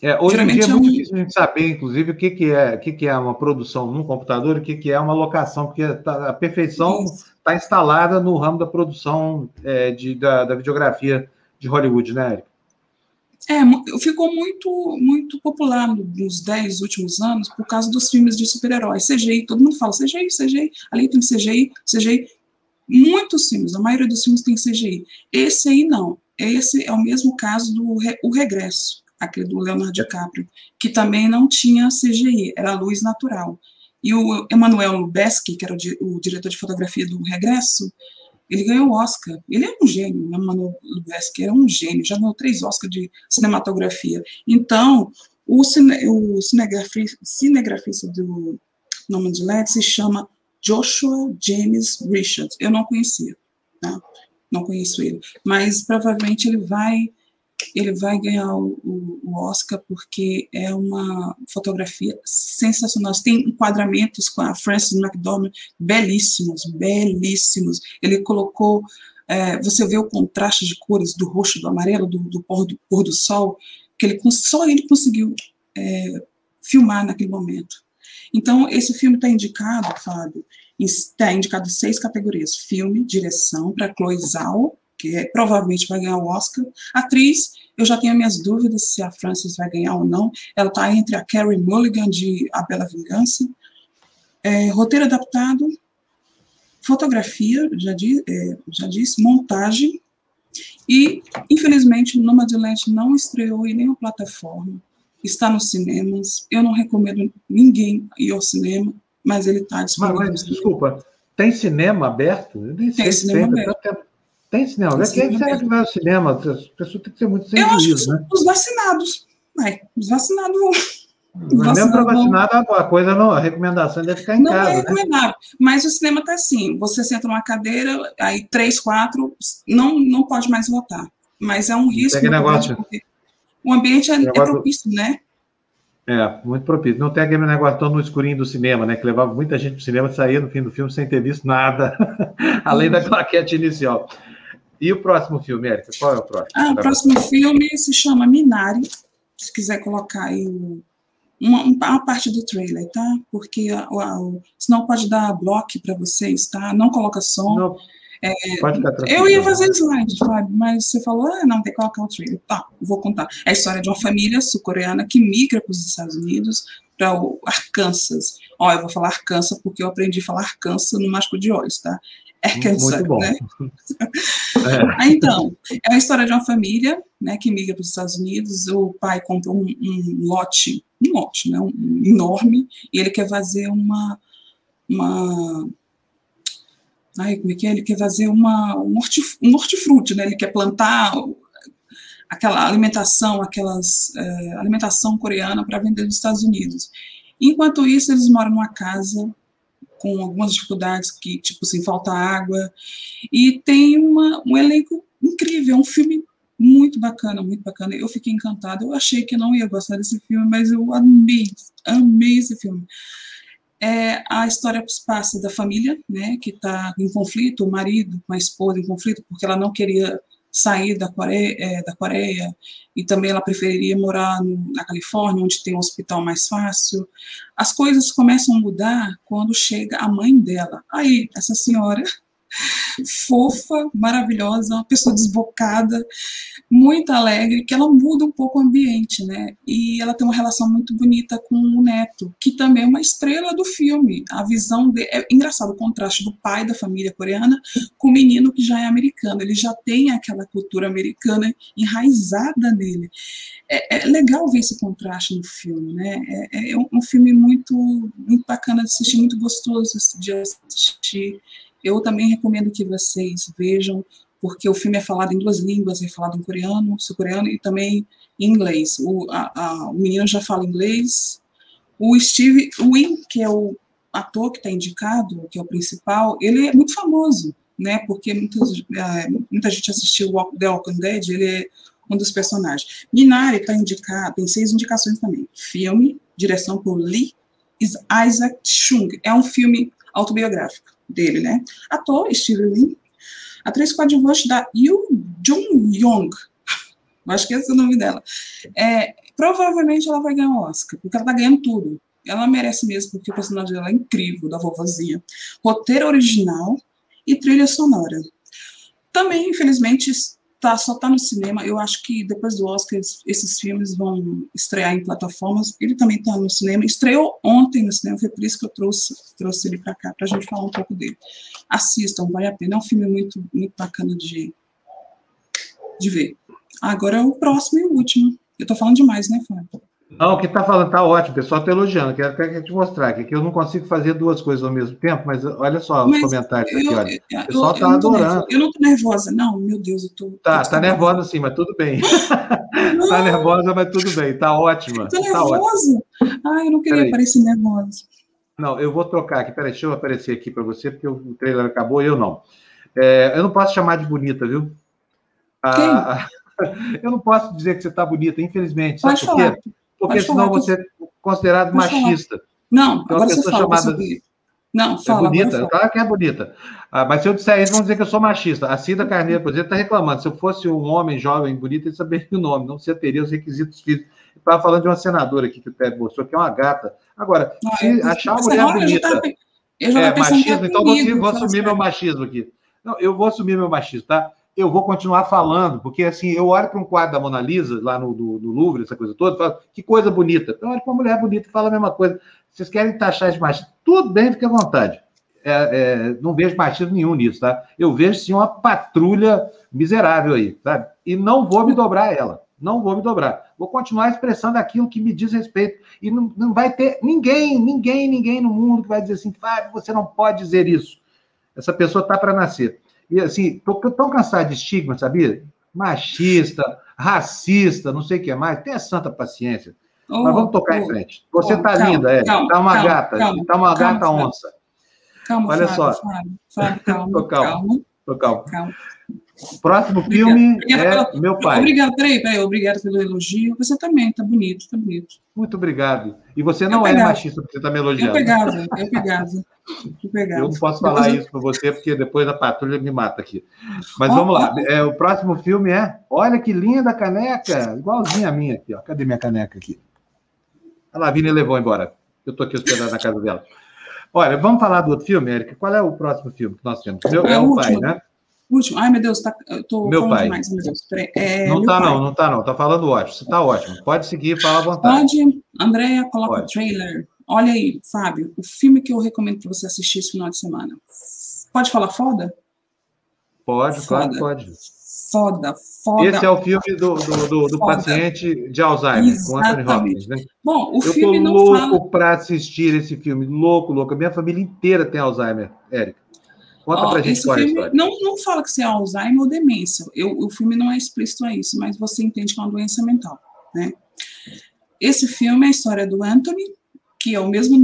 É, hoje em Geralmente dia é é muito um- difícil a gente saber, inclusive, o que, que, é, o que, que é uma produção num computador e o que, que é uma locação, porque tá- a perfeição está instalada no ramo da produção é, de, da, da videografia de Hollywood, né, Érica? É, ficou muito, muito popular nos dez últimos anos por causa dos filmes de super-heróis. CGI, todo mundo fala CGI, CGI, ali tem CGI, CGI. Muitos filmes, a maioria dos filmes tem CGI. Esse aí não. Esse é o mesmo caso do O Regresso, aquele do Leonardo DiCaprio, que também não tinha CGI, era luz natural. E o Emanuel Lubezki, que era o, di- o diretor de fotografia do Regresso, ele ganhou o Oscar. Ele é um gênio, o Emanuel Lubezki é um gênio, já ganhou três Oscars de cinematografia. Então, O, cine, o cinegrafista, cinegrafista do se chama Joshua James Richards. Eu não conhecia, tá? não conheço ele, mas provavelmente ele vai ele vai ganhar o, o, o, Oscar porque é uma fotografia sensacional. Tem enquadramentos com a Frances McDormand belíssimos, belíssimos. Ele colocou, é, você vê o contraste de cores do roxo, do amarelo, do, do, pôr, do pôr do sol, que ele só ele conseguiu é, filmar naquele momento. Então, esse filme está indicado, Fábio, está indicado seis categorias: filme, direção, para Chloe Zhao, provavelmente vai ganhar o Oscar. Atriz, eu já tenho minhas dúvidas se a Frances vai ganhar ou não. Ela está entre a Carrie Mulligan de A Bela Vingança. É, roteiro adaptado, fotografia, já, di, é, já disse, montagem. E, infelizmente, o Nomadland não estreou em nenhuma plataforma. Está nos cinemas. Eu não recomendo ninguém ir ao cinema, mas ele está disponível. Mas, mas, desculpa, tem cinema aberto? Eu nem tem cinema aberto. Tem cinema. Tem Quem será que vai ao cinema? As pessoas têm que ser muito sensíveis, né? Os vacinados. Vai, os vacinados vão. Mas mesmo para vacinado, a coisa não, a recomendação deve ficar em não casa. Não é recomendável, né? mas o cinema está assim: você senta numa cadeira, aí três, quatro, não, não pode mais votar. Mas é um risco. Tem negócio. O ambiente é, negócio... é propício, né? É, muito propício. Não tem aquele negócio tão no escurinho do cinema, né? Que levava muita gente para o cinema e saía no fim do filme sem ter visto nada, além da claquete inicial. E o próximo filme, Érica? Qual é o próximo? Ah, o próximo filme se chama Minari. Se quiser colocar aí uma, uma parte do trailer, tá? Porque a, a, o, senão pode dar bloco para vocês, tá? Não coloca som. Não, é, eu ia fazer slide, Fábio, mas você falou, ah, não, tem que colocar o trailer. Tá, vou contar. É a história de uma família sul-coreana que migra para os Estados Unidos, para o Arkansas. Ó, eu vou falar Arkansas porque eu aprendi a falar Arkansas no Mágico de Olhos, tá? Arkansas, Muito bom. né? é. Então, é a história de uma família né, que migra para os Estados Unidos. O pai compra um, um lote, um lote, né, um, enorme, e ele quer fazer uma, uma ai, como é que é? Ele quer fazer uma, um, hortif, um hortifruti, né? Ele quer plantar aquela alimentação, aquelas é, alimentação coreana para vender nos Estados Unidos. Enquanto isso, eles moram numa casa com algumas dificuldades, que, tipo assim, falta água, e tem uma, um elenco incrível, é um filme muito bacana, muito bacana. Eu fiquei encantada. Eu achei que não ia gostar desse filme, mas eu amei, amei esse filme. É, a história passa da família, né, que está em conflito, o marido com a esposa em conflito, porque ela não queria sair da Coreia, é, da Coreia e também ela preferiria morar na Califórnia, onde tem um hospital mais fácil. As coisas começam a mudar quando chega a mãe dela. Aí, essa senhora fofa, maravilhosa, uma pessoa desbocada, muito alegre, que ela muda um pouco o ambiente, né? E ela tem uma relação muito bonita com o neto, que também é uma estrela do filme. A visão de... é engraçado o contraste do pai da família coreana com o menino que já é americano. Ele já tem aquela cultura americana enraizada nele. É, é legal ver esse contraste no filme, né? É, é um filme muito, muito bacana de assistir, muito gostoso de assistir. Eu também recomendo que vocês vejam, porque o filme é falado em duas línguas, é falado em coreano, sul-coreano e também em inglês. O, a, a, o menino já fala inglês. O Steve Wynn, que é o ator que está indicado, que é o principal, ele é muito famoso, né? Porque muitos, é, muita gente assistiu The Walking Dead, ele é um dos personagens. Minari está indicado, tem seis indicações também. Filme, direção por Lee Isaac Chung. É um filme autobiográfico dele, né? Ator, Steve Lee. Atriz coadjuvante da Yoo Jung-yong. Acho que esse é o nome dela. É, provavelmente ela vai ganhar o Oscar, porque ela tá ganhando tudo. Ela merece mesmo, porque o personagem dela é incrível, da vovozinha. Roteiro original e trilha sonora. Também, infelizmente, tá, só tá no cinema. Eu acho que depois do Oscar esses filmes vão estrear em plataformas. Ele também tá no cinema. Estreou ontem no cinema, foi por isso que eu trouxe, trouxe ele para cá, para a gente falar um pouco dele. Assistam, vale a pena. É um filme muito, muito bacana de, de ver. Agora o próximo e o último. Eu tô falando demais, né, Fábio? Não, o que está falando está ótimo, o pessoal está elogiando. Quero até te mostrar que eu não consigo fazer duas coisas ao mesmo tempo, mas olha só mas os comentários eu, aqui, olha. O pessoal está adorando. Eu não estou nervosa, não, meu Deus, eu estou. Tá, está nervosa sim, mas tudo bem. Está nervosa, mas tudo bem, está ótima. Estou tá nervosa. Ai, eu não queria parecer nervosa. Não, eu vou trocar aqui, peraí, deixa eu aparecer aqui para você, porque o trailer acabou e eu não. É, eu não posso chamar de bonita, viu? Ah, eu não posso dizer que você está bonita, infelizmente. Pode Sabe falar. por quê? Porque senão você é considerado Pode machista. Falar. Não, então, agora você fala chamada... Não, fala. É bonita, claro que é bonita. Ah, mas se eu disser isso, vão dizer que eu sou machista. A Cida Carneiro, por exemplo, está reclamando. Se eu fosse um homem jovem, bonito, ele saberia o nome, não você teria os requisitos físicos. Estava falando de uma senadora aqui que o Ted mostrou, que é uma gata. Agora, não, se eu, achar uma mulher bonita. Tá, eu já é, machismo, então comigo, vou, vou assumir meu machismo aqui. Não, eu vou assumir meu machismo, tá? Eu vou continuar falando, porque assim, eu olho para um quadro da Mona Lisa, lá no, do, do Louvre, essa coisa toda, e falo, que coisa bonita. Eu olho para uma mulher bonita e falo a mesma coisa. Vocês querem taxar de machismo? Tudo bem, fique à vontade. É, é, não vejo machismo nenhum nisso, tá? Eu vejo sim uma patrulha miserável aí, sabe? E não vou me dobrar ela. Não vou me dobrar. Vou continuar expressando aquilo que me diz respeito. E não, não vai ter ninguém, ninguém, ninguém no mundo que vai dizer assim, Fábio, você não pode dizer isso. Essa pessoa está para nascer. E assim, tô, tão cansado de estigma, sabia? Machista, racista, não sei o que mais. Tenha santa paciência. Oh, Mas vamos tocar oh, em frente. Você oh, tá calma, linda, é. Calma, tá uma calma, gata. Calma, tá uma gata onça. Calma, Olha Fábio, só. Fábio, Fábio, calma, tô calmo. Tô calmo. calma. Próximo filme obrigada é Meu Pai. Obrigado, peraí, peraí, obrigado pelo elogio. Você também, tá bonito, tá bonito. Muito obrigado. E você não é machista porque você está me elogiando. Eu pegava, eu pegava. Eu, não posso falar isso para você, porque depois a patrulha me mata aqui. Mas oh, vamos lá. É, o próximo filme é Olha que linda a caneca, igualzinha a minha aqui. Ó. Cadê minha caneca aqui? A Lavínia levou embora. Eu estou aqui hospedado na casa dela. Olha, vamos falar do outro filme, Érica. Qual é o próximo filme que nós temos? Meu, é, é o pai, né? Último. Ai, meu Deus, tá, eu tô meu pai. demais, meu Deus. É, não tá, pai. não, não tá, não. Tá falando ótimo. Você tá ótimo. Pode seguir, fala à vontade. Pode. Andréia, coloca Pode. o trailer. Olha aí, Fábio, o filme que eu recomendo para você assistir esse final de semana. Pode falar foda? Pode, foda. claro pode. Foda, foda. Esse é o filme do, do, do, do paciente de Alzheimer, Exatamente. com Anthony Hopkins, né? Bom, o eu filme não louco fala... para assistir esse filme. Louco, louco. A minha família inteira tem Alzheimer, Érica. Conta oh, pra gente qual é a história. Não, não fala que você é Alzheimer ou demência. Eu, o filme não é explícito a isso, mas você entende que é uma doença mental, né? Esse filme é a história do Anthony, que é o mesmo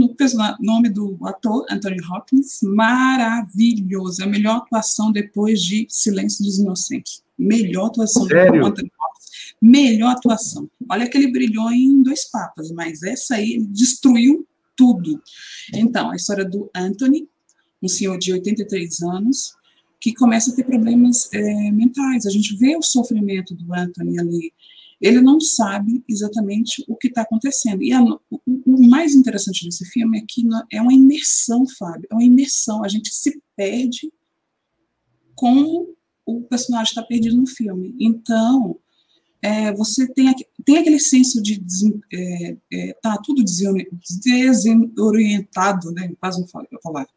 nome do ator, Anthony Hopkins, maravilhoso. É a melhor atuação depois de Silêncio dos Inocentes. Melhor atuação Sério? do Anthony Hopkins. Melhor atuação. Olha que ele brilhou em Dois Papas, mas essa aí destruiu tudo. Então, a história do Anthony, um senhor de 83 anos, que começa a ter problemas é, mentais. A gente vê o sofrimento do Anthony ali. Ele não sabe exatamente o que está acontecendo. E a, o, o, mais interessante desse filme é que é uma imersão, Fábio. É uma imersão. A gente se perde como o personagem está perdido no filme. Então, é, você tem, tem aquele senso de é, é, tá tudo desorientado, né? Quase não falo a palavra.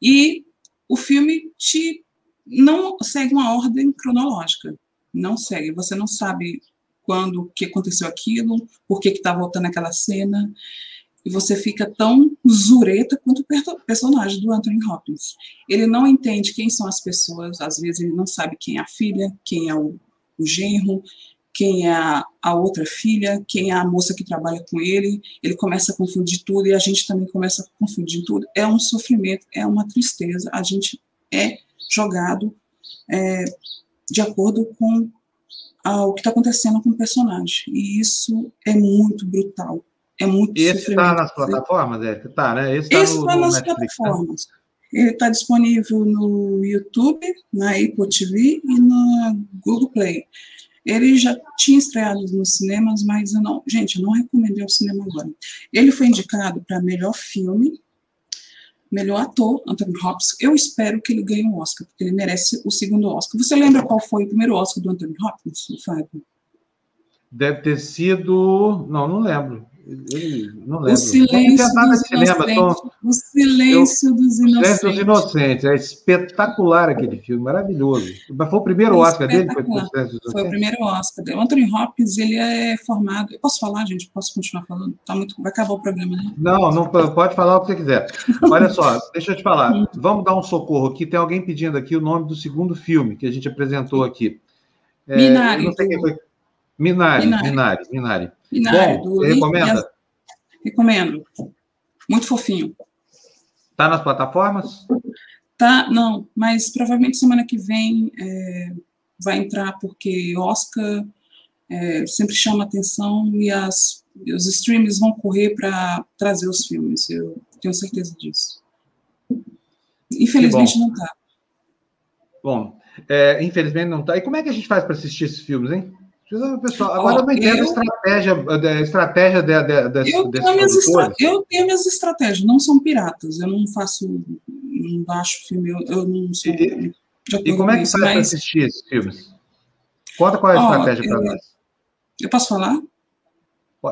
E o filme te não segue uma ordem cronológica, não segue. Você não sabe quando que aconteceu aquilo, por que está voltando aquela cena, e você fica tão zureta quanto o personagem do Anthony Hopkins. Ele não entende quem são as pessoas, às vezes ele não sabe quem é a filha, quem é o, o genro, quem é a, a, outra filha, quem é a moça que trabalha com ele, ele começa a confundir tudo e a gente também começa a confundir tudo. É um sofrimento, é uma tristeza, a gente é jogado é, de acordo com a, o que está acontecendo com o personagem. E isso é muito brutal. É muito Esse está nas plataformas, é? Tá, né? Esse está nas Netflix, plataformas. Né? Ele está disponível no YouTube, na Apple TV e na Google Play. Ele já tinha estreado nos cinemas, mas eu não, gente, eu não recomendei ao cinema agora. Ele foi indicado para melhor filme, melhor ator, Anthony Hopkins. Eu espero que ele ganhe um Oscar, porque ele merece o segundo Oscar. Você lembra qual foi o primeiro Oscar do Anthony Hopkins, Fábio? Deve ter sido. Não, não lembro. Não lembro. O silêncio dos inocentes. O silêncio eu, dos inocentes. Silêncio dos inocentes. É espetacular aquele filme, maravilhoso. Mas foi o primeiro é Oscar dele? Foi, foi, o primeiro Oscar dele. O Anthony Hopkins, ele é formado... Eu posso falar, gente? Posso continuar falando? Tá muito... Vai acabar o programa, né? Não, não pode falar o que você quiser. Olha só, deixa eu te falar. Vamos dar um socorro aqui. Tem alguém pedindo aqui o nome do segundo filme que a gente apresentou aqui. É, Minari. Não sei quem foi. Minari, Minari, Minari. Minari. Bom, você recomenda? Recomendo. Muito fofinho. Tá nas plataformas? Tá, não, mas provavelmente semana que vem é, vai entrar, porque Oscar é, sempre chama atenção e as, os streams vão correr para trazer os filmes, eu tenho certeza disso. Infelizmente não tá. Bom, é, infelizmente não tá. E como é que a gente faz para assistir esses filmes, hein? Pessoal, agora eu não entendo eu, a estratégia, a estratégia de, de, de, eu, tenho minhas estra, eu tenho minhas estratégias, não são piratas, eu não faço, não baixo filme, eu, eu não sou. E, e como é que faz mas... para assistir esses filmes? Conta qual é a estratégia para nós. Eu posso falar?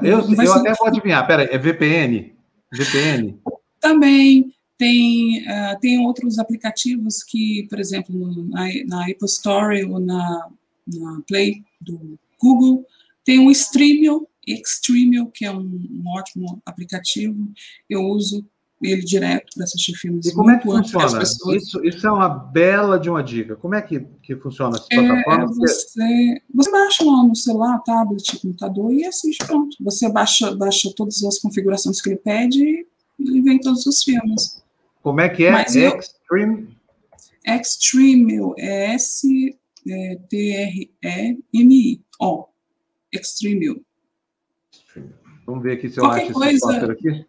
Eu, eu até vou adivinhar, pera, é VPN? VPN? Também. Tem, uh, tem outros aplicativos que, por exemplo, na, na Apple Store ou na, na Play do Google. Tem o Streamio, Extremio, que é um, um, ótimo aplicativo. Eu uso ele direto para assistir filmes. E como é que funciona? Isso, isso é uma bela de uma dica. Como é que, que funciona essa plataforma? É, você, você baixa lá no celular, tablet, computador e assiste pronto. Você baixa, baixa todas as configurações que ele pede e vem todos os filmes. Como é que é? Mas Extreme? Eu, Extreme, é S é, ó, Extreme Vamos ver aqui se eu Qualquer acho coisa, esse software aqui.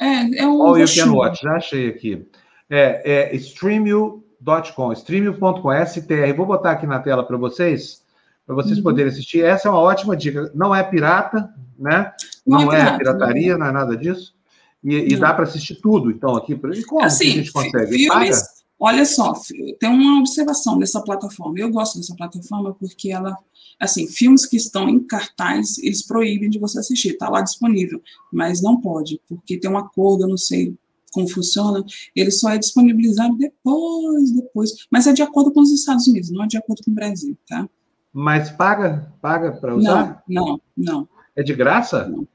É, é um. All you can watch, já achei aqui. É, é streamio.com, streamio.com, STR. Vou botar aqui na tela para vocês, para vocês uhum. poderem assistir. Essa é uma ótima dica. Não é pirata, né? Não, não é, pirata, pirataria, não. não é nada disso. E, e dá para assistir tudo, então, aqui. E como assim, a gente consegue? Filmes, Paga? Olha só, tem uma observação dessa plataforma. Eu gosto dessa plataforma porque ela, assim, filmes que estão em cartaz, eles proíbem de você assistir. Está lá disponível, mas não pode, porque tem um acordo, eu não sei como funciona, ele só é disponibilizado depois, depois. Mas é de acordo com os Estados Unidos, não é de acordo com o Brasil, tá? Mas paga, paga para usar? Não, não, não. É de graça? Não.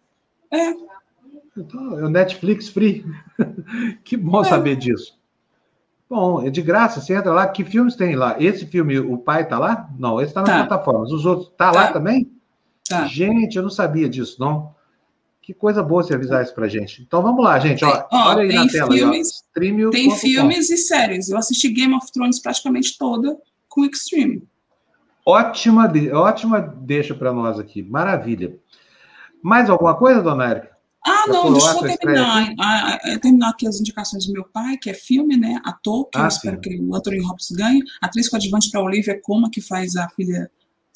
É. Então, é o Netflix free. que bom é. saber disso. Bom, é de graça, você entra lá, que filmes tem lá? Esse filme, o pai tá lá? Não, esse tá nas tá. plataformas. Os outros, tá, tá, lá também? Tá. Gente, eu não sabia disso, não. Que coisa boa você avisar isso pra gente. Então vamos lá, gente. Ó, ó olha aí na tela. Filmes, aí, tem filmes e séries. Eu assisti Game of Thrones praticamente toda com Extreme. Ótima, ótima deixa para nós aqui. Maravilha. Mais alguma coisa, dona Érica? Ah, não, deixa eu terminar, ah, ah, terminar aqui as indicações do meu pai, que é filme, né? Ator, que ah, eu espero que o Anthony Hopkins ganhe. Atriz coadjuvante para Olivia Colman, que faz a filha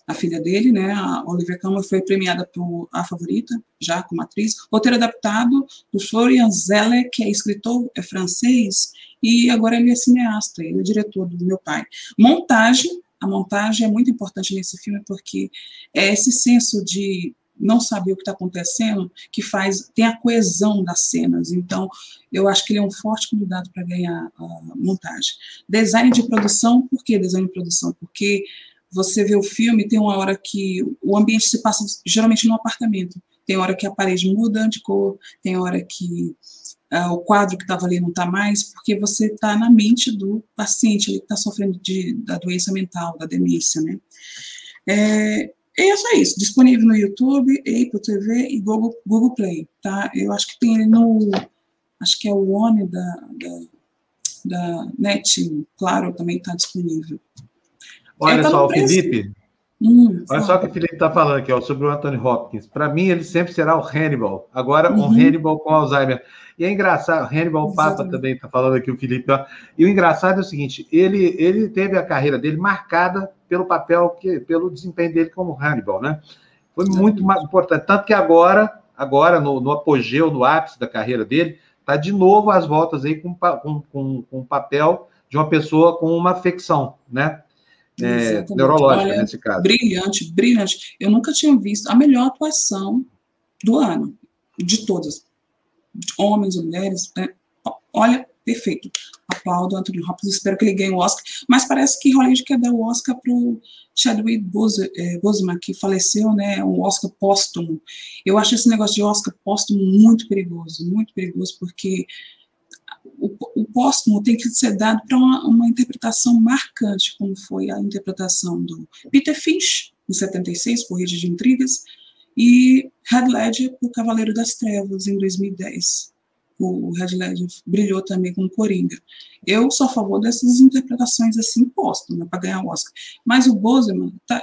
a filha dele, né? A Olivia Colman foi premiada por A Favorita, já como atriz. Roteiro adaptado do Florian Zeller, que é escritor, é francês, e agora ele é cineasta, ele é diretor do meu pai. Montagem, a montagem é muito importante nesse filme porque é esse senso de não saber o que está acontecendo, que faz, tem a coesão das cenas. Então, eu acho que ele é um forte candidato para ganhar a montagem. Design de produção, por que design de produção? Porque você vê o filme, tem uma hora que o ambiente se passa geralmente no apartamento. Tem hora que a parede muda de cor, tem hora que uh, o quadro que estava ali não está mais, porque você está na mente do paciente ele está sofrendo de, da doença mental, da demência, né? É, e é só isso, disponível no YouTube, Apple TV e Google, Google Play, tá? Eu acho que tem ele no, acho que é o One da, da, da NET, claro, também está disponível. Olha tá só, o Felipe, hum, olha só o que o Felipe está falando aqui, ó, sobre o Anthony Hopkins. Para mim, ele sempre será o Hannibal, agora uhum. um Hannibal com Alzheimer. E é engraçado, Hannibal Exatamente. Papa também está falando aqui, o Felipe, ó. E o engraçado é o seguinte, ele, ele teve a carreira dele marcada pelo papel, que, pelo desempenho dele como Hannibal, né? Foi muito mais importante. Tanto que agora, agora no, no apogeu, no ápice da carreira dele, está de novo às voltas aí com, com, com, com o papel de uma pessoa com uma afecção, né? É, neurológica Olha, nesse caso. Brilhante, brilhante. Eu nunca tinha visto a melhor atuação do ano. de todas, homens, mulheres, né? olha, perfeito. Aplaudo Anthony Hopkins, espero que ele ganhe o Oscar. Mas parece que Hollywood quer dar o Oscar para o Chadwick eh, Boseman, que faleceu, né? Um Oscar póstumo. Eu acho esse negócio de Oscar póstumo muito perigoso, muito perigoso, porque o, o póstumo tem que ser dado para uma, uma, interpretação marcante, como foi a interpretação do Peter Finch, em 76, por Rede de Intrigas, e Heath Ledger, por Cavaleiro das Trevas, em 2010 o Red Ledger brilhou também com o Coringa. Eu sou a favor dessas interpretações assim postas, né, para ganhar o Oscar. Mas o Bozeman, tá,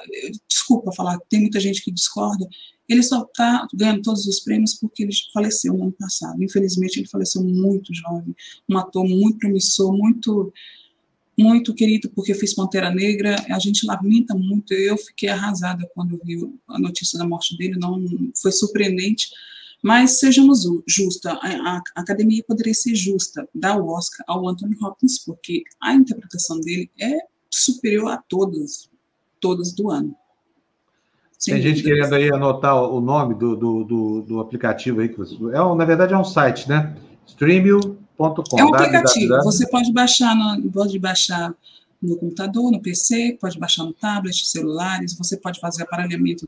desculpa falar, tem muita gente que discorda, ele só está ganhando todos os prêmios porque ele faleceu no ano passado. Infelizmente, ele faleceu muito jovem, um ator muito promissor, muito muito querido porque fez Pantera Negra. A gente lamenta muito. Eu fiquei arrasada quando vi a notícia da morte dele. Não foi surpreendente, mas sejamos justos, a, a, academia poderia ser justa, dar o Oscar ao Anthony Hopkins, porque a interpretação dele é superior a todas, todas do ano. Sem Tem gente querendo aí anotar o nome do, do, do, do aplicativo aí. Que você, é, na verdade, é um site, né? Streamio.com. É um aplicativo. Você pode baixar, no, pode baixar no computador, no PC, pode baixar no tablet, celulares, você pode fazer aparelhamento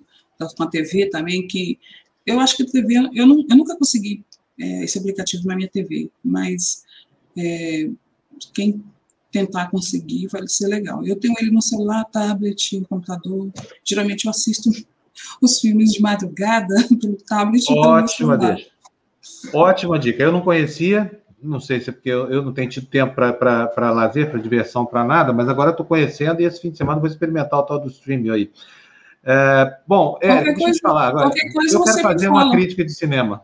com a TV também, que eu acho que a TV, eu, não, eu nunca consegui é, esse aplicativo na minha TV, mas é, quem tentar conseguir vai ser legal. Eu tenho ele no celular, tablet, no computador. Geralmente eu assisto os filmes de madrugada pelo tablet. Ótima dica. Ótima dica. Eu não conhecia, não sei se é porque eu, eu não tenho tido tempo para lazer, para diversão, para nada, mas agora estou conhecendo e esse fim de semana vou experimentar o tal do streaming aí. É, bom, é, deixa eu te falar agora. Eu quero fazer uma crítica de cinema.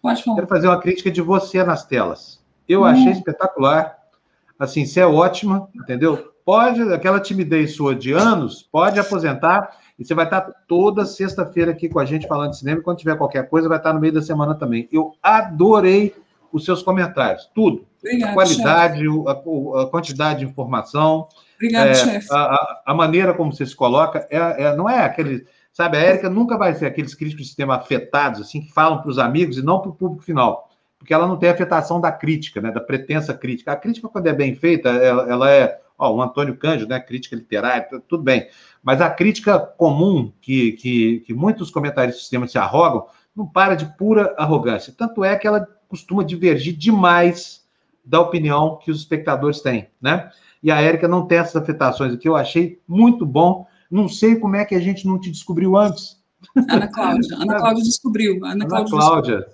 Pode falar. Quero fazer uma crítica de você nas telas. Eu hum. achei espetacular. Assim, você é ótima, entendeu? Pode, aquela timidez sua de anos, pode aposentar e você vai estar toda sexta-feira aqui com a gente falando de cinema. E quando tiver qualquer coisa, vai estar no meio da semana também. Eu adorei os seus comentários, tudo. Obrigado, a qualidade, a, a, quantidade de informação. Obrigado, é, chefe. A, a, maneira como você se coloca é, é, não é aquele. Sabe, a Érica nunca vai ser aqueles críticos de sistema afetados, assim, que falam para os amigos e não para o público final. Porque ela não tem afetação da crítica, né, da pretensa crítica. A crítica, quando é bem feita, ela, ela é. Ó, o Antônio Cândido, né, crítica literária, tudo bem. Mas a crítica comum que, que, que muitos comentaristas do sistema se arrogam não para de pura arrogância. Tanto é que ela costuma divergir demais da opinião que os espectadores têm, né? E a Érica não tem essas afetações aqui. Eu achei muito bom. Não sei como é que a gente não te descobriu antes. Ana Cláudia. Ana Cláudia descobriu. Ana, Ana Cláudia.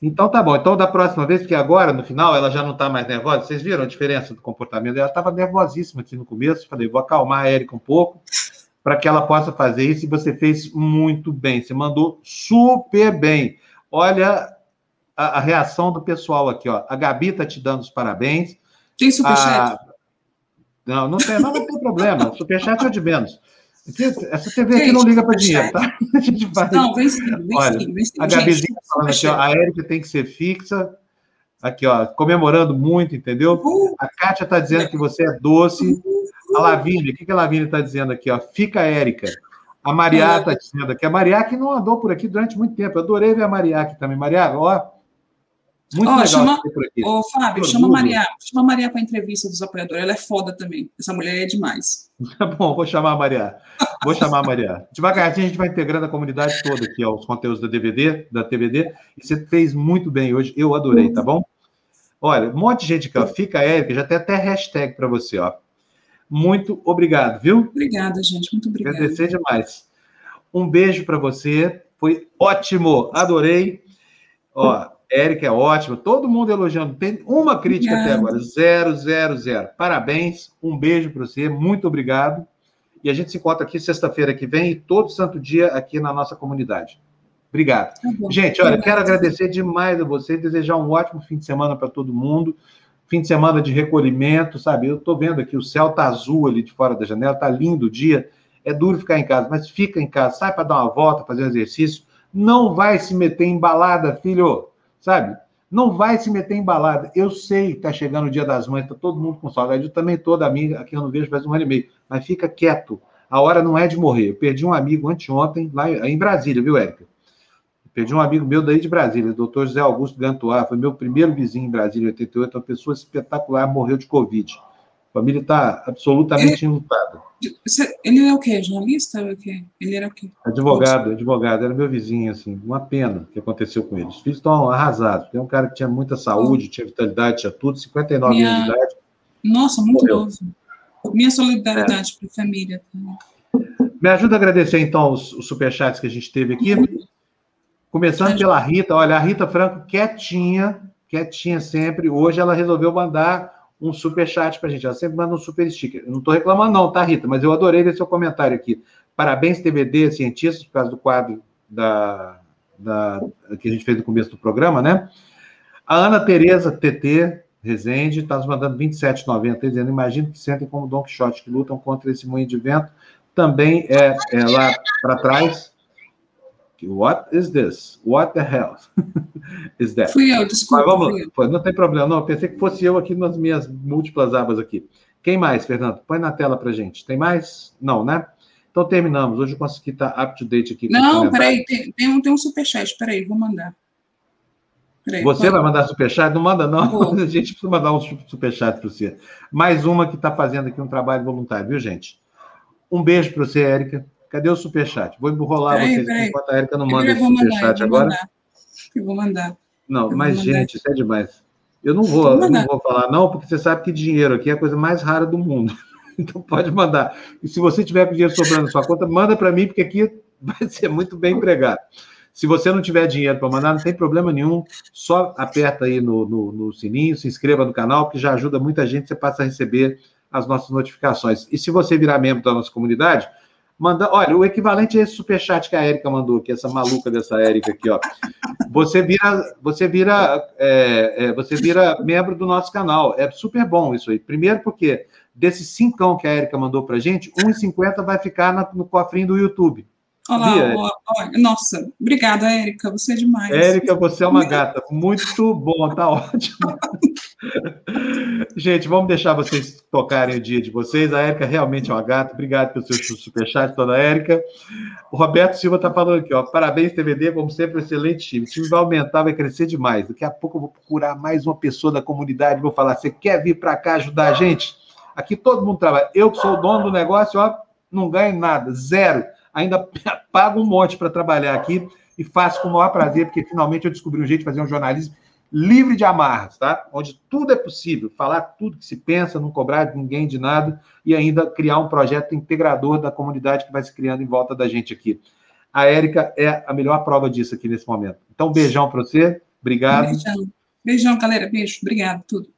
Então tá bom. Então da próxima vez, porque agora, no final, ela já não está mais nervosa. Vocês viram a diferença do comportamento? Ela estava nervosíssima aqui no começo. Falei, vou acalmar a Érica um pouco para que ela possa fazer isso. E você fez muito bem. Você mandou super bem. Olha a, a reação do pessoal aqui, ó. A Gabi está te dando os parabéns. Tem superchat? A... Não, não tem, não, não tem problema. Superchat é de menos. essa TV aqui não liga para dinheiro, tá? A gente vai... Não, vem sim, vem Olha, sim, vem sim. A Gabizinha falando aqui, ó, a Érica tem que ser fixa. Aqui, ó, comemorando muito, entendeu? A Kátia está dizendo que você é doce. A Lavínia, o que, que a Lavínia está dizendo aqui, ó? Fica Érica. A Mariá está dizendo aqui. A Mariá que não andou por aqui durante muito tempo. Eu adorei ver a Mariá aqui também. Mariá, ó, muito oh, legal chama, por aqui. Ô, Fábio, chama a Maria, chama a Maria para entrevista dos apoiadores. Ela é foda também. Essa mulher é demais. Tá bom, vou chamar a Maria. Vou chamar a Maria. Devagarzinho a gente vai integrando a comunidade toda aqui, ó, os conteúdos da DVD, da TVD. E você fez muito bem hoje. Eu adorei, tá bom? Olha, um monte de gente aqui, ó. Fica, Érica, já tem até hashtag para você, ó. Muito obrigado, viu? Obrigada, gente. Muito obrigada. Agradecer demais. Um beijo para você. Foi ótimo. Adorei. Ó, Érica é ótima, todo mundo elogiando. Tem uma crítica até agora, zero, zero, zero. Parabéns, um beijo para você, muito obrigado. E a gente se encontra aqui sexta-feira que vem e todo santo dia aqui na nossa comunidade. Obrigado. Tá gente, olha, quero agradecer demais a você, desejar um ótimo fim de semana para todo mundo. Fim de semana de recolhimento, sabe? Eu estou vendo aqui, o céu tá azul ali de fora da janela, tá lindo o dia. É duro ficar em casa, mas fica em casa, sai para dar uma volta, fazer um exercício. Não vai se meter em balada, filho sabe? Não vai se meter em balada. Eu sei que está chegando o dia das mães, está todo mundo com saudade. Eu também toda amiga, aqui eu não vejo faz um ano e meio. Mas fica quieto. A hora não é de morrer. Eu perdi um amigo anteontem, lá em Brasília, viu, Érica? Perdi um amigo meu daí de Brasília, o doutor José Augusto Gantuá, foi meu primeiro vizinho em Brasília, em 88, uma pessoa espetacular, morreu de Covid. A família está absolutamente ele, enlutada. Ele é o quê? Jornalista? O quê? Ele era o quê? Advogado, advogado, era meu vizinho, assim, uma pena que aconteceu com ele. Os filhos estão arrasados. Tem um cara que tinha muita saúde, tinha vitalidade, tinha tudo, 59 Minha... anos de idade. Nossa, muito morreu. novo. Minha solidariedade é. para a família. Me ajuda a agradecer, então, os, os superchats que a gente teve aqui. Começando pela Rita. Olha, a Rita Franco, quietinha, quietinha sempre. Hoje ela resolveu mandar um superchat para a gente. Ela sempre manda um super sticker. Eu não estou reclamando, não, tá, Rita? Mas eu adorei ver seu comentário aqui. Parabéns, TVD, cientistas, por causa do quadro da, da, que a gente fez no começo do programa, né? A Ana Tereza TT, Rezende, está nos mandando 27,90, dizendo: imagino que sentem como Don Quixote, que lutam contra esse moinho de vento. Também é, é lá para trás. What is this? What the hell is that? Fui eu, desculpa. Mas vamos, eu. Não tem problema, não. Pensei que fosse eu aqui nas minhas múltiplas abas aqui. Quem mais, Fernando? Põe na tela para gente. Tem mais? Não, né? Então terminamos. Hoje eu consegui estar up to date aqui. Não, peraí, tem, tem, um, tem um superchat. Peraí, vou mandar. Peraí, você pode... vai mandar superchat? Não manda, não. A gente precisa mandar um superchat para você. Mais uma que está fazendo aqui um trabalho voluntário, viu, gente? Um beijo para você, Érica. Cadê o superchat? Vou peraí, vocês peraí. enquanto a Érica não manda esse superchat agora. Mandar. Eu vou mandar. Não, eu mas, gente, isso é demais. Eu não vou, eu não vou falar, não, porque você sabe que dinheiro aqui é a coisa mais rara do mundo. Então pode mandar. E se você tiver com dinheiro sobrando na sua conta, manda para mim, porque aqui vai ser muito bem empregado. Se você não tiver dinheiro para mandar, não tem problema nenhum. Só aperta aí no, no, no, sininho, se inscreva no canal, que já ajuda muita gente. Você passa a receber as nossas notificações. E se você virar membro da nossa comunidade, manda. Olha, o equivalente a esse superchat que a Érica mandou, que essa maluca dessa Érica aqui, ó. Você vira, você vira, é, é, você vira membro do nosso canal. É super bom isso aí. Primeiro porque desses cincão que a Érica mandou para gente, 1,50 vai ficar no cofrinho do YouTube. Olá, olá, nossa, obrigada, Érica, você é demais. Érica, você é uma gata, muito bom, tá ótimo. Gente, vamos deixar vocês tocarem o dia de vocês. A Érica realmente é uma gata, obrigado pelo seu superchat, toda a Érica. O Roberto Silva está falando aqui, ó, parabéns, TVD, como sempre, um excelente time. O time vai aumentar, vai crescer demais. Daqui a pouco eu vou procurar mais uma pessoa da comunidade, vou falar, você quer vir para cá ajudar a gente? Aqui todo mundo trabalha. Eu que sou o dono do negócio, ó, não ganho nada, zero ainda pago um monte para trabalhar aqui e faço com o maior prazer, porque finalmente eu descobri um jeito de fazer um jornalismo livre de amarras, tá? Onde tudo é possível, falar tudo que se pensa, não cobrar de ninguém de nada e ainda criar um projeto integrador da comunidade que vai se criando em volta da gente aqui. A Érica é a melhor prova disso aqui nesse momento. Então, beijão para você, obrigado. Beijão, beijão, galera, beijo, obrigado, tudo.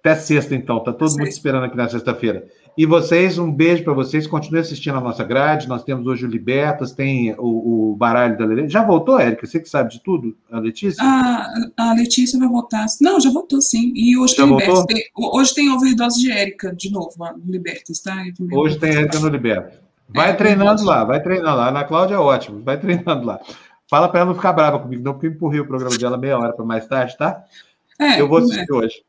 Até sexta, então, tá todo mundo esperando aqui na sexta-feira. E vocês, um beijo para vocês. Continuem assistindo a nossa grade. Nós temos hoje o Libertas, tem o, o baralho da Lelê. Já voltou, Érica? Você que sabe de tudo, a Letícia? Ah, a Letícia vai voltar. Não, já voltou, sim. E hoje já tem Libertas. Tem, hoje tem overdose de Érica, de novo, no Libertas, tá? Hoje tem Érica no Libertas. Vai é, treinando lá, vai treinando lá. A Ana Cláudia é ótimo, vai treinando lá. Fala para ela não ficar brava comigo, não, porque eu empurrei o programa dela meia hora para mais tarde, tá? É, eu vou assistir é. hoje.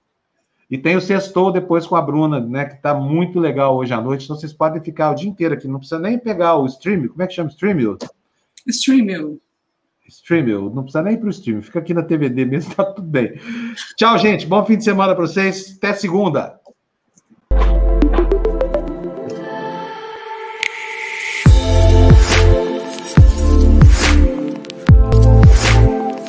E tem o Sextou depois com a Bruna, né? Que está muito legal hoje à noite. Então vocês podem ficar o dia inteiro aqui. Não precisa nem pegar o stream. Como é que chama stream? Streamio. Streamio. Não precisa nem ir para o stream. Fica aqui na TVD mesmo, tá tudo bem. Tchau, gente. Bom fim de semana para vocês. Até segunda.